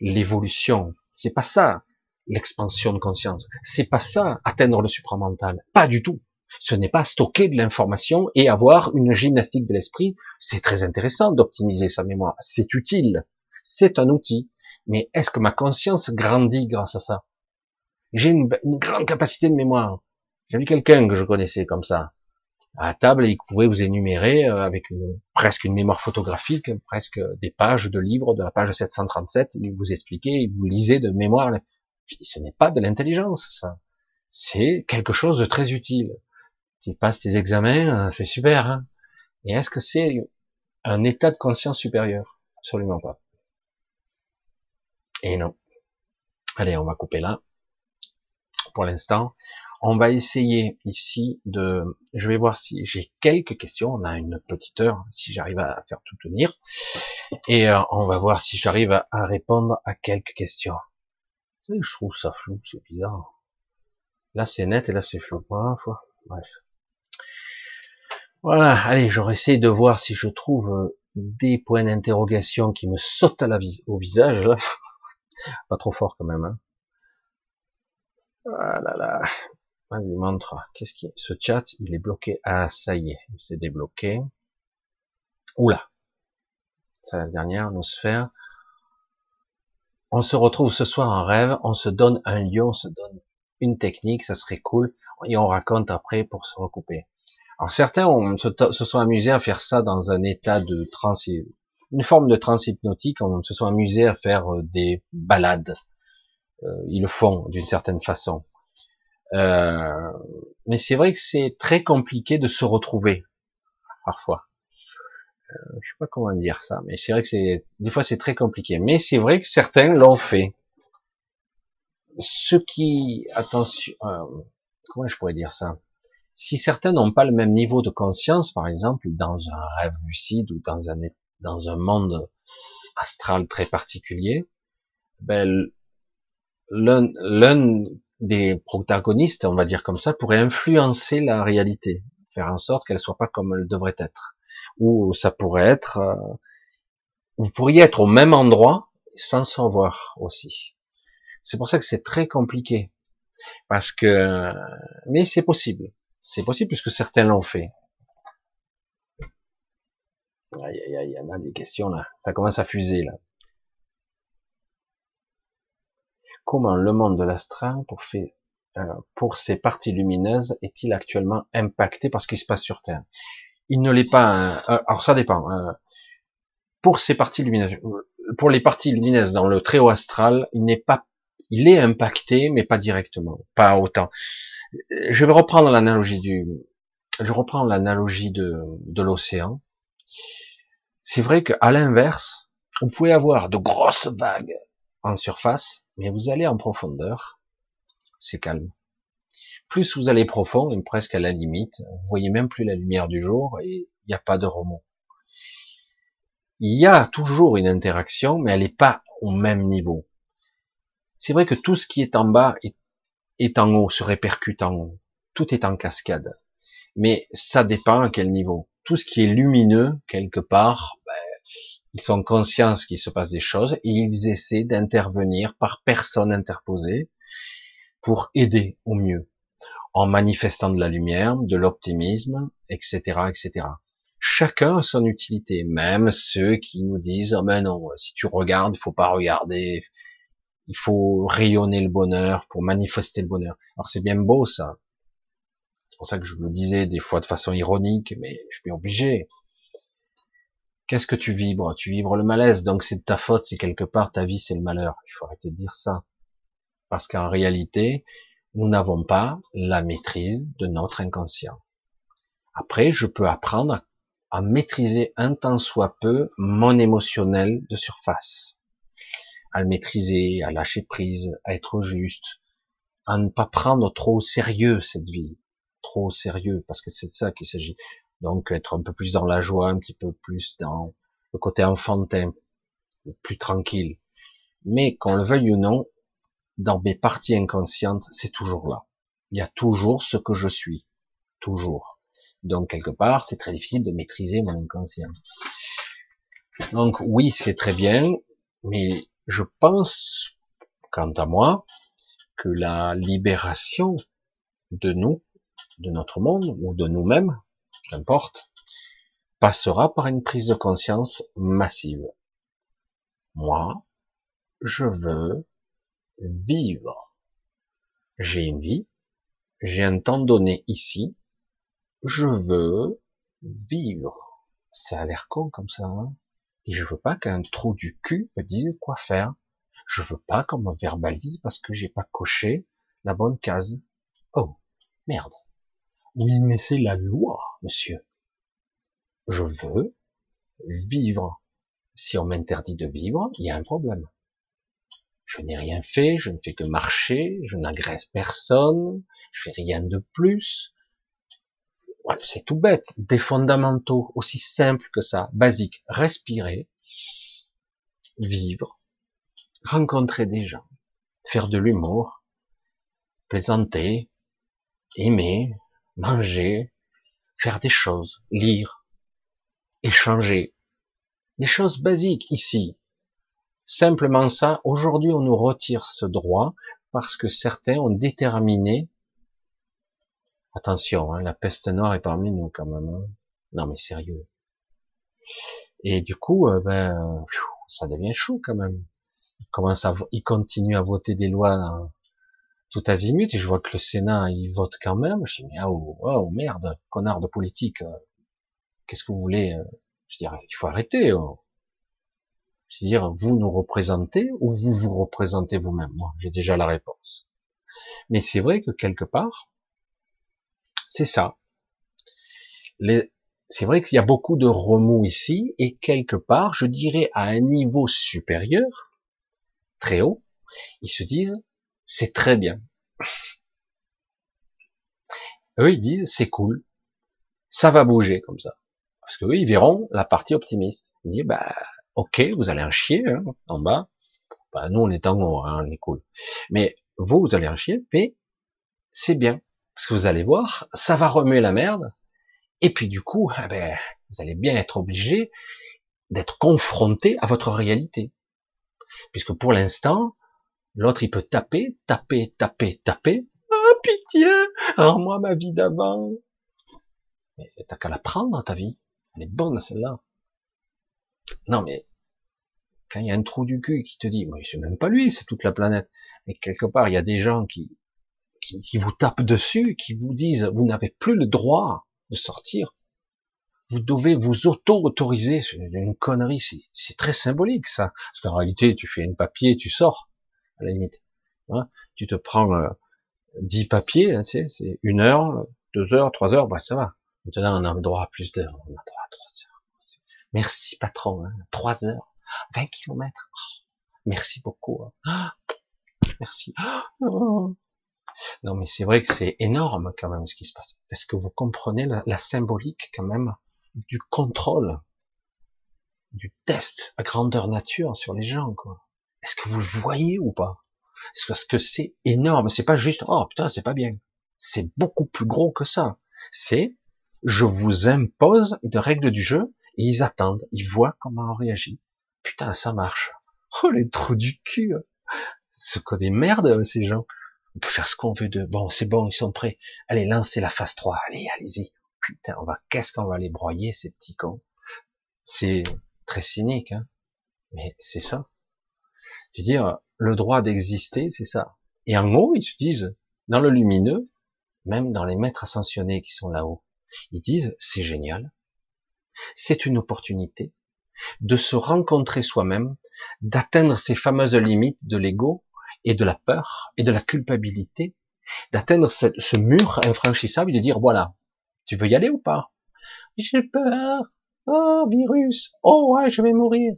[SPEAKER 1] L'évolution, c'est pas ça. L'expansion de conscience, c'est pas ça. Atteindre le supramental, pas du tout. Ce n'est pas stocker de l'information et avoir une gymnastique de l'esprit. C'est très intéressant d'optimiser sa mémoire. C'est utile. C'est un outil. Mais est-ce que ma conscience grandit grâce à ça? J'ai une, grande capacité de mémoire. J'ai vu quelqu'un que je connaissais comme ça à table et il pouvait vous énumérer euh, avec une, presque une mémoire photographique, presque des pages de livres de la page 737, il vous expliquait, il vous lisait de mémoire. Je dis, ce n'est pas de l'intelligence, ça. C'est quelque chose de très utile. Tu passes tes examens, euh, c'est super. Hein et est-ce que c'est un état de conscience supérieur? Absolument pas. Et non. Allez, on va couper là. Pour l'instant, on va essayer ici de, je vais voir si j'ai quelques questions. On a une petite heure, si j'arrive à faire tout tenir. Et euh, on va voir si j'arrive à, répondre à quelques questions. Je trouve ça flou, c'est bizarre. Là c'est net et là c'est flou. fois. Bref. Voilà, allez, j'aurais essayé de voir si je trouve euh, des points d'interrogation qui me sautent à la au visage. Pas trop fort quand même. Hein. Ah là. Vas-y, montre. Qu'est-ce qui Ce chat, il est bloqué. Ah, ça y est, il s'est débloqué. Oula. C'est la dernière, nos sphères. On se retrouve ce soir en rêve, on se donne un lieu, on se donne une technique, ça serait cool, et on raconte après pour se recouper. Alors certains se, sont amusés à faire ça dans un état de trans, une forme de trans hypnotique, on se sont amusés à faire euh, des balades. Euh, ils le font d'une certaine façon. Euh, mais c'est vrai que c'est très compliqué de se retrouver parfois. Euh, je sais pas comment dire ça, mais c'est vrai que c'est des fois c'est très compliqué. Mais c'est vrai que certains l'ont fait. Ce qui, attention, euh, comment je pourrais dire ça? Si certains n'ont pas le même niveau de conscience, par exemple, dans un rêve lucide ou dans un dans un monde astral très particulier, ben l'un des protagonistes, on va dire comme ça, pourraient influencer la réalité, faire en sorte qu'elle soit pas comme elle devrait être. Ou ça pourrait être, euh, vous pourriez être au même endroit sans s'en voir aussi. C'est pour ça que c'est très compliqué. Parce que, mais c'est possible. C'est possible puisque certains l'ont fait. Il y en a des questions là. Ça commence à fuser là. Comment le monde de l'astral, pour, euh, pour ses parties lumineuses, est-il actuellement impacté par ce qui se passe sur Terre? Il ne l'est pas. Hein. Euh, alors ça dépend. Hein. Pour ces parties lumineuses, pour les parties lumineuses dans le très haut astral, il n'est pas, il est impacté, mais pas directement, pas autant. Je vais reprendre l'analogie du, je reprends l'analogie de, de l'océan. C'est vrai qu'à l'inverse, vous pouvez avoir de grosses vagues en surface, mais vous allez en profondeur, c'est calme. Plus vous allez profond, et presque à la limite, vous voyez même plus la lumière du jour et il n'y a pas de remous. Il y a toujours une interaction, mais elle n'est pas au même niveau. C'est vrai que tout ce qui est en bas est, en haut, se répercute en haut. Tout est en cascade. Mais ça dépend à quel niveau. Tout ce qui est lumineux, quelque part, ben, ils sont conscients qu'il se passe des choses et ils essaient d'intervenir par personne interposée pour aider au mieux, en manifestant de la lumière, de l'optimisme, etc., etc. Chacun a son utilité, même ceux qui nous disent oh mais non, si tu regardes, il faut pas regarder, il faut rayonner le bonheur pour manifester le bonheur. Alors c'est bien beau ça. C'est pour ça que je le disais des fois de façon ironique, mais je suis obligé. Qu'est-ce que tu vibres? Tu vibres le malaise, donc c'est de ta faute si quelque part ta vie c'est le malheur. Il faut arrêter de dire ça. Parce qu'en réalité, nous n'avons pas la maîtrise de notre inconscient. Après, je peux apprendre à maîtriser un tant soit peu mon émotionnel de surface. À le maîtriser, à lâcher prise, à être juste, à ne pas prendre trop au sérieux cette vie. Trop au sérieux, parce que c'est de ça qu'il s'agit. Donc être un peu plus dans la joie, un petit peu plus dans le côté enfantin, plus tranquille. Mais qu'on le veuille ou non, dans mes parties inconscientes, c'est toujours là. Il y a toujours ce que je suis. Toujours. Donc quelque part, c'est très difficile de maîtriser mon inconscient. Donc oui, c'est très bien, mais je pense, quant à moi, que la libération de nous, de notre monde ou de nous-mêmes, qu'importe, passera par une prise de conscience massive. Moi, je veux vivre. J'ai une vie, j'ai un temps donné ici, je veux vivre. Ça a l'air con comme ça, hein et je veux pas qu'un trou du cul me dise quoi faire. Je veux pas qu'on me verbalise parce que j'ai pas coché la bonne case. Oh, merde. Oui, mais c'est la loi, monsieur. Je veux vivre. Si on m'interdit de vivre, il y a un problème. Je n'ai rien fait, je ne fais que marcher, je n'agresse personne, je fais rien de plus. c'est tout bête, des fondamentaux aussi simples que ça, basiques. Respirer, vivre, rencontrer des gens, faire de l'humour, plaisanter, aimer, manger, faire des choses, lire, échanger, des choses basiques ici, Simplement ça, aujourd'hui on nous retire ce droit parce que certains ont déterminé, attention, hein, la peste noire est parmi nous quand même, hein. non mais sérieux. Et du coup, euh, ben, ça devient chaud quand même. Ils commencent à, ils continuent à voter des lois tout azimut et je vois que le Sénat il vote quand même. Je dis mais oh, oh merde, connard de politique, euh, qu'est-ce que vous voulez euh? Je dis il faut arrêter. Oh. C'est-à-dire, vous nous représentez ou vous vous représentez vous-même? Moi, j'ai déjà la réponse. Mais c'est vrai que quelque part, c'est ça. C'est vrai qu'il y a beaucoup de remous ici, et quelque part, je dirais à un niveau supérieur, très haut, ils se disent, c'est très bien. Eux, ils disent, c'est cool, ça va bouger comme ça. Parce que eux, ils verront la partie optimiste. Ils disent, bah, ok, vous allez en chier hein, en bas. Bah, nous, on est en haut, hein, on est cool. Mais vous, vous allez en chier, mais c'est bien. Parce que vous allez voir, ça va remuer la merde. Et puis du coup, eh vous allez bien être obligé d'être confronté à votre réalité. Puisque pour l'instant, l'autre, il peut taper, taper, taper, taper. Ah, pitié, rends-moi ma vie d'avant. Mais t'as qu'à la prendre, ta vie. Elle est bonne, celle-là. Non, mais quand il y a un trou du cul qui te dit, mais c'est même pas lui, c'est toute la planète. Mais quelque part, il y a des gens qui, qui, vous tapent dessus, qui vous disent, vous n'avez plus le droit de sortir. Vous devez vous auto-autoriser. C'est une connerie, c'est très symbolique, ça. Parce qu'en réalité, tu fais un papier, tu sors, à la limite. Hein tu te prends euh, dix papiers, hein, c'est une heure, deux heures, trois heures, bah ça va. Maintenant, on a droit à plus d'heures. On a droit à trois heures. Merci, patron. Hein, trois heures. 20 kilomètres. Oh, merci beaucoup. Hein. merci. Oh. Non, mais c'est vrai que c'est énorme quand même ce qui se passe. Est-ce que vous comprenez la, symbolique quand même du contrôle, du test à grandeur nature sur les gens, quoi? Est-ce que vous le voyez ou pas? Parce que c'est énorme. C'est pas juste, oh putain, c'est pas bien. C'est beaucoup plus gros que ça. C'est, je vous impose une règle du jeu et ils attendent, ils voient comment on réagit. Putain, ça marche. Oh, les trous du cul. Ce qu'on des merdes, ces gens. On peut faire ce qu'on veut de, bon, c'est bon, ils sont prêts. Allez, lancez la phase 3. Allez, allez-y. Putain, on va, qu'est-ce qu'on va les broyer, ces petits cons? C'est très cynique, hein. Mais c'est ça. Je veux dire, le droit d'exister, c'est ça. Et en haut, ils se disent, dans le lumineux, même dans les maîtres ascensionnés qui sont là-haut, ils disent, c'est génial. C'est une opportunité de se rencontrer soi-même, d'atteindre ces fameuses limites de l'ego et de la peur et de la culpabilité, d'atteindre ce, mur infranchissable et de dire voilà, tu veux y aller ou pas? J'ai peur. Oh virus. Oh ouais, je vais mourir.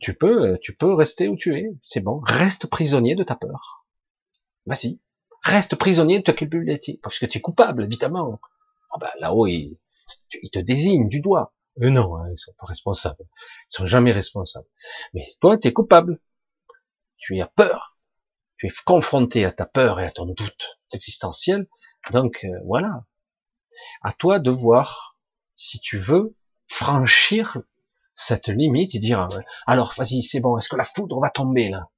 [SPEAKER 1] Tu peux, tu peux rester où tu es. C'est bon. Reste prisonnier de ta peur. Vas-y. Reste prisonnier de ta culpabilité. Parce que tu es coupable, évidemment. Ah ben là-haut, ils, ils, te désignent du doigt. Eux non, hein, ils sont pas responsables. Ils sont jamais responsables. Mais toi, tu es coupable. Tu as peur. Tu es confronté à ta peur et à ton doute existentiel. Donc euh, voilà. À toi de voir si tu veux franchir cette limite et dire alors vas-y c'est bon est-ce que la foudre va tomber là?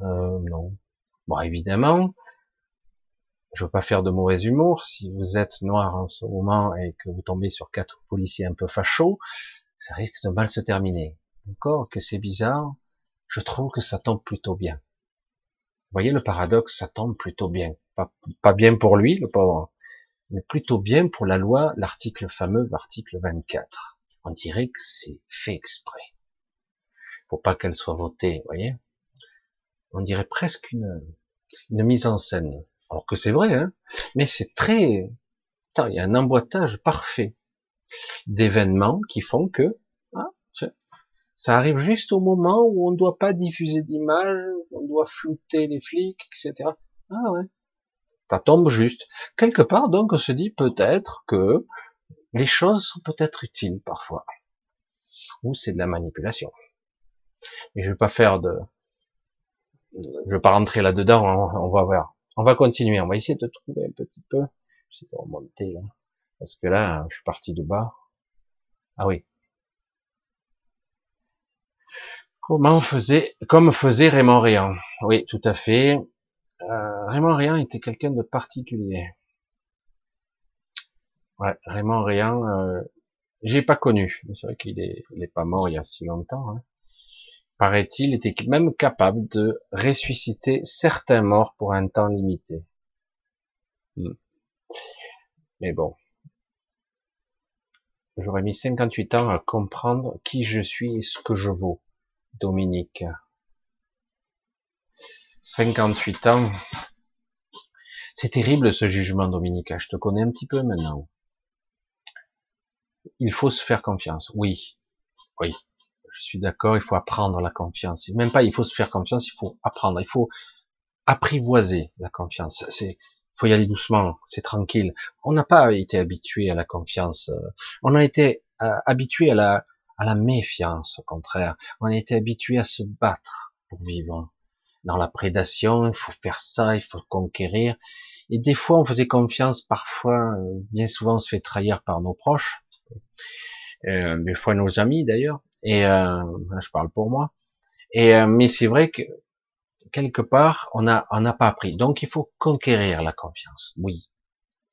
[SPEAKER 1] Euh, non. Bon évidemment je veux pas faire de mauvais humour si vous êtes noir en ce moment et que vous tombez sur quatre policiers un peu fachos ça risque de mal se terminer. Encore que c'est bizarre je trouve que ça tombe plutôt bien. Vous voyez le paradoxe ça tombe plutôt bien. Pas, pas bien pour lui le pauvre mais plutôt bien pour la loi l'article fameux article 24 on dirait que c'est fait exprès. Pour pas qu'elle soit votée, vous voyez. On dirait presque une, une mise en scène. Alors que c'est vrai, hein. Mais c'est très, il y a un emboîtage parfait d'événements qui font que, ah, ça arrive juste au moment où on ne doit pas diffuser d'images, on doit flouter les flics, etc. Ah ouais. Ça tombe juste. Quelque part, donc, on se dit peut-être que les choses sont peut-être utiles parfois. Ou c'est de la manipulation. Mais je vais pas faire de, je vais pas rentrer là-dedans, on, va voir. On va continuer, on va essayer de trouver un petit peu, je sais pas remonter là. Parce que là, je suis parti de bas. Ah oui. Comment faisait, comme faisait Raymond Réan. Oui, tout à fait. Euh, Raymond Réan était quelqu'un de particulier. Ouais, Raymond Réan, euh, j'ai pas connu. C'est vrai qu'il est, pas mort il y a si longtemps. Hein. Paraît-il, était même capable de ressusciter certains morts pour un temps limité. Hmm. Mais bon, j'aurais mis 58 ans à comprendre qui je suis et ce que je vaux. Dominique. 58 ans. C'est terrible ce jugement, Dominique. Je te connais un petit peu maintenant il faut se faire confiance. Oui, oui, je suis d'accord. Il faut apprendre la confiance. Même pas, il faut se faire confiance. Il faut apprendre. Il faut apprivoiser la confiance. C'est, faut y aller doucement. C'est tranquille. On n'a pas été habitué à la confiance. On a été euh, habitué à la à la méfiance, au contraire. On a été habitué à se battre pour vivre. Dans la prédation, il faut faire ça, il faut conquérir. Et des fois, on faisait confiance, parfois, euh, bien souvent, on se fait trahir par nos proches euh, des fois nos amis d'ailleurs, et euh, je parle pour moi. Et euh, mais c'est vrai que quelque part on on n'a pas appris. Donc il faut conquérir la confiance. Oui.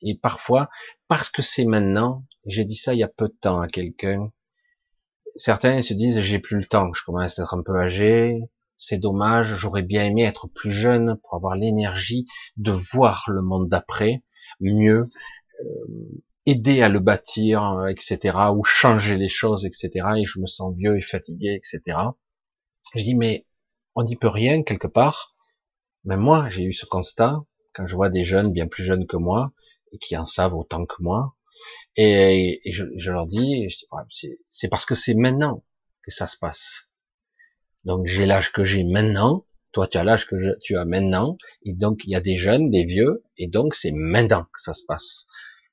[SPEAKER 1] Et parfois parce que c'est maintenant. J'ai dit ça il y a peu de temps à quelqu'un. Certains se disent j'ai plus le temps. Je commence à être un peu âgé. C'est dommage. J'aurais bien aimé être plus jeune pour avoir l'énergie de voir le monde d'après mieux. Euh, aider à le bâtir, euh, etc., ou changer les choses, etc., et je me sens vieux et fatigué, etc. Je dis, mais on n'y peut rien quelque part. Mais moi, j'ai eu ce constat, quand je vois des jeunes bien plus jeunes que moi, et qui en savent autant que moi, et, je, leur dis, c'est parce que c'est maintenant que ça se passe. Donc j'ai l'âge que j'ai maintenant, toi tu as l'âge que tu as maintenant, et donc il y a des jeunes, des vieux, et donc c'est maintenant que ça se passe.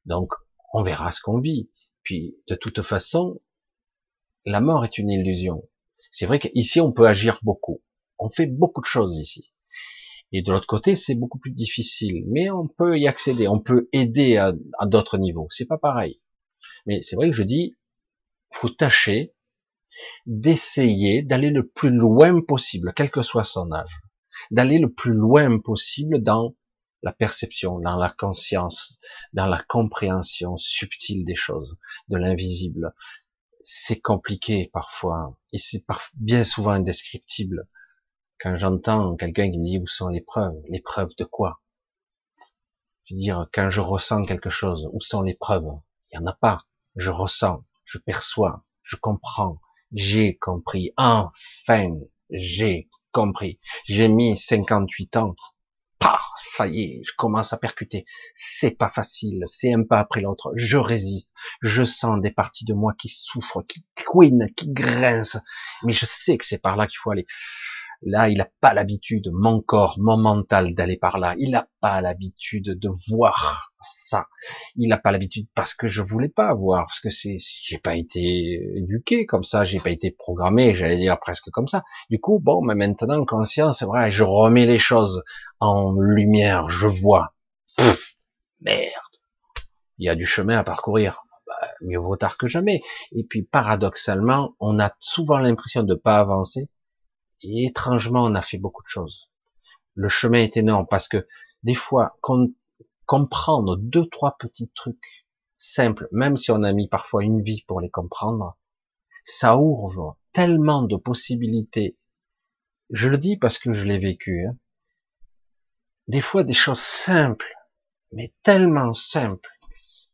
[SPEAKER 1] Donc on verra ce qu'on vit. Puis, de toute façon, la mort est une illusion. C'est vrai qu'ici, on peut agir beaucoup. On fait beaucoup de choses ici. Et de l'autre côté, c'est beaucoup plus difficile. Mais on peut y accéder. On peut aider à, d'autres niveaux. C'est pas pareil. Mais c'est vrai que je dis, faut tâcher d'essayer d'aller le plus loin possible, quel que soit son âge. D'aller le plus loin possible dans la perception, dans la conscience, dans la compréhension subtile des choses, de l'invisible. C'est compliqué parfois, et c'est bien souvent indescriptible. Quand j'entends quelqu'un qui me dit où sont les preuves, les preuves de quoi? Je veux dire, quand je ressens quelque chose, où sont les preuves? Il n'y en a pas. Je ressens, je perçois, je comprends, j'ai compris. Enfin, j'ai compris. J'ai mis 58 ans ça y est, je commence à percuter. C'est pas facile, c'est un pas après l'autre. Je résiste. Je sens des parties de moi qui souffrent, qui couinent, qui grincent. Mais je sais que c'est par là qu'il faut aller. Là, il n'a pas l'habitude, mon corps, mon mental, d'aller par là. Il n'a pas l'habitude de voir ça. Il n'a pas l'habitude parce que je voulais pas voir, parce que c'est, j'ai pas été éduqué comme ça, j'ai pas été programmé, j'allais dire presque comme ça. Du coup, bon, mais maintenant, conscience, c'est vrai, je remets les choses en lumière, je vois. merde. Il y a du chemin à parcourir. Bah, mieux vaut tard que jamais. Et puis, paradoxalement, on a souvent l'impression de pas avancer et étrangement, on a fait beaucoup de choses. Le chemin est énorme parce que des fois, comprendre deux, trois petits trucs simples, même si on a mis parfois une vie pour les comprendre, ça ouvre tellement de possibilités. Je le dis parce que je l'ai vécu. Hein. Des fois, des choses simples, mais tellement simples.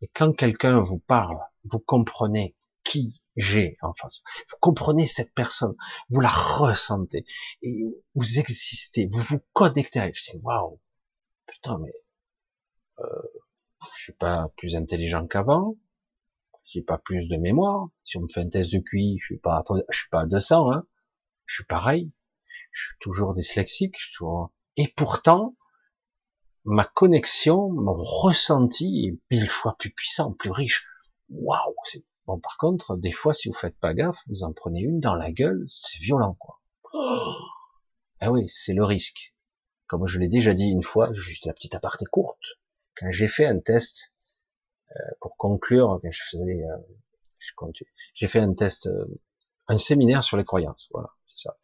[SPEAKER 1] Et quand quelqu'un vous parle, vous comprenez qui j'ai en face. Vous comprenez cette personne, vous la ressentez, et vous existez, vous vous connectez. Je dis, waouh, putain, mais euh, je suis pas plus intelligent qu'avant, j'ai pas plus de mémoire. Si on me fait un test de QI, je suis pas, je suis pas à 200, hein. Je suis pareil. Je suis toujours dyslexique. Et pourtant, ma connexion, mon ressenti est mille fois plus puissant, plus riche. Waouh, c'est Bon, par contre, des fois, si vous faites pas gaffe, vous en prenez une dans la gueule, c'est violent, quoi. Ah oui, c'est le risque. Comme je l'ai déjà dit une fois, juste la petite aparté courte, quand j'ai fait un test euh, pour conclure, quand je faisais, euh, j'ai fait un test, euh, un séminaire sur les croyances, voilà, c'est ça.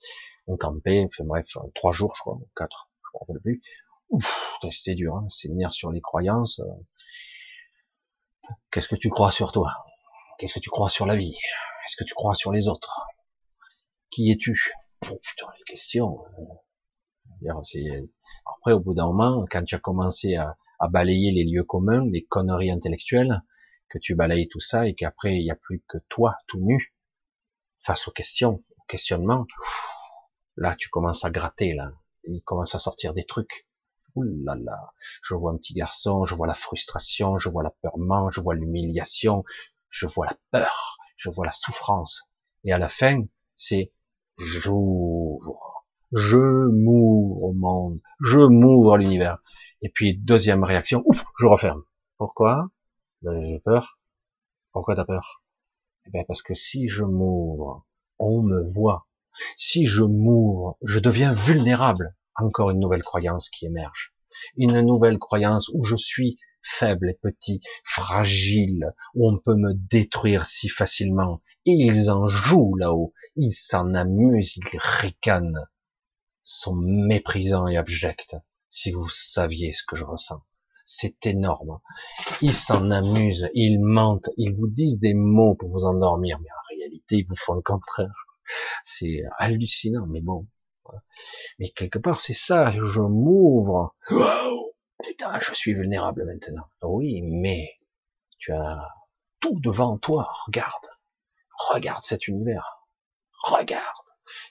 [SPEAKER 1] On campait, enfin bref, trois jours, je crois, quatre, je crois pas le plus. c'était dur, hein, un séminaire sur les croyances. Qu'est-ce que tu crois sur toi? Qu'est-ce que tu crois sur la vie? Est-ce que tu crois sur les autres? Qui es-tu? Oh, Putain, les questions. Après, au bout d'un moment, quand tu as commencé à, balayer les lieux communs, les conneries intellectuelles, que tu balayes tout ça et qu'après, il n'y a plus que toi, tout nu, face aux questions, aux questionnements, là, tu commences à gratter, là. Il commence à sortir des trucs. Ouh là là, je vois un petit garçon, je vois la frustration, je vois la peur je vois l'humiliation, je vois la peur, je vois la souffrance. Et à la fin, c'est j'ouvre, je m'ouvre au monde, je m'ouvre à l'univers. Et puis deuxième réaction, ouf, je referme. Pourquoi? Ben, J'ai peur. Pourquoi t'as peur? Eh ben parce que si je m'ouvre, on me voit. Si je m'ouvre, je deviens vulnérable. Encore une nouvelle croyance qui émerge. Une nouvelle croyance où je suis faible et petit, fragile, où on peut me détruire si facilement. Ils en jouent là-haut, ils s'en amusent, ils ricanent, sont méprisants et abjects. Si vous saviez ce que je ressens, c'est énorme. Ils s'en amusent, ils mentent, ils vous disent des mots pour vous endormir, mais en réalité, ils vous font le contraire. C'est hallucinant, mais bon. Mais quelque part, c'est ça, je m'ouvre. Putain, je suis vulnérable maintenant. Oui, mais tu as tout devant toi. Regarde. Regarde cet univers. Regarde.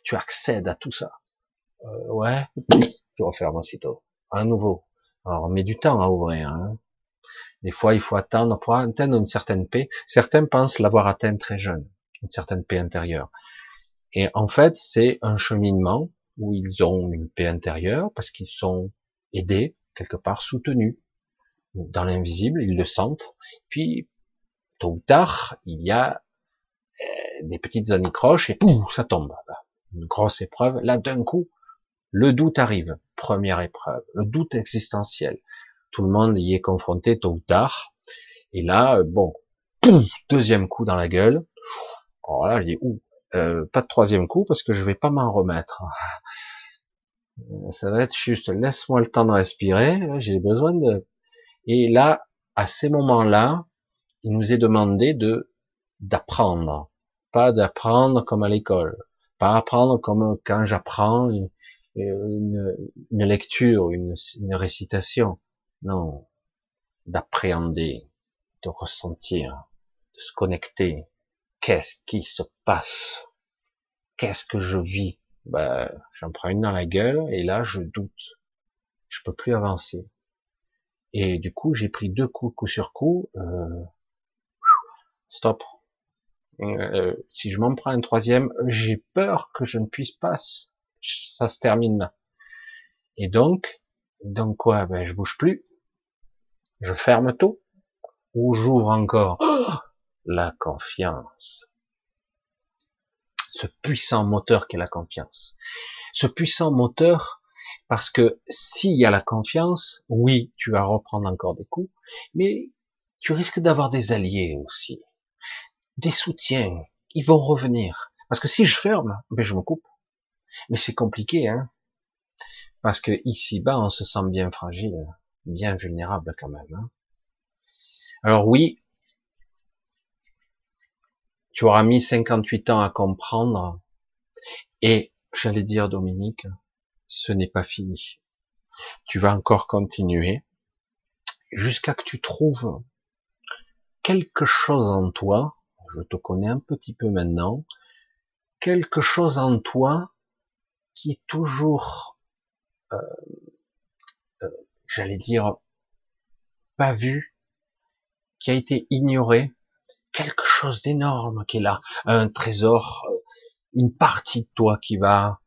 [SPEAKER 1] Tu accèdes à tout ça. Euh, ouais. Tu refermes aussitôt. À nouveau. Alors, on met du temps à ouvrir. Hein. Des fois, il faut attendre pour atteindre une certaine paix. Certains pensent l'avoir atteint très jeune, une certaine paix intérieure. Et en fait, c'est un cheminement où ils ont une paix intérieure parce qu'ils sont aidés, quelque part soutenu dans l'invisible, ils le sentent. Puis, tôt ou tard, il y a euh, des petites anicroches et pouf, ça tombe. Une grosse épreuve. Là, d'un coup, le doute arrive. Première épreuve. Le doute existentiel. Tout le monde y est confronté tôt ou tard. Et là, euh, bon, deuxième coup dans la gueule. Alors là, je dis, ouh, euh, pas de troisième coup parce que je vais pas m'en remettre. Euh, ça va être juste, laisse-moi le temps de respirer, j'ai besoin de... Et là, à ces moments-là, il nous est demandé de d'apprendre, pas d'apprendre comme à l'école, pas apprendre comme quand j'apprends une, lecture, une récitation, non, d'appréhender, de ressentir, de se connecter. Qu'est-ce qui se passe? Qu'est-ce que je vis? Bah, j'en prends une dans la gueule et là je doute. Je peux plus avancer. Et du coup, j'ai pris deux coups, coup sur coup. Euh, stop. Euh, si je m'en prends un troisième, j'ai peur que je ne puisse pas ça se termine là. Et donc, donc quoi? Ben je bouge plus, je ferme tout, ou j'ouvre encore. la confiance. Ce puissant moteur qu'est la confiance. Ce puissant moteur, parce que s'il y a la confiance, oui, tu vas reprendre encore des coups, mais tu risques d'avoir des alliés aussi, des soutiens. Ils vont revenir. Parce que si je ferme, ben je me coupe. Mais c'est compliqué, hein. Parce que ici-bas, on se sent bien fragile, bien vulnérable quand même. Hein. Alors oui, tu auras mis 58 ans à comprendre, et j'allais dire Dominique, ce n'est pas fini. Tu vas encore continuer jusqu'à que tu trouves quelque chose en toi, je te connais un petit peu maintenant, quelque chose en toi qui est toujours, euh, euh, j'allais dire, pas vu, qui a été ignoré, quelque chose d'énorme qui est là, un trésor, euh, une partie de toi qui va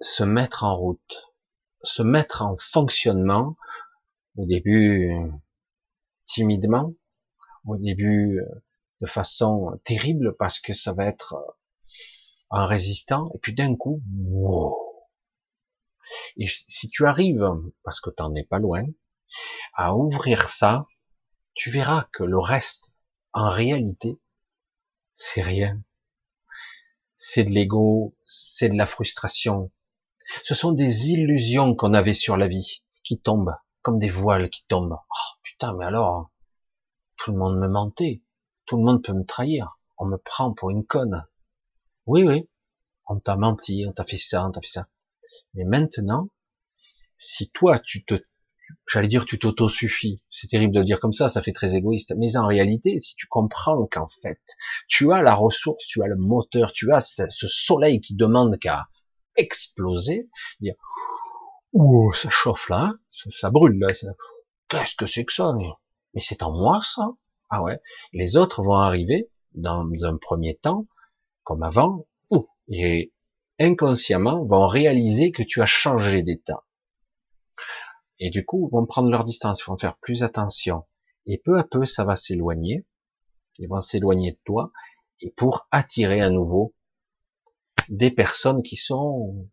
[SPEAKER 1] se mettre en route, se mettre en fonctionnement, au début timidement, au début de façon terrible parce que ça va être en résistant, et puis d'un coup, wow. Et si tu arrives, parce que t'en es pas loin, à ouvrir ça, tu verras que le reste, en réalité, c'est rien. C'est de l'ego, c'est de la frustration. Ce sont des illusions qu'on avait sur la vie, qui tombent, comme des voiles qui tombent. Oh putain, mais alors, tout le monde me mentait, tout le monde peut me trahir, on me prend pour une conne. Oui, oui, on t'a menti, on t'a fait ça, on t'a fait ça. Mais maintenant, si toi, tu te, j'allais dire, tu t'auto-suffis, c'est terrible de le dire comme ça, ça fait très égoïste, mais en réalité, si tu comprends qu'en fait, tu as la ressource, tu as le moteur, tu as ce, soleil qui demande qu'à exploser, dire, ouh, ça chauffe là, ça, brûle là, qu'est-ce que c'est que ça Mais c'est en moi ça Ah ouais. les autres vont arriver dans un premier temps comme avant, ou et inconsciemment vont réaliser que tu as changé d'état. Et du coup, vont prendre leur distance, ils vont faire plus attention. Et peu à peu, ça va s'éloigner. Ils vont s'éloigner de toi. Et pour attirer à nouveau des personnes qui sont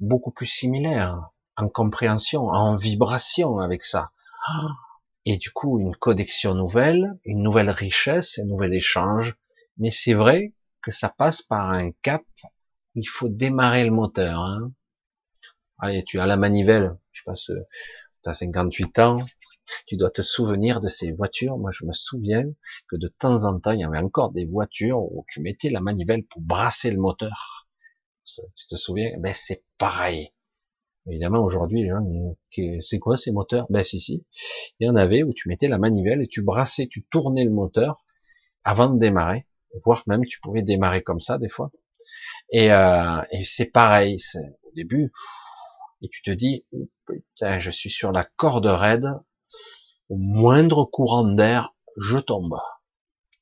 [SPEAKER 1] beaucoup plus similaires en compréhension, en vibration avec ça. Et du coup, une connexion nouvelle, une nouvelle richesse, un nouvel échange. Mais c'est vrai que ça passe par un cap. Il faut démarrer le moteur. Hein. Allez, tu as la manivelle. Je sais pas, tu as 58 ans. Tu dois te souvenir de ces voitures. Moi, je me souviens que de temps en temps, il y avait encore des voitures où tu mettais la manivelle pour brasser le moteur. Tu te souviens? Ben, c'est pareil. Évidemment, aujourd'hui, les gens, c'est quoi ces moteurs? Ben, si, si. Il y en avait où tu mettais la manivelle et tu brassais, tu tournais le moteur avant de démarrer voire même tu pouvais démarrer comme ça des fois. Et, euh, et c'est pareil, au début, et tu te dis, putain, je suis sur la corde raide, au moindre courant d'air, je tombe.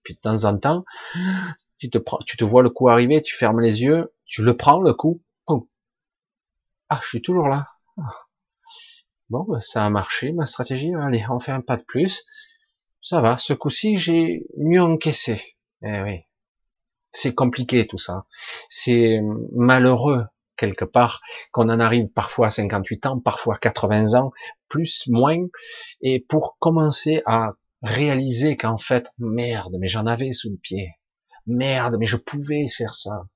[SPEAKER 1] Puis de temps en temps, tu te prends, tu te vois le coup arriver, tu fermes les yeux, tu le prends le coup, ah, je suis toujours là. Bon, ben, ça a marché, ma stratégie. Allez, on fait un pas de plus. Ça va. Ce coup-ci, j'ai mieux encaissé. Eh oui. C'est compliqué tout ça. C'est malheureux quelque part qu'on en arrive parfois à 58 ans, parfois à 80 ans, plus, moins, et pour commencer à réaliser qu'en fait, merde, mais j'en avais sous le pied. Merde, mais je pouvais faire ça.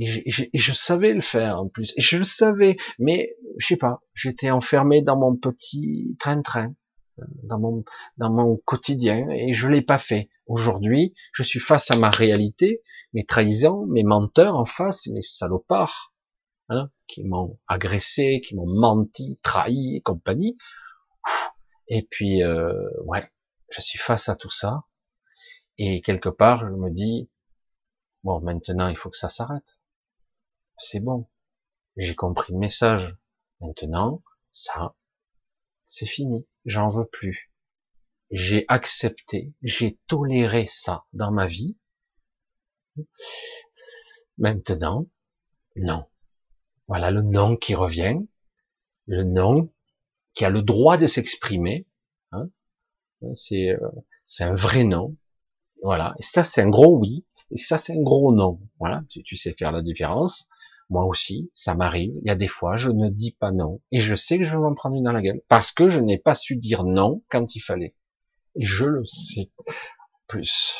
[SPEAKER 1] Et je, savais le faire en plus. Et je le savais, mais je sais pas, j'étais enfermé dans mon petit train-train dans mon, dans mon quotidien et je l'ai pas fait. Aujourd'hui, je suis face à ma réalité, mes trahisons, mes menteurs en face, mes salopards, hein, qui m'ont agressé, qui m'ont menti, trahi et compagnie. Et puis, euh, ouais, je suis face à tout ça. Et quelque part, je me dis, bon, maintenant, il faut que ça s'arrête. C'est bon. J'ai compris le message. Maintenant, ça, c'est fini, j'en veux plus. J'ai accepté, j'ai toléré ça dans ma vie. Maintenant, non. Voilà le non qui revient, le non qui a le droit de s'exprimer. Hein c'est euh, c'est un vrai non. Voilà. Et ça c'est un gros oui. Et ça c'est un gros non. Voilà. Tu, tu sais faire la différence. Moi aussi, ça m'arrive. Il y a des fois, je ne dis pas non. Et je sais que je vais m'en prendre une dans la gueule. Parce que je n'ai pas su dire non quand il fallait. Et je le sais plus.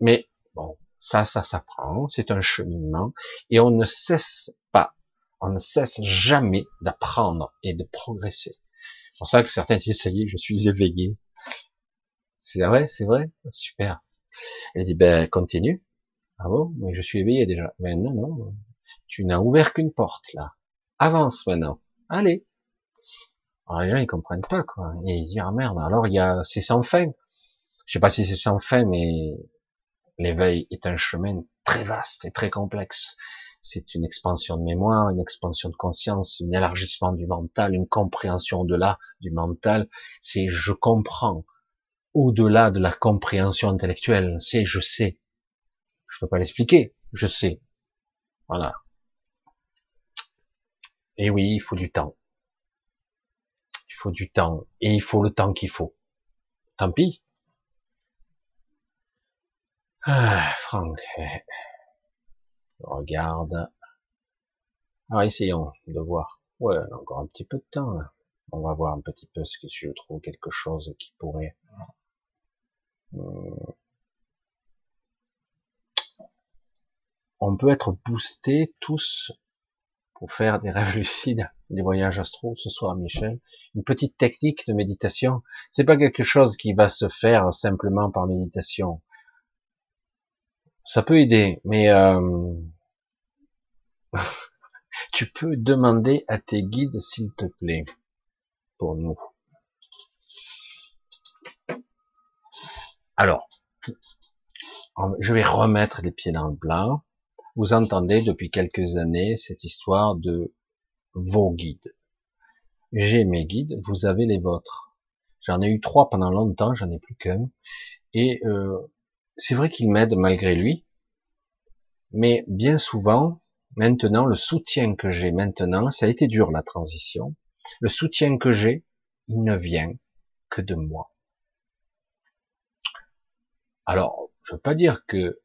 [SPEAKER 1] Mais bon, ça, ça s'apprend. C'est un cheminement. Et on ne cesse pas, on ne cesse jamais d'apprendre et de progresser. C'est pour ça que certains disent, ça y est, je suis éveillé. C'est vrai, c'est vrai. Super. Elle dit, ben, continue. Ah bon? Mais je suis éveillé déjà. Mais non, non. Tu n'as ouvert qu'une porte, là. Avance maintenant. Allez. Alors les gens, ils comprennent pas, quoi. Et ils disent, ah merde, alors il y a, c'est sans fin. Je sais pas si c'est sans fin, mais l'éveil est un chemin très vaste et très complexe. C'est une expansion de mémoire, une expansion de conscience, un élargissement du mental, une compréhension au-delà du mental. C'est je comprends au-delà de la compréhension intellectuelle. C'est je sais. Je peux pas l'expliquer. Je sais. Voilà. Et oui, il faut du temps. Il faut du temps. Et il faut le temps qu'il faut. Tant pis. Ah, Franck. Regarde. Alors, essayons de voir. Ouais, encore un petit peu de temps. On va voir un petit peu ce que je trouve quelque chose qui pourrait. Euh, on peut être boosté tous pour faire des rêves lucides, des voyages astro ce soir, Michel. Une petite technique de méditation. C'est pas quelque chose qui va se faire simplement par méditation. Ça peut aider, mais euh... tu peux demander à tes guides, s'il te plaît, pour nous. Alors, je vais remettre les pieds dans le plat. Vous entendez depuis quelques années cette histoire de vos guides. J'ai mes guides, vous avez les vôtres. J'en ai eu trois pendant longtemps, j'en ai plus qu'un. Et euh, c'est vrai qu'il m'aide malgré lui, mais bien souvent, maintenant, le soutien que j'ai maintenant, ça a été dur la transition, le soutien que j'ai, il ne vient que de moi. Alors, je veux pas dire que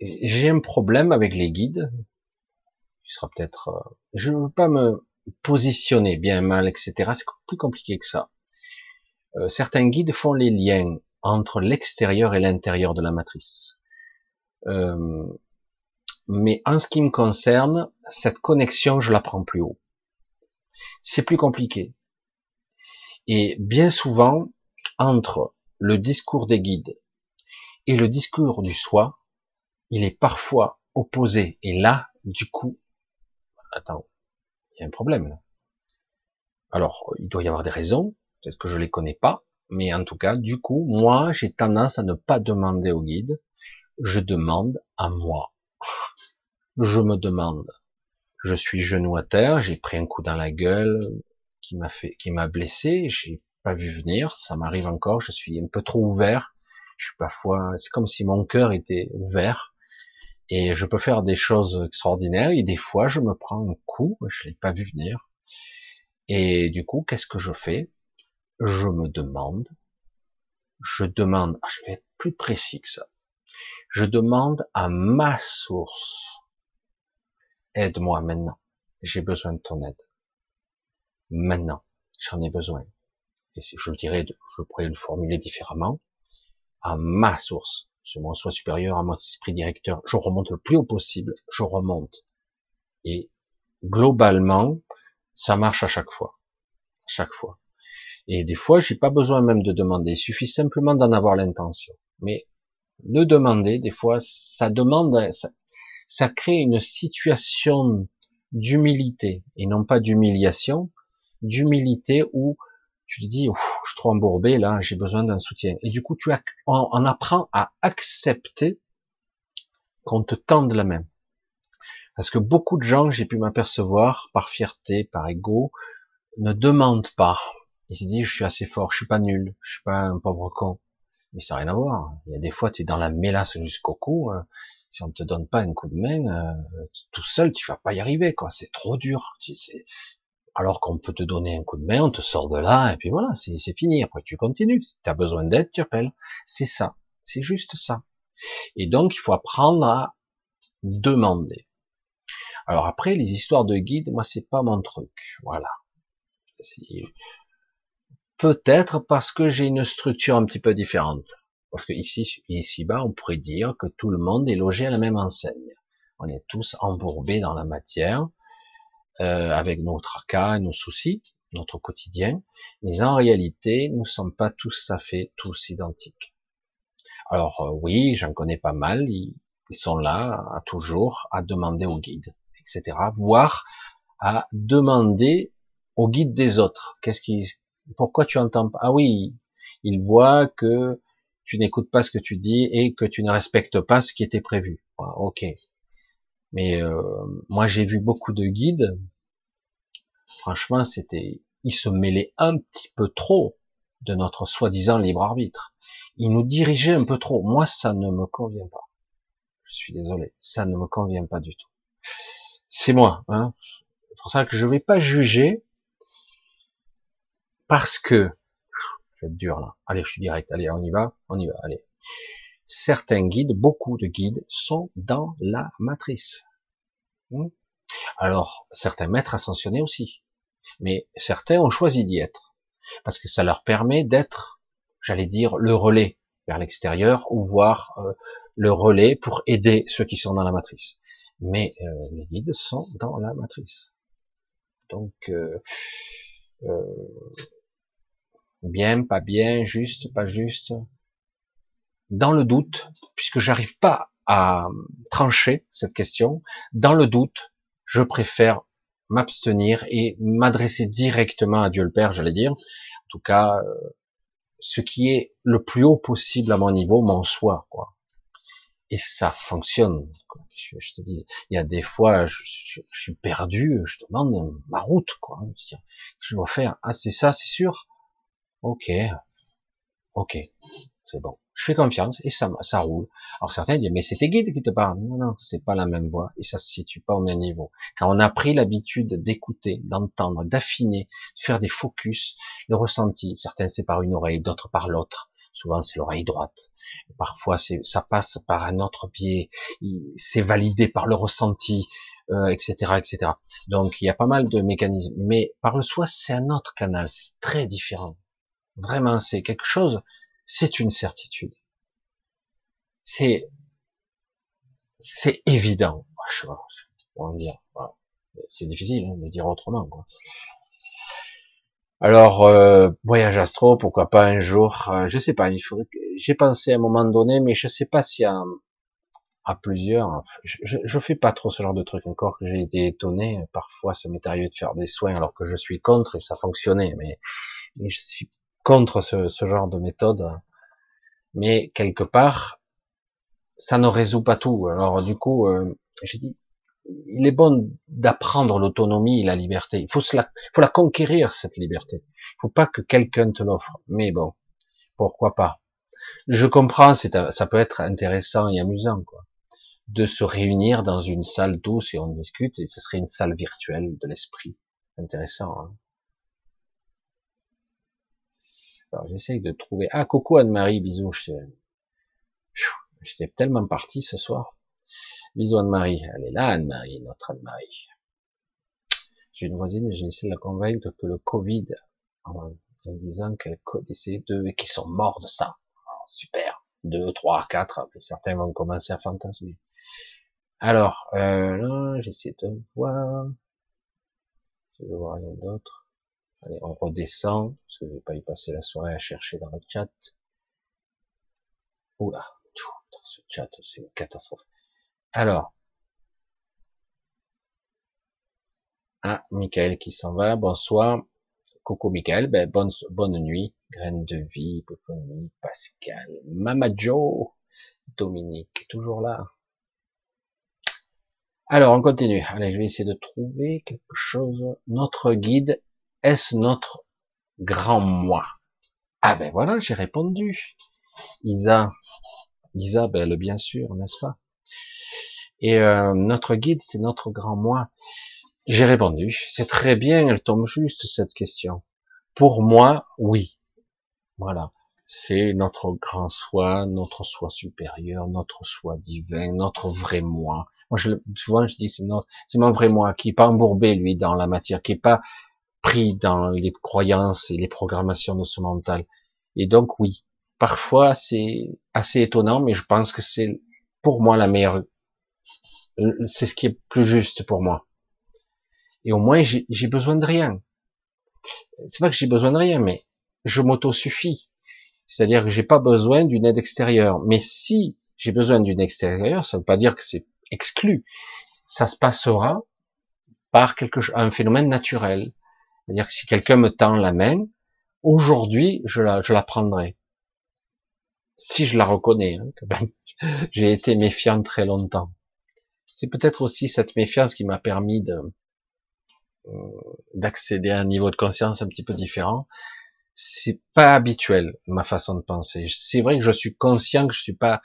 [SPEAKER 1] j'ai un problème avec les guides. Il sera peut-être, euh, je veux pas me positionner bien mal, etc. C'est plus compliqué que ça. Euh, certains guides font les liens entre l'extérieur et l'intérieur de la matrice. Euh, mais en ce qui me concerne, cette connexion, je la prends plus haut. C'est plus compliqué. Et bien souvent, entre le discours des guides et le discours du soi, il est parfois opposé. Et là, du coup, attends, il y a un problème. Alors, il doit y avoir des raisons, peut-être que je les connais pas, mais en tout cas, du coup, moi, j'ai tendance à ne pas demander au guide, je demande à moi. Je me demande. Je suis genou à terre, j'ai pris un coup dans la gueule qui m'a fait, qui m'a blessé, j'ai pas vu venir, ça m'arrive encore, je suis un peu trop ouvert, je suis parfois, c'est comme si mon cœur était ouvert, et je peux faire des choses extraordinaires et des fois je me prends un coup, je l'ai pas vu venir. Et du coup, qu'est-ce que je fais? Je me demande, je demande, ah, je vais être plus précis que ça. Je demande à ma source, aide-moi maintenant. J'ai besoin de ton aide. Maintenant, j'en ai besoin. Et je le dirais, je pourrais le formuler différemment, à ma source ce mon soi supérieur, à mon esprit directeur, je remonte le plus haut possible, je remonte. Et globalement, ça marche à chaque fois. À chaque fois. Et des fois, j'ai pas besoin même de demander, il suffit simplement d'en avoir l'intention. Mais le demander, des fois, ça demande, ça, ça crée une situation d'humilité, et non pas d'humiliation, d'humilité où tu te dis, je suis trop embourbé là, j'ai besoin d'un soutien. Et du coup, tu en, apprends à accepter qu'on te tende la main. Parce que beaucoup de gens, j'ai pu m'apercevoir, par fierté, par ego, ne demandent pas. Ils se disent, je suis assez fort, je suis pas nul, je suis pas un pauvre con. Mais ça n'a rien à voir. Il y a des fois, tu es dans la mélasse jusqu'au cou. Hein. Si on te donne pas un coup de main, euh, tout seul, tu vas pas y arriver, quoi. C'est trop dur. Alors qu'on peut te donner un coup de main, on te sort de là, et puis voilà, c'est fini. Après, tu continues. Si tu as besoin d'aide, tu appelles. C'est ça. C'est juste ça. Et donc, il faut apprendre à demander. Alors après, les histoires de guide, moi, c'est pas mon truc. Voilà. Peut-être parce que j'ai une structure un petit peu différente. Parce que ici, ici bas, on pourrait dire que tout le monde est logé à la même enseigne. On est tous embourbés dans la matière, euh, avec nos tracas nos soucis, notre quotidien. Mais en réalité, nous ne sommes pas tous à fait tous identiques. Alors euh, oui, j'en connais pas mal. Ils, sont là à toujours à demander au guide, etc. Voire à demander au guide des autres. Qu'est-ce qui, pourquoi tu entends pas? Ah oui, il voit que tu n'écoutes pas ce que tu dis et que tu ne respectes pas ce qui était prévu. ok. Mais euh, moi j'ai vu beaucoup de guides. Franchement, c'était, ils se mêlaient un petit peu trop de notre soi-disant libre arbitre. Ils nous dirigeaient un peu trop. Moi, ça ne me convient pas. Je suis désolé, ça ne me convient pas du tout. C'est moi. Hein. C'est pour ça que je ne vais pas juger parce que, je vais être dur là, allez, je suis direct, allez, on y va, on y va, allez. Certains guides, beaucoup de guides, sont dans la matrice. Hmm. Alors, certains maîtres ascensionnés aussi. Mais certains ont choisi d'y être. Parce que ça leur permet d'être, j'allais dire, le relais vers l'extérieur, ou voir euh, le relais pour aider ceux qui sont dans la matrice. Mais euh, les guides sont dans la matrice. Donc, euh, bien, pas bien, juste, pas juste, dans le doute, puisque j'arrive pas à trancher cette question, dans le doute, je préfère m'abstenir et m'adresser directement à Dieu le Père, j'allais dire, en tout cas, euh, ce qui est le plus haut possible à mon niveau, mon soi, quoi. Et ça fonctionne. Je, te dis, il y a des fois, je, suis perdu, je demande ma route, quoi. Je dois faire, ah c'est ça, c'est sûr? Ok, ok, c'est bon. Je fais confiance et ça, ça roule. Alors certains disent, mais c'est tes guides qui te parlent. Non, non, c'est pas la même voix et ça se situe pas au même niveau. Quand on a pris l'habitude d'écouter, d'entendre, d'affiner, de faire des focus, le ressenti, certains c'est par une oreille, d'autres par l'autre. Souvent c'est l'oreille droite. Parfois ça passe par un autre pied. C'est validé par le ressenti, euh, etc., etc. Donc il y a pas mal de mécanismes. Mais par le soi, c'est un autre canal, c'est très différent. Vraiment, c'est quelque chose, c'est une certitude. C'est, c'est évident. Dire, c'est difficile hein, de dire autrement. Quoi. Alors, euh, voyage astro, pourquoi pas un jour, euh, je sais pas, il faudrait j'ai pensé à un moment donné, mais je sais pas y a à plusieurs, je, je, fais pas trop ce genre de truc encore j'ai été étonné, parfois ça m'est arrivé de faire des soins alors que je suis contre et ça fonctionnait, mais, mais je suis contre ce, genre de méthode, mais quelque part, ça ne résout pas tout. Alors du coup, euh, j'ai dit, il est bon d'apprendre l'autonomie et la liberté. Il faut, la, faut la conquérir cette liberté. Il faut pas que quelqu'un te l'offre. Mais bon, pourquoi pas? Je comprends, ça peut être intéressant et amusant, quoi, de se réunir dans une salle douce et on discute. Et ce serait une salle virtuelle de l'esprit. Intéressant. Hein Alors j'essaye de trouver. Ah, coucou Anne-Marie, bisous. J'étais tellement parti ce soir. Bisous Anne-Marie. Elle est là, Anne-Marie, notre Anne-Marie. J'ai une voisine et j'ai essayé de la convaincre que le Covid, en, disant qu'elle connaissait deux et qu'ils sont morts de ça. super. Deux, trois, quatre. certains vont commencer à fantasmer. Alors, euh, là, j'essaie de voir. Je ne vois rien d'autre. Allez, on redescend, parce que je vais pas y passer la soirée à chercher dans le chat. Oula, ce chat, c'est une catastrophe. Alors. Ah, Michael qui s'en va, bonsoir. Coucou Michael, ben, bonne, bonne nuit. Graine de vie, Poponi, Pascal, Mamajo, Dominique, toujours là. Alors, on continue. Allez, je vais essayer de trouver quelque chose. Notre guide est-ce notre grand moi? Ah ben voilà, j'ai répondu. Isa, Isabelle, bien sûr, n'est-ce pas? Et euh, notre guide, c'est notre grand moi. J'ai répondu. C'est très bien, elle tombe juste cette question. Pour moi, oui. Voilà. C'est notre grand soi, notre soi supérieur, notre soi divin, notre vrai moi. Moi, je, souvent, je dis, c'est c'est mon vrai moi qui est pas embourbé, lui, dans la matière, qui est pas pris dans les croyances et les programmations de ce mental. Et donc, oui. Parfois, c'est assez étonnant, mais je pense que c'est, pour moi, la meilleure, c'est ce qui est plus juste pour moi. Et au moins, j'ai besoin de rien. C'est pas que j'ai besoin de rien, mais je m'auto-suffis. C'est-à-dire que j'ai pas besoin d'une aide extérieure. Mais si j'ai besoin d'une extérieure, ça ne veut pas dire que c'est exclu. Ça se passera par quelque chose, un phénomène naturel. C'est-à-dire que si quelqu'un me tend la main, aujourd'hui, je la, je la prendrai. Si je la reconnais, hein, j'ai été méfiant très longtemps. C'est peut-être aussi cette méfiance qui m'a permis de, euh, d'accéder à un niveau de conscience un petit peu différent. C'est pas habituel ma façon de penser. C'est vrai que je suis conscient que je suis pas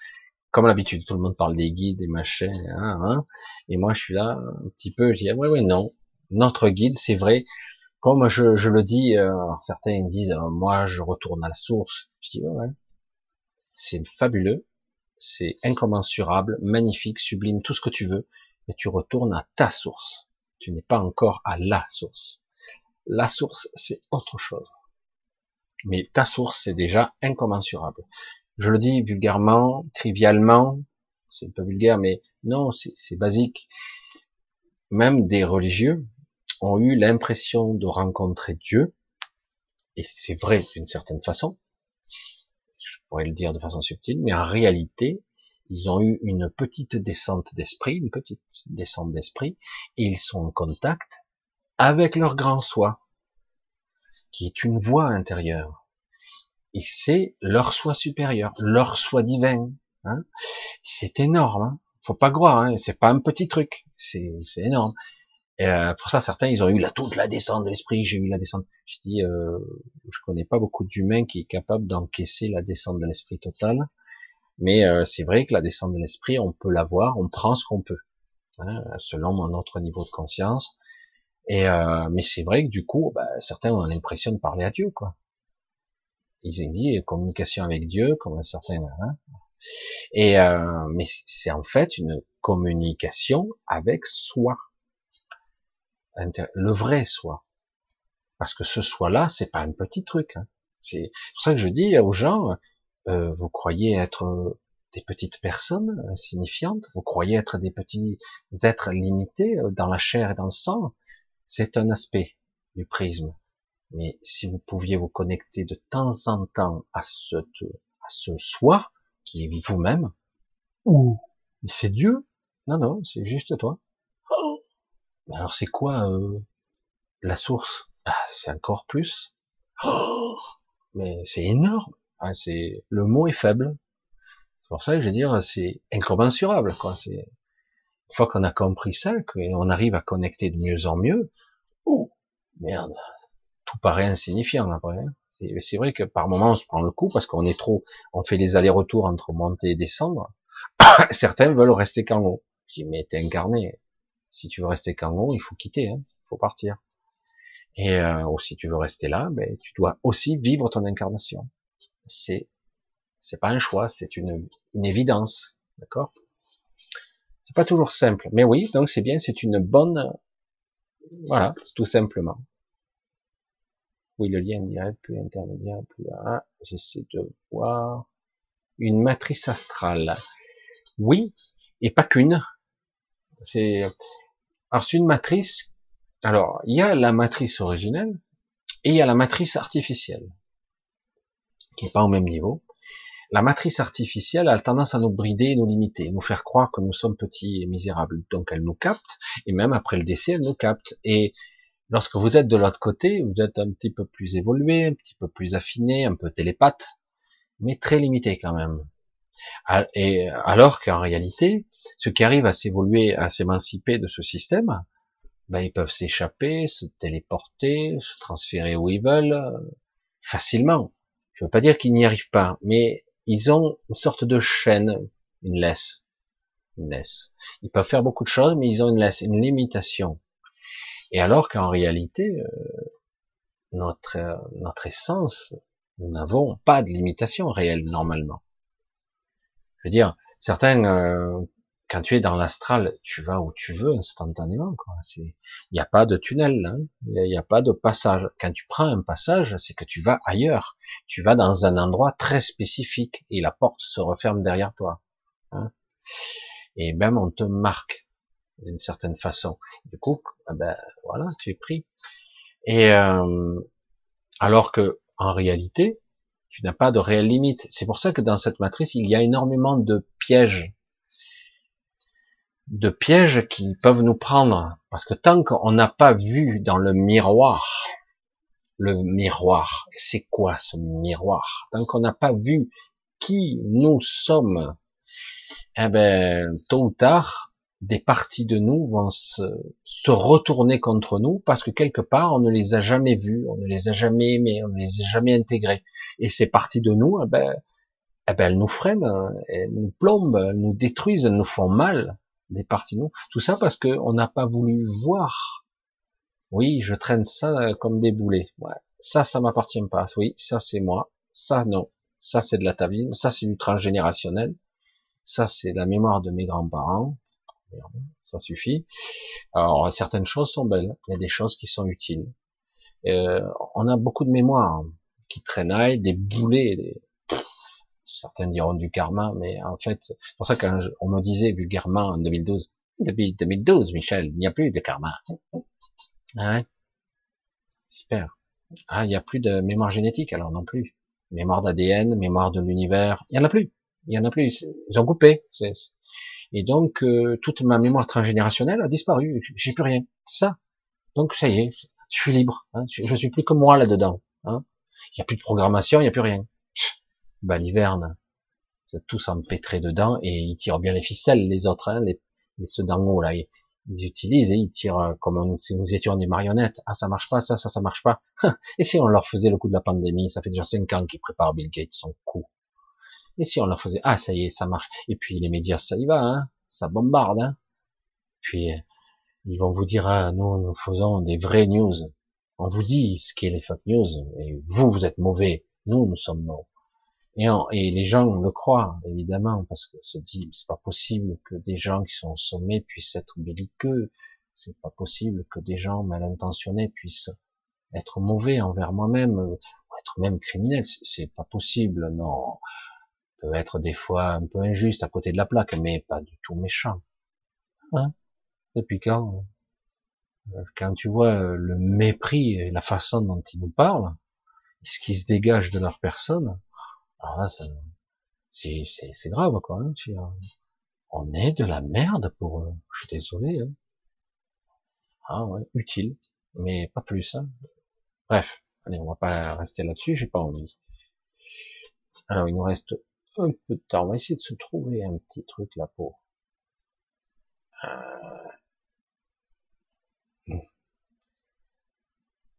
[SPEAKER 1] comme l'habitude. Tout le monde parle des guides, des machins, hein, hein, et moi je suis là un petit peu. Je dis ouais ouais non. Notre guide, c'est vrai. Comme je, je le dis, euh, certains disent euh, moi je retourne à la source. Je dis ouais ouais. C'est fabuleux, c'est incommensurable, magnifique, sublime, tout ce que tu veux, mais tu retournes à ta source tu n'es pas encore à la source. La source, c'est autre chose. Mais ta source, c'est déjà incommensurable. Je le dis vulgairement, trivialement, c'est un peu vulgaire, mais non, c'est basique. Même des religieux ont eu l'impression de rencontrer Dieu, et c'est vrai d'une certaine façon, je pourrais le dire de façon subtile, mais en réalité, ils ont eu une petite descente d'esprit, une petite descente d'esprit, et ils sont en contact avec leur grand soi, qui est une voix intérieure. Et c'est leur soi supérieur, leur soi divin. Hein. C'est énorme. Hein. Faut pas croire, hein. c'est pas un petit truc, c'est énorme. Euh, pour ça, certains, ils ont eu la toute la descente de l'esprit. J'ai eu la descente. Je dis, euh, je connais pas beaucoup d'humains qui est capable d'encaisser la descente de l'esprit totale. Mais euh, c'est vrai que la descente de l'esprit, on peut l'avoir, on prend ce qu'on peut, hein, selon notre niveau de conscience. Et euh, mais c'est vrai que du coup, bah, certains ont l'impression de parler à Dieu, quoi. Ils ont dit communication avec Dieu, comme certains. Hein. Et euh, mais c'est en fait une communication avec soi, le vrai soi. Parce que ce soi-là, c'est pas un petit truc. Hein. C'est pour ça que je dis aux gens, euh, vous croyez être euh, des petites personnes insignifiantes, vous croyez être des petits êtres limités euh, dans la chair et dans le sang, c'est un aspect du prisme. Mais si vous pouviez vous connecter de temps en temps à ce, à ce soi, qui est vous-même, ou c'est Dieu, non, non, c'est juste toi. Alors c'est quoi la source? Ah, C'est encore plus. mais c'est énorme. C'est le mot est faible. C'est pour ça que je veux dire, c'est incommensurable. Quoi. C'est une fois qu'on a compris ça, qu'on arrive à connecter de mieux en mieux. Oh merde, tout paraît insignifiant après. Hein. C'est vrai que par moments on se prend le coup parce qu'on est trop, on fait les allers-retours entre monter et descendre. Certains veulent rester qu'en haut. T'es incarné. Si tu veux rester haut, il faut quitter, hein. il faut partir. Et euh, si tu veux rester là, ben, tu dois aussi vivre ton incarnation c'est c'est pas un choix, c'est une, une évidence, d'accord? C'est pas toujours simple, mais oui, donc c'est bien, c'est une bonne, voilà, tout simplement. Oui, le lien direct, plus intermédiaire, plus ah, j'essaie de voir une matrice astrale. Oui, et pas qu'une. C'est alors une matrice. Alors il y a la matrice originelle et il y a la matrice artificielle qui n'est pas au même niveau. La matrice artificielle a tendance à nous brider nous limiter, nous faire croire que nous sommes petits et misérables. Donc elle nous capte, et même après le décès, elle nous capte. Et lorsque vous êtes de l'autre côté, vous êtes un petit peu plus évolué, un petit peu plus affiné, un peu télépathe, mais très limité quand même. Et alors qu'en réalité, ceux qui arrivent à s'évoluer, à s'émanciper de ce système, ben, ils peuvent s'échapper, se téléporter, se transférer où ils veulent, euh, facilement. Je veux pas dire qu'ils n'y arrivent pas, mais ils ont une sorte de chaîne, une laisse. Une laisse. Ils peuvent faire beaucoup de choses, mais ils ont une laisse, une limitation. Et alors qu'en réalité, euh, notre, euh, notre essence, nous n'avons pas de limitation réelle normalement. Je veux dire, certains, euh, quand tu es dans l'astral, tu vas où tu veux instantanément. Il n'y a pas de tunnel, hein. il n'y a, pas de passage. Quand tu prends un passage, c'est que tu vas ailleurs. Tu vas dans un endroit très spécifique et la porte se referme derrière toi. Hein. Et même on te marque d'une certaine façon. Du coup, ah ben voilà, tu es pris. Et euh, alors que en réalité, tu n'as pas de réelle limite. C'est pour ça que dans cette matrice, il y a énormément de pièges, de pièges qui peuvent nous prendre, parce que tant qu'on n'a pas vu dans le miroir, le miroir, c'est quoi ce miroir? Tant qu'on n'a pas vu qui nous sommes, eh ben, tôt ou tard, des parties de nous vont se, retourner contre nous parce que quelque part on ne les a jamais vus, on ne les a jamais aimés, on ne les a jamais intégrés. Et ces parties de nous, eh ben, eh ben, elles nous freinent, elles nous plombent, elles nous détruisent, elles nous font mal, des parties de nous. Tout ça parce qu'on n'a pas voulu voir. Oui, je traîne ça comme des boulets. Ça, ça m'appartient pas. Oui, ça c'est moi. Ça non. Ça c'est de l'atavisme. Ça c'est du transgénérationnel. Ça c'est la mémoire de mes grands-parents ça suffit. Alors certaines choses sont belles, il y a des choses qui sont utiles. Euh, on a beaucoup de mémoire qui traînaillent, des boulets. Certains diront du karma, mais en fait, c'est pour ça qu'on me disait vulgairement en 2012, depuis 2012, Michel, il n'y a plus de karma. Ah Super. Ah, il n'y a plus de mémoire génétique alors non plus. Mémoire d'ADN, mémoire de l'univers, il y en a plus. Il y en a plus. Ils ont coupé. Et donc, euh, toute ma mémoire transgénérationnelle a disparu. J'ai plus rien. C'est ça. Donc, ça y est, je suis libre. Hein. Je, suis plus que moi là-dedans. Hein. Il n'y a plus de programmation, il n'y a plus rien. Baliverne, vous êtes tous empêtrés dedans et ils tirent bien les ficelles, les autres, hein, les, ceux d'en haut là. Ils, utilisent et ils tirent comme si nous étions des marionnettes. Ah, ça marche pas, ça, ça, ça marche pas. Et si on leur faisait le coup de la pandémie, ça fait déjà cinq ans qu'ils préparent Bill Gates son coup. Et si on leur faisait, ah, ça y est, ça marche. Et puis les médias, ça y va, hein, ça bombarde. Hein. Puis ils vont vous dire, ah, nous, nous faisons des vraies news. On vous dit ce qu'est les fake news, et vous, vous êtes mauvais. Nous, nous sommes bons. Et, et les gens le croient, évidemment, parce que se dit, c'est pas possible que des gens qui sont au sommet puissent être belliqueux. C'est pas possible que des gens mal intentionnés puissent être mauvais envers moi-même, ou être même criminels. C'est pas possible, non peut être des fois un peu injuste à côté de la plaque, mais pas du tout méchant. Hein? Depuis quand euh, Quand tu vois le mépris et la façon dont ils nous parlent, ce qui se dégage de leur personne, alors là, c'est, c'est, grave, quoi. Hein, on est de la merde pour eux. Je suis désolé. Hein. Ah ouais, utile, mais pas plus. Hein. Bref, allez, on va pas rester là-dessus, j'ai pas envie. Alors, il nous reste un peu de temps. On va essayer de se trouver un petit truc là pour. Euh,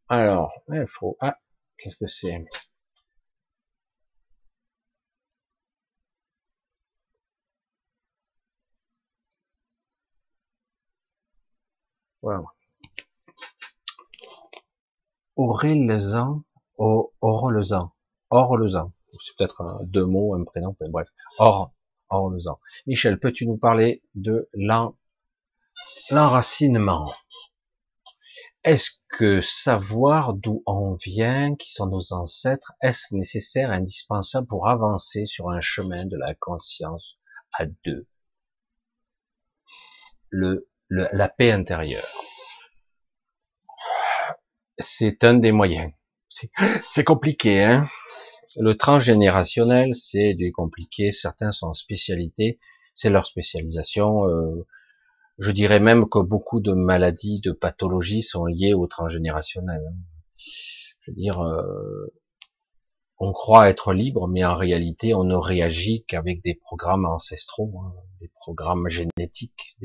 [SPEAKER 1] alors, il faut. Ah, qu'est-ce que c'est? Voilà. Aurélezan, Orlezan, Orlezan c'est peut-être deux mots, un prénom, bref. Or, or le ans. Michel, peux-tu nous parler de l'enracinement? Est-ce que savoir d'où on vient, qui sont nos ancêtres, est-ce nécessaire, indispensable pour avancer sur un chemin de la conscience à deux? La paix intérieure. C'est un des moyens. C'est compliqué, hein le transgénérationnel, c'est du compliqué. Certains sont en spécialité, c'est leur spécialisation. Euh, je dirais même que beaucoup de maladies, de pathologies sont liées au transgénérationnel. Je veux dire, euh, on croit être libre, mais en réalité, on ne réagit qu'avec des programmes ancestraux, hein, des programmes génétiques,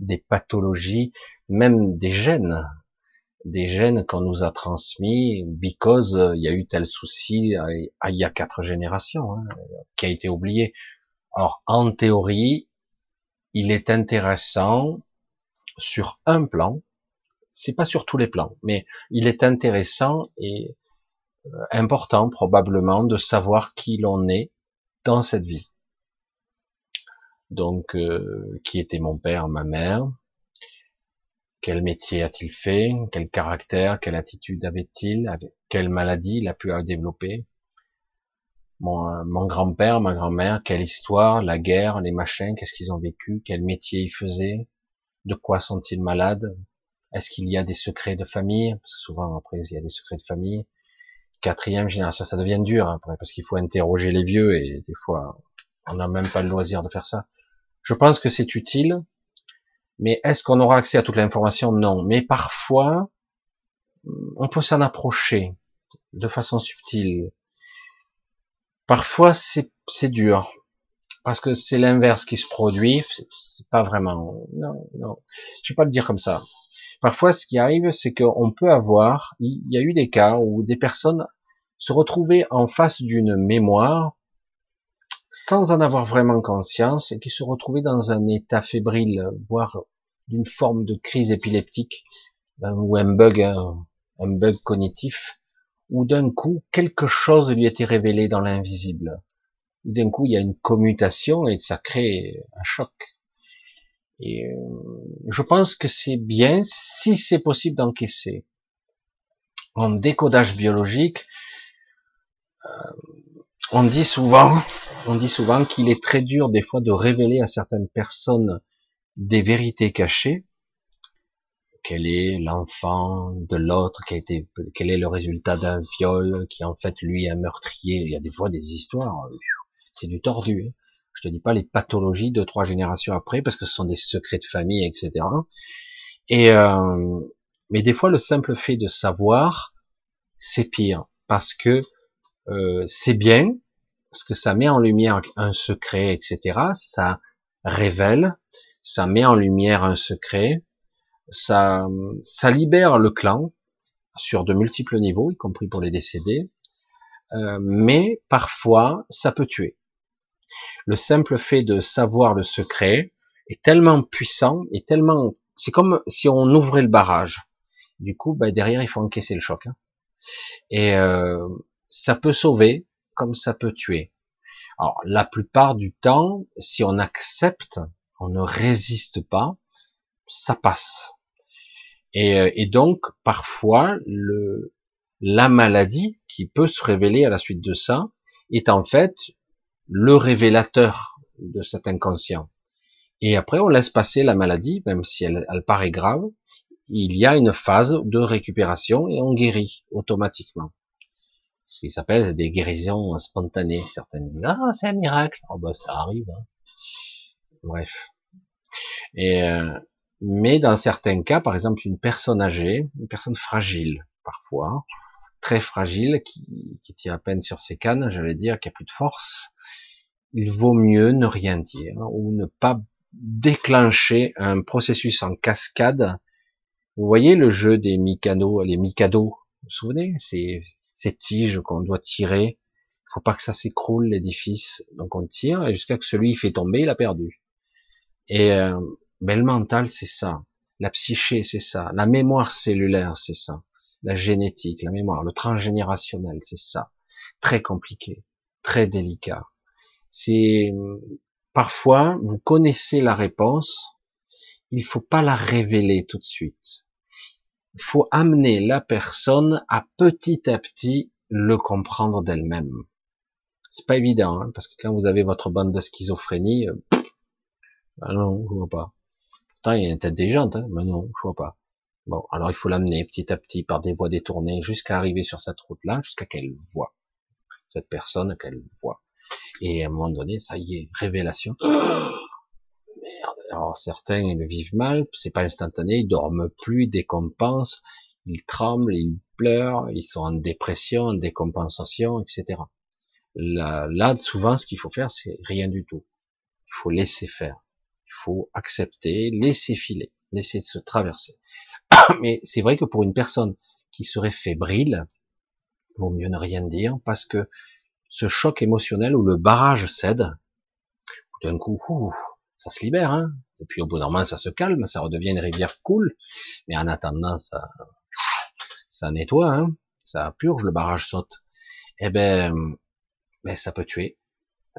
[SPEAKER 1] des, pathologies, même des gènes des gènes qu'on nous a transmis because euh, il y a eu tel souci euh, il y a quatre générations hein, qui a été oublié. Alors en théorie, il est intéressant sur un plan, c'est pas sur tous les plans, mais il est intéressant et euh, important probablement de savoir qui l'on est dans cette vie. Donc, euh, qui était mon père, ma mère, quel métier a-t-il fait, quel caractère, quelle attitude avait-il, quelle maladie il a pu développer, mon, mon grand-père, ma grand-mère, quelle histoire, la guerre, les machins, qu'est-ce qu'ils ont vécu, quel métier ils faisaient, de quoi sont-ils malades, est-ce qu'il y a des secrets de famille, parce que souvent après il y a des secrets de famille, quatrième génération, ça devient dur après, parce qu'il faut interroger les vieux et des fois on n'a même pas le loisir de faire ça. Je pense que c'est utile, mais est-ce qu'on aura accès à toute l'information? Non. Mais parfois, on peut s'en approcher de façon subtile. Parfois, c'est dur parce que c'est l'inverse qui se produit. C'est pas vraiment. Non, non. Je vais pas le dire comme ça. Parfois, ce qui arrive, c'est qu'on peut avoir. Il y a eu des cas où des personnes se retrouvaient en face d'une mémoire sans en avoir vraiment conscience et qui se retrouvaient dans un état fébrile, voire d'une forme de crise épileptique euh, ou un bug, un, bug cognitif, où d'un coup quelque chose lui était révélé dans l'invisible. D'un coup, il y a une commutation et ça crée un choc. Et euh, je pense que c'est bien, si c'est possible, d'encaisser. En décodage biologique, euh, on dit souvent, on dit souvent qu'il est très dur des fois de révéler à certaines personnes des vérités cachées. Quel est l'enfant de l'autre qui a été, quel est le résultat d'un viol qui en fait lui est un meurtrier. Il y a des fois des histoires, c'est du tordu. Hein. Je te dis pas les pathologies de trois générations après parce que ce sont des secrets de famille, etc. Et euh, mais des fois le simple fait de savoir, c'est pire parce que euh, c'est bien, parce que ça met en lumière un secret, etc. Ça révèle, ça met en lumière un secret, ça, ça libère le clan sur de multiples niveaux, y compris pour les décédés, euh, mais parfois ça peut tuer. Le simple fait de savoir le secret est tellement puissant et tellement, c'est comme si on ouvrait le barrage. Du coup, bah, derrière il faut encaisser le choc. Hein. Et euh, ça peut sauver comme ça peut tuer. Alors la plupart du temps, si on accepte, on ne résiste pas, ça passe. Et, euh, et donc parfois le la maladie qui peut se révéler à la suite de ça est en fait le révélateur de cet inconscient. Et après, on laisse passer la maladie, même si elle, paraît grave. Il y a une phase de récupération et on guérit automatiquement ce qui s'appelle des guérisons spontanées. Certaines disent ah c'est un miracle, oh ben ça arrive. Hein. Bref. Euh, mais dans certains cas, par exemple une personne âgée, une personne fragile parfois, très fragile, qui, qui tire à peine sur ses cannes, j'allais dire, qui a plus de force, il vaut mieux ne rien dire ou ne pas déclencher un processus en cascade. Vous voyez le jeu des Mikado, les Mikado, vous vous souvenez? C'est ces tiges qu'on doit tirer. Il faut pas que ça s'écroule l'édifice, donc on tire et jusqu'à que celui fait tomber, il a perdu. Et euh, ben, le mental, c'est ça. La psyché, c'est ça. La mémoire cellulaire, c'est ça. La génétique, la mémoire, le transgénérationnel, c'est ça. Très compliqué, très délicat. C'est parfois vous connaissez la réponse, il faut pas la révéler tout de suite il faut amener la personne à petit à petit le comprendre d'elle-même. C'est pas évident, hein, parce que quand vous avez votre bande de schizophrénie, euh, ah non, je vois pas. Pourtant, il y a une tête intelligente, hein, mais non, je vois pas. Bon, alors il faut l'amener petit à petit par des voies détournées jusqu'à arriver sur cette route-là, jusqu'à qu'elle voit cette personne qu'elle voit. Et à un moment donné, ça y est, révélation. merde. Alors certains ils le vivent mal, c'est pas instantané, ils dorment plus, ils décompensent, ils tremblent, ils pleurent, ils sont en dépression, en décompensation, etc. Là, là souvent, ce qu'il faut faire, c'est rien du tout. Il faut laisser faire. Il faut accepter, laisser filer, laisser se traverser. Mais c'est vrai que pour une personne qui serait fébrile, vaut mieux ne rien dire parce que ce choc émotionnel où le barrage cède, d'un coup, ça se libère, hein. Et puis au bout d'un moment, ça se calme, ça redevient une rivière cool. Mais en attendant, ça, ça nettoie, hein. Ça purge, le barrage saute. Eh ben, ben ça peut tuer.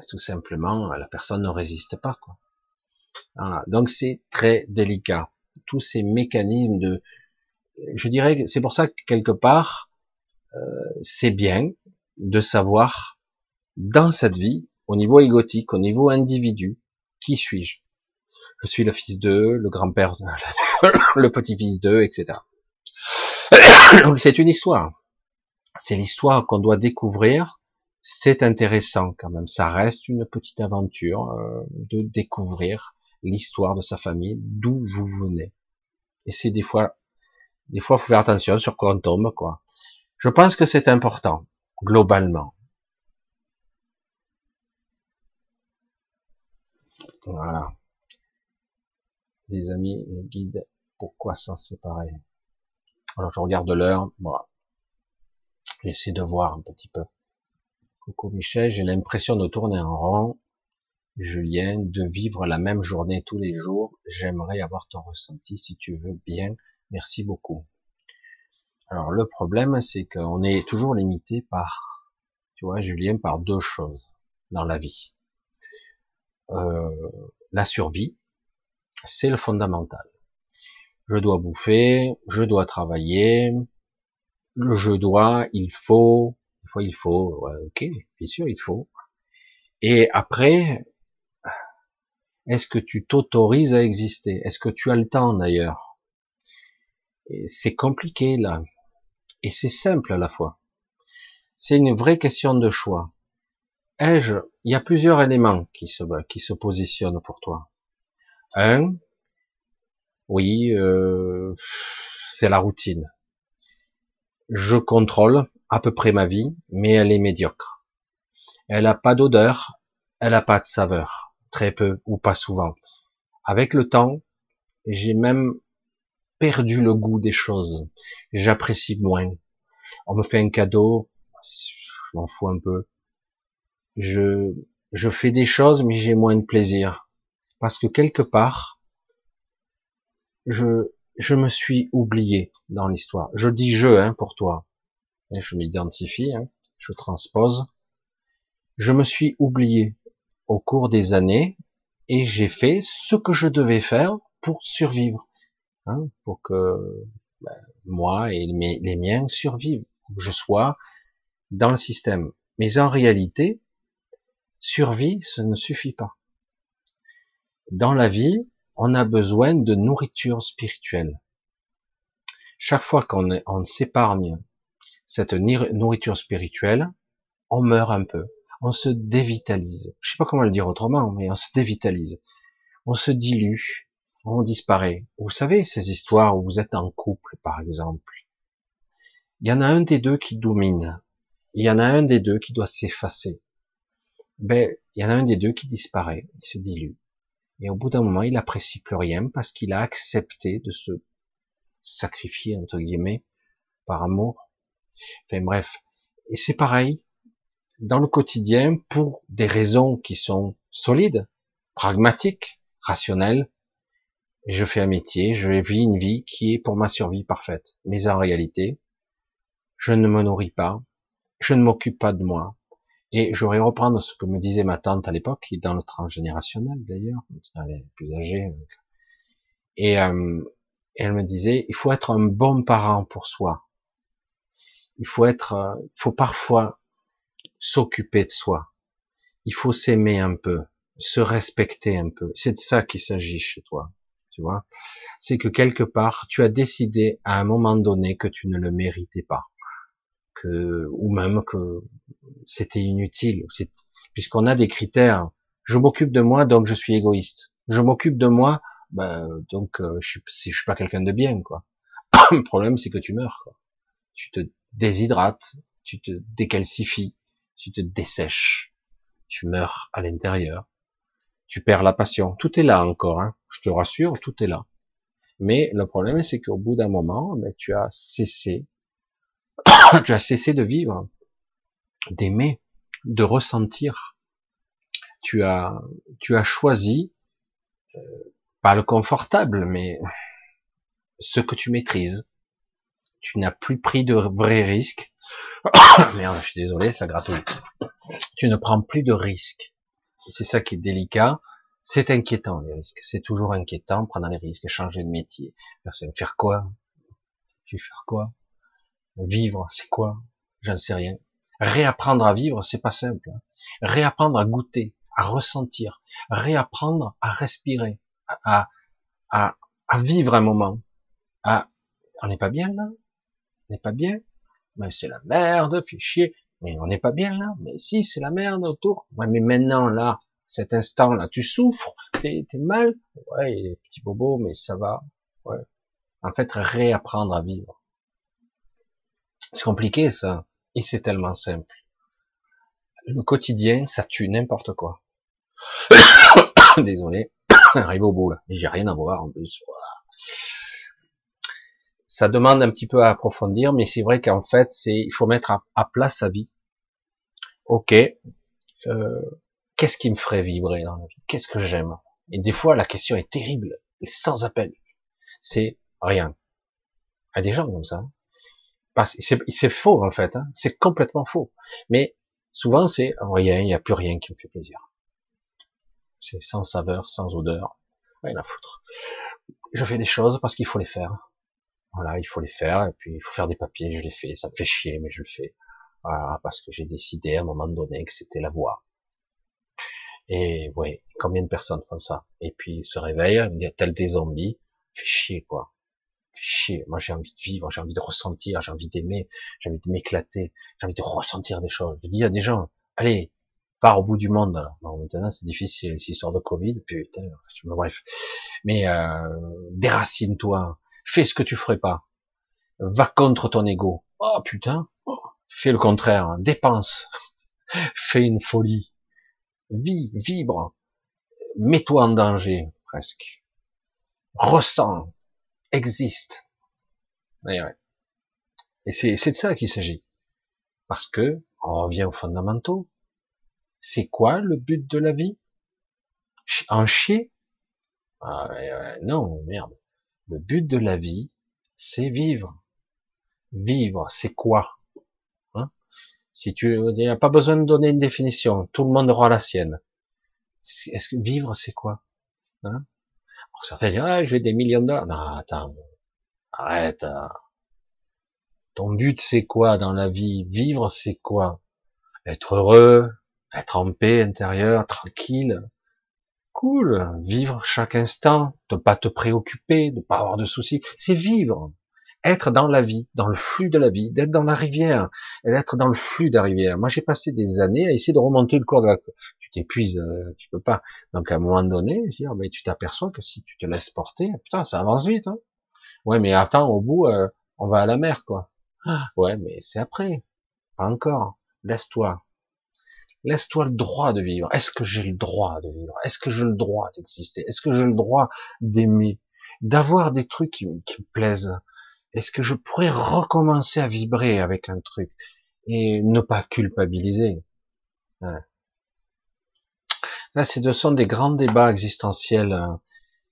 [SPEAKER 1] tout simplement, la personne ne résiste pas, quoi. Donc c'est très délicat. Tous ces mécanismes de, je dirais c'est pour ça que quelque part, euh, c'est bien de savoir dans cette vie, au niveau égotique, au niveau individu, qui suis-je? Je suis le fils d'eux, le grand-père, le petit-fils d'eux, etc. Donc c'est une histoire. C'est l'histoire qu'on doit découvrir. C'est intéressant quand même. Ça reste une petite aventure euh, de découvrir l'histoire de sa famille, d'où vous venez. Et c'est des fois, des fois, faut faire attention sur quoi on tombe, quoi. Je pense que c'est important, globalement. Voilà. Les amis, les guides, pourquoi s'en séparer Alors je regarde l'heure, voilà. J'essaie de voir un petit peu. Coucou Michel, j'ai l'impression de tourner en rond. Julien, de vivre la même journée tous les jours. J'aimerais avoir ton ressenti si tu veux bien. Merci beaucoup. Alors le problème, c'est qu'on est toujours limité par, tu vois, Julien, par deux choses dans la vie. Euh, la survie, c'est le fondamental. Je dois bouffer, je dois travailler, le je dois, il faut, il faut, il faut, ok, bien sûr, il faut. Et après, est-ce que tu t'autorises à exister? Est-ce que tu as le temps d'ailleurs? C'est compliqué là. Et c'est simple à la fois. C'est une vraie question de choix. Ai-je? Il y a plusieurs éléments qui se, qui se positionnent pour toi. Un, oui, euh, c'est la routine. Je contrôle à peu près ma vie, mais elle est médiocre. Elle n'a pas d'odeur, elle n'a pas de saveur très peu ou pas souvent. Avec le temps, j'ai même perdu le goût des choses. J'apprécie moins. On me fait un cadeau, je m'en fous un peu. Je, je fais des choses, mais j'ai moins de plaisir. Parce que quelque part, je, je me suis oublié dans l'histoire. Je dis je, hein, pour toi. Je m'identifie, hein, je transpose. Je me suis oublié au cours des années et j'ai fait ce que je devais faire pour survivre, hein, pour que ben, moi et les miens survivent, que je sois dans le système. Mais en réalité, survie, ce ne suffit pas. Dans la vie, on a besoin de nourriture spirituelle. Chaque fois qu'on on s'épargne cette nourriture spirituelle, on meurt un peu on se dévitalise. Je sais pas comment le dire autrement, mais on se dévitalise. On se dilue, on disparaît. Vous savez, ces histoires où vous êtes en couple, par exemple. Il y en a un des deux qui domine. Il y en a un des deux qui doit s'effacer. Ben, il y en a un des deux qui disparaît, il se dilue. Et au bout d'un moment, il apprécie plus rien parce qu'il a accepté de se sacrifier, entre guillemets, par amour. Enfin bref. Et c'est pareil, dans le quotidien pour des raisons qui sont solides, pragmatiques, rationnelles. je fais un métier, je vis une vie qui est pour ma survie parfaite. Mais en réalité, je ne me nourris pas, je ne m'occupe pas de moi. Et j'aurais reprendre ce que me disait ma tante à l'époque, qui est dans le transgénérationnel d'ailleurs, elle est plus âgée. Et euh, elle me disait, il faut être un bon parent pour soi. Il faut être, euh, il faut parfois s'occuper de soi. Il faut s'aimer un peu, se respecter un peu. C'est de ça qu'il s'agit chez toi. Tu vois, c'est que quelque part, tu as décidé à un moment donné que tu ne le méritais pas, que ou même que c'était inutile, puisqu'on a des critères. Je m'occupe de moi, donc je suis égoïste. Je m'occupe de moi, ben, donc euh, je, suis, je suis pas quelqu'un de bien, quoi. le problème, c'est que tu meurs, quoi. Tu te déshydrates, tu te décalcifies, tu te dessèches, tu meurs à l'intérieur, tu perds la passion. Tout est là encore, hein. je te rassure, tout est là. Mais le problème, c'est qu'au bout d'un moment, ben, tu as cessé, tu as cessé de vivre, d'aimer, de ressentir. Tu as, tu as choisi pas le confortable, mais ce que tu maîtrises. Tu n'as plus pris de vrais risques. Merde, je suis désolé, ça gratouille. Tu ne prends plus de risques. C'est ça qui est délicat. C'est inquiétant, les risques. C'est toujours inquiétant, prendre les risques, changer de métier. Faire quoi? Tu faire quoi? Vivre, c'est quoi? J'en sais rien. Réapprendre à vivre, c'est pas simple. Hein. Réapprendre à goûter, à ressentir, réapprendre à respirer, à, à, à vivre un moment. À, on n'est pas bien là? On n'est pas bien? Mais c'est la merde, fait chier. Mais on n'est pas bien là? Mais si, c'est la merde autour. Ouais, mais maintenant là, cet instant là, tu souffres, t'es es mal? Ouais, petit bobo, mais ça va. Ouais. En fait, réapprendre à vivre. C'est compliqué ça, et c'est tellement simple. Le quotidien, ça tue n'importe quoi. Désolé, arrive au bout là, j'ai rien à voir en plus. Ça demande un petit peu à approfondir, mais c'est vrai qu'en fait, c'est il faut mettre à, plat sa vie. Ok, euh, qu'est-ce qui me ferait vibrer dans la vie? Qu'est-ce que j'aime? Et des fois, la question est terrible, sans appel. C'est rien. A des gens comme ça. C'est faux en fait, hein. c'est complètement faux. Mais souvent c'est rien, il n'y a plus rien qui me fait plaisir. C'est sans saveur, sans odeur, rien à foutre. Je fais des choses parce qu'il faut les faire. Voilà, il faut les faire, et puis il faut faire des papiers, je les fais, ça me fait chier, mais je le fais. Voilà, parce que j'ai décidé à un moment donné que c'était la voie. Et ouais, combien de personnes font ça? Et puis ils se réveillent, tel des zombies, fait chier quoi chier. Moi, j'ai envie de vivre, j'ai envie de ressentir, j'ai envie d'aimer, j'ai envie de m'éclater, j'ai envie de ressentir des choses. Je dis à des gens, allez, pars au bout du monde. Maintenant, c'est difficile, cette histoire de Covid, putain, bref. Mais euh, déracine-toi, fais ce que tu ferais pas. Va contre ton ego. Oh putain, oh, fais le contraire, hein. dépense, fais une folie, vis, vibre, mets-toi en danger presque, ressens, existe. Et, et c'est de ça qu'il s'agit. Parce que, on revient aux fondamentaux. C'est quoi le but de la vie? En chier ah, Non, merde. Le but de la vie, c'est vivre. Vivre, c'est quoi? Hein? Si tu n'as pas besoin de donner une définition, tout le monde aura la sienne. Est-ce que vivre, c'est quoi? Hein? Certains disent, ah, j'ai des millions de dollars. Non, attends, arrête. Hein. Ton but, c'est quoi dans la vie? Vivre, c'est quoi? Être heureux, être en paix intérieure, tranquille, cool. Vivre chaque instant, ne pas te préoccuper, ne pas avoir de soucis, c'est vivre. Être dans la vie, dans le flux de la vie, d'être dans la rivière, d'être dans le flux de la rivière. Moi, j'ai passé des années à essayer de remonter le cours de la, t'épuises, euh, tu peux pas. Donc à un moment donné, je mais tu t'aperçois que si tu te laisses porter, putain, ça avance vite. Hein ouais, mais attends, au bout, euh, on va à la mer, quoi. Ah. Ouais, mais c'est après, pas encore. Laisse-toi, laisse-toi le droit de vivre. Est-ce que j'ai le droit de vivre? Est-ce que j'ai le droit d'exister? Est-ce que j'ai le droit d'aimer, d'avoir des trucs qui me plaisent Est-ce que je pourrais recommencer à vibrer avec un truc et ne pas culpabiliser? Ça, ce sont des grands débats existentiels euh,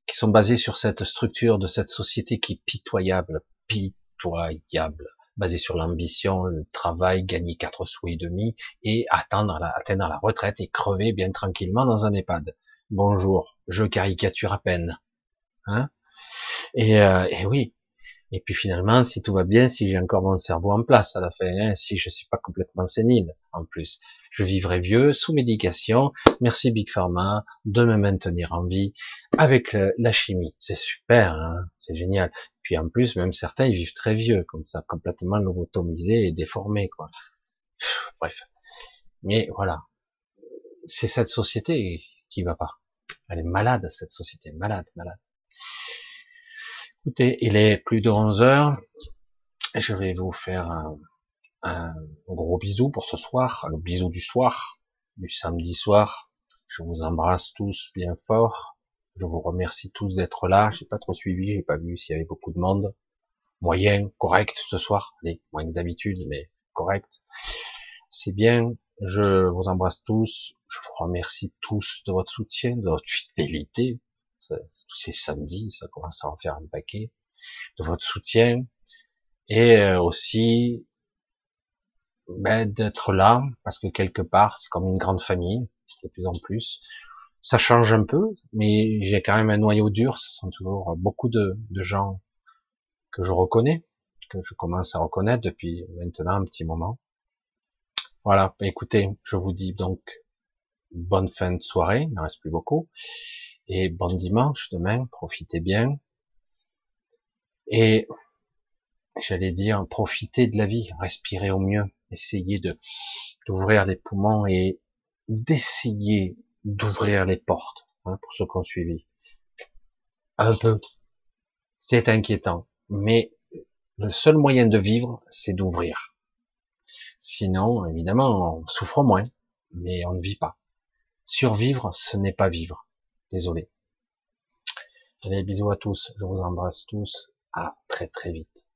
[SPEAKER 1] qui sont basés sur cette structure de cette société qui est pitoyable, pitoyable, basée sur l'ambition, le travail, gagner quatre sous et demi et attendre la, atteindre la retraite et crever bien tranquillement dans un EHPAD. Bonjour, je caricature à peine. Hein et, euh, et oui, et puis finalement, si tout va bien, si j'ai encore mon cerveau en place à la fin, hein, si je suis pas complètement sénile en plus, je vivrai vieux sous médication. Merci Big Pharma de me maintenir en vie avec la chimie. C'est super, hein c'est génial. Puis en plus, même certains ils vivent très vieux, comme ça, complètement lobotomisés et déformés, quoi. Bref. Mais voilà, c'est cette société qui va pas. Elle est malade, cette société, malade, malade. Écoutez, il est plus de 11 heures. Je vais vous faire un, gros bisou pour ce soir, le bisou du soir, du samedi soir. Je vous embrasse tous bien fort. Je vous remercie tous d'être là. J'ai pas trop suivi, j'ai pas vu s'il y avait beaucoup de monde. Moyen, correct ce soir. Allez, moins que d'habitude, mais correct. C'est bien. Je vous embrasse tous. Je vous remercie tous de votre soutien, de votre fidélité. Tous ces samedis, ça commence à en faire un paquet, de votre soutien, et euh, aussi ben, d'être là, parce que quelque part, c'est comme une grande famille, de plus en plus. Ça change un peu, mais j'ai quand même un noyau dur, ce sont toujours beaucoup de, de gens que je reconnais, que je commence à reconnaître depuis maintenant un petit moment. Voilà, écoutez, je vous dis donc bonne fin de soirée, il ne reste plus beaucoup, et bon dimanche demain, profitez bien. Et j'allais dire, profitez de la vie, respirez au mieux, essayez de d'ouvrir les poumons et d'essayer d'ouvrir les portes, hein, pour ceux qui ont suivi. Un peu. C'est inquiétant, mais le seul moyen de vivre, c'est d'ouvrir. Sinon, évidemment, on souffre moins, mais on ne vit pas. Survivre, ce n'est pas vivre. Désolé. Allez, bisous à tous. Je vous embrasse tous. À très très vite.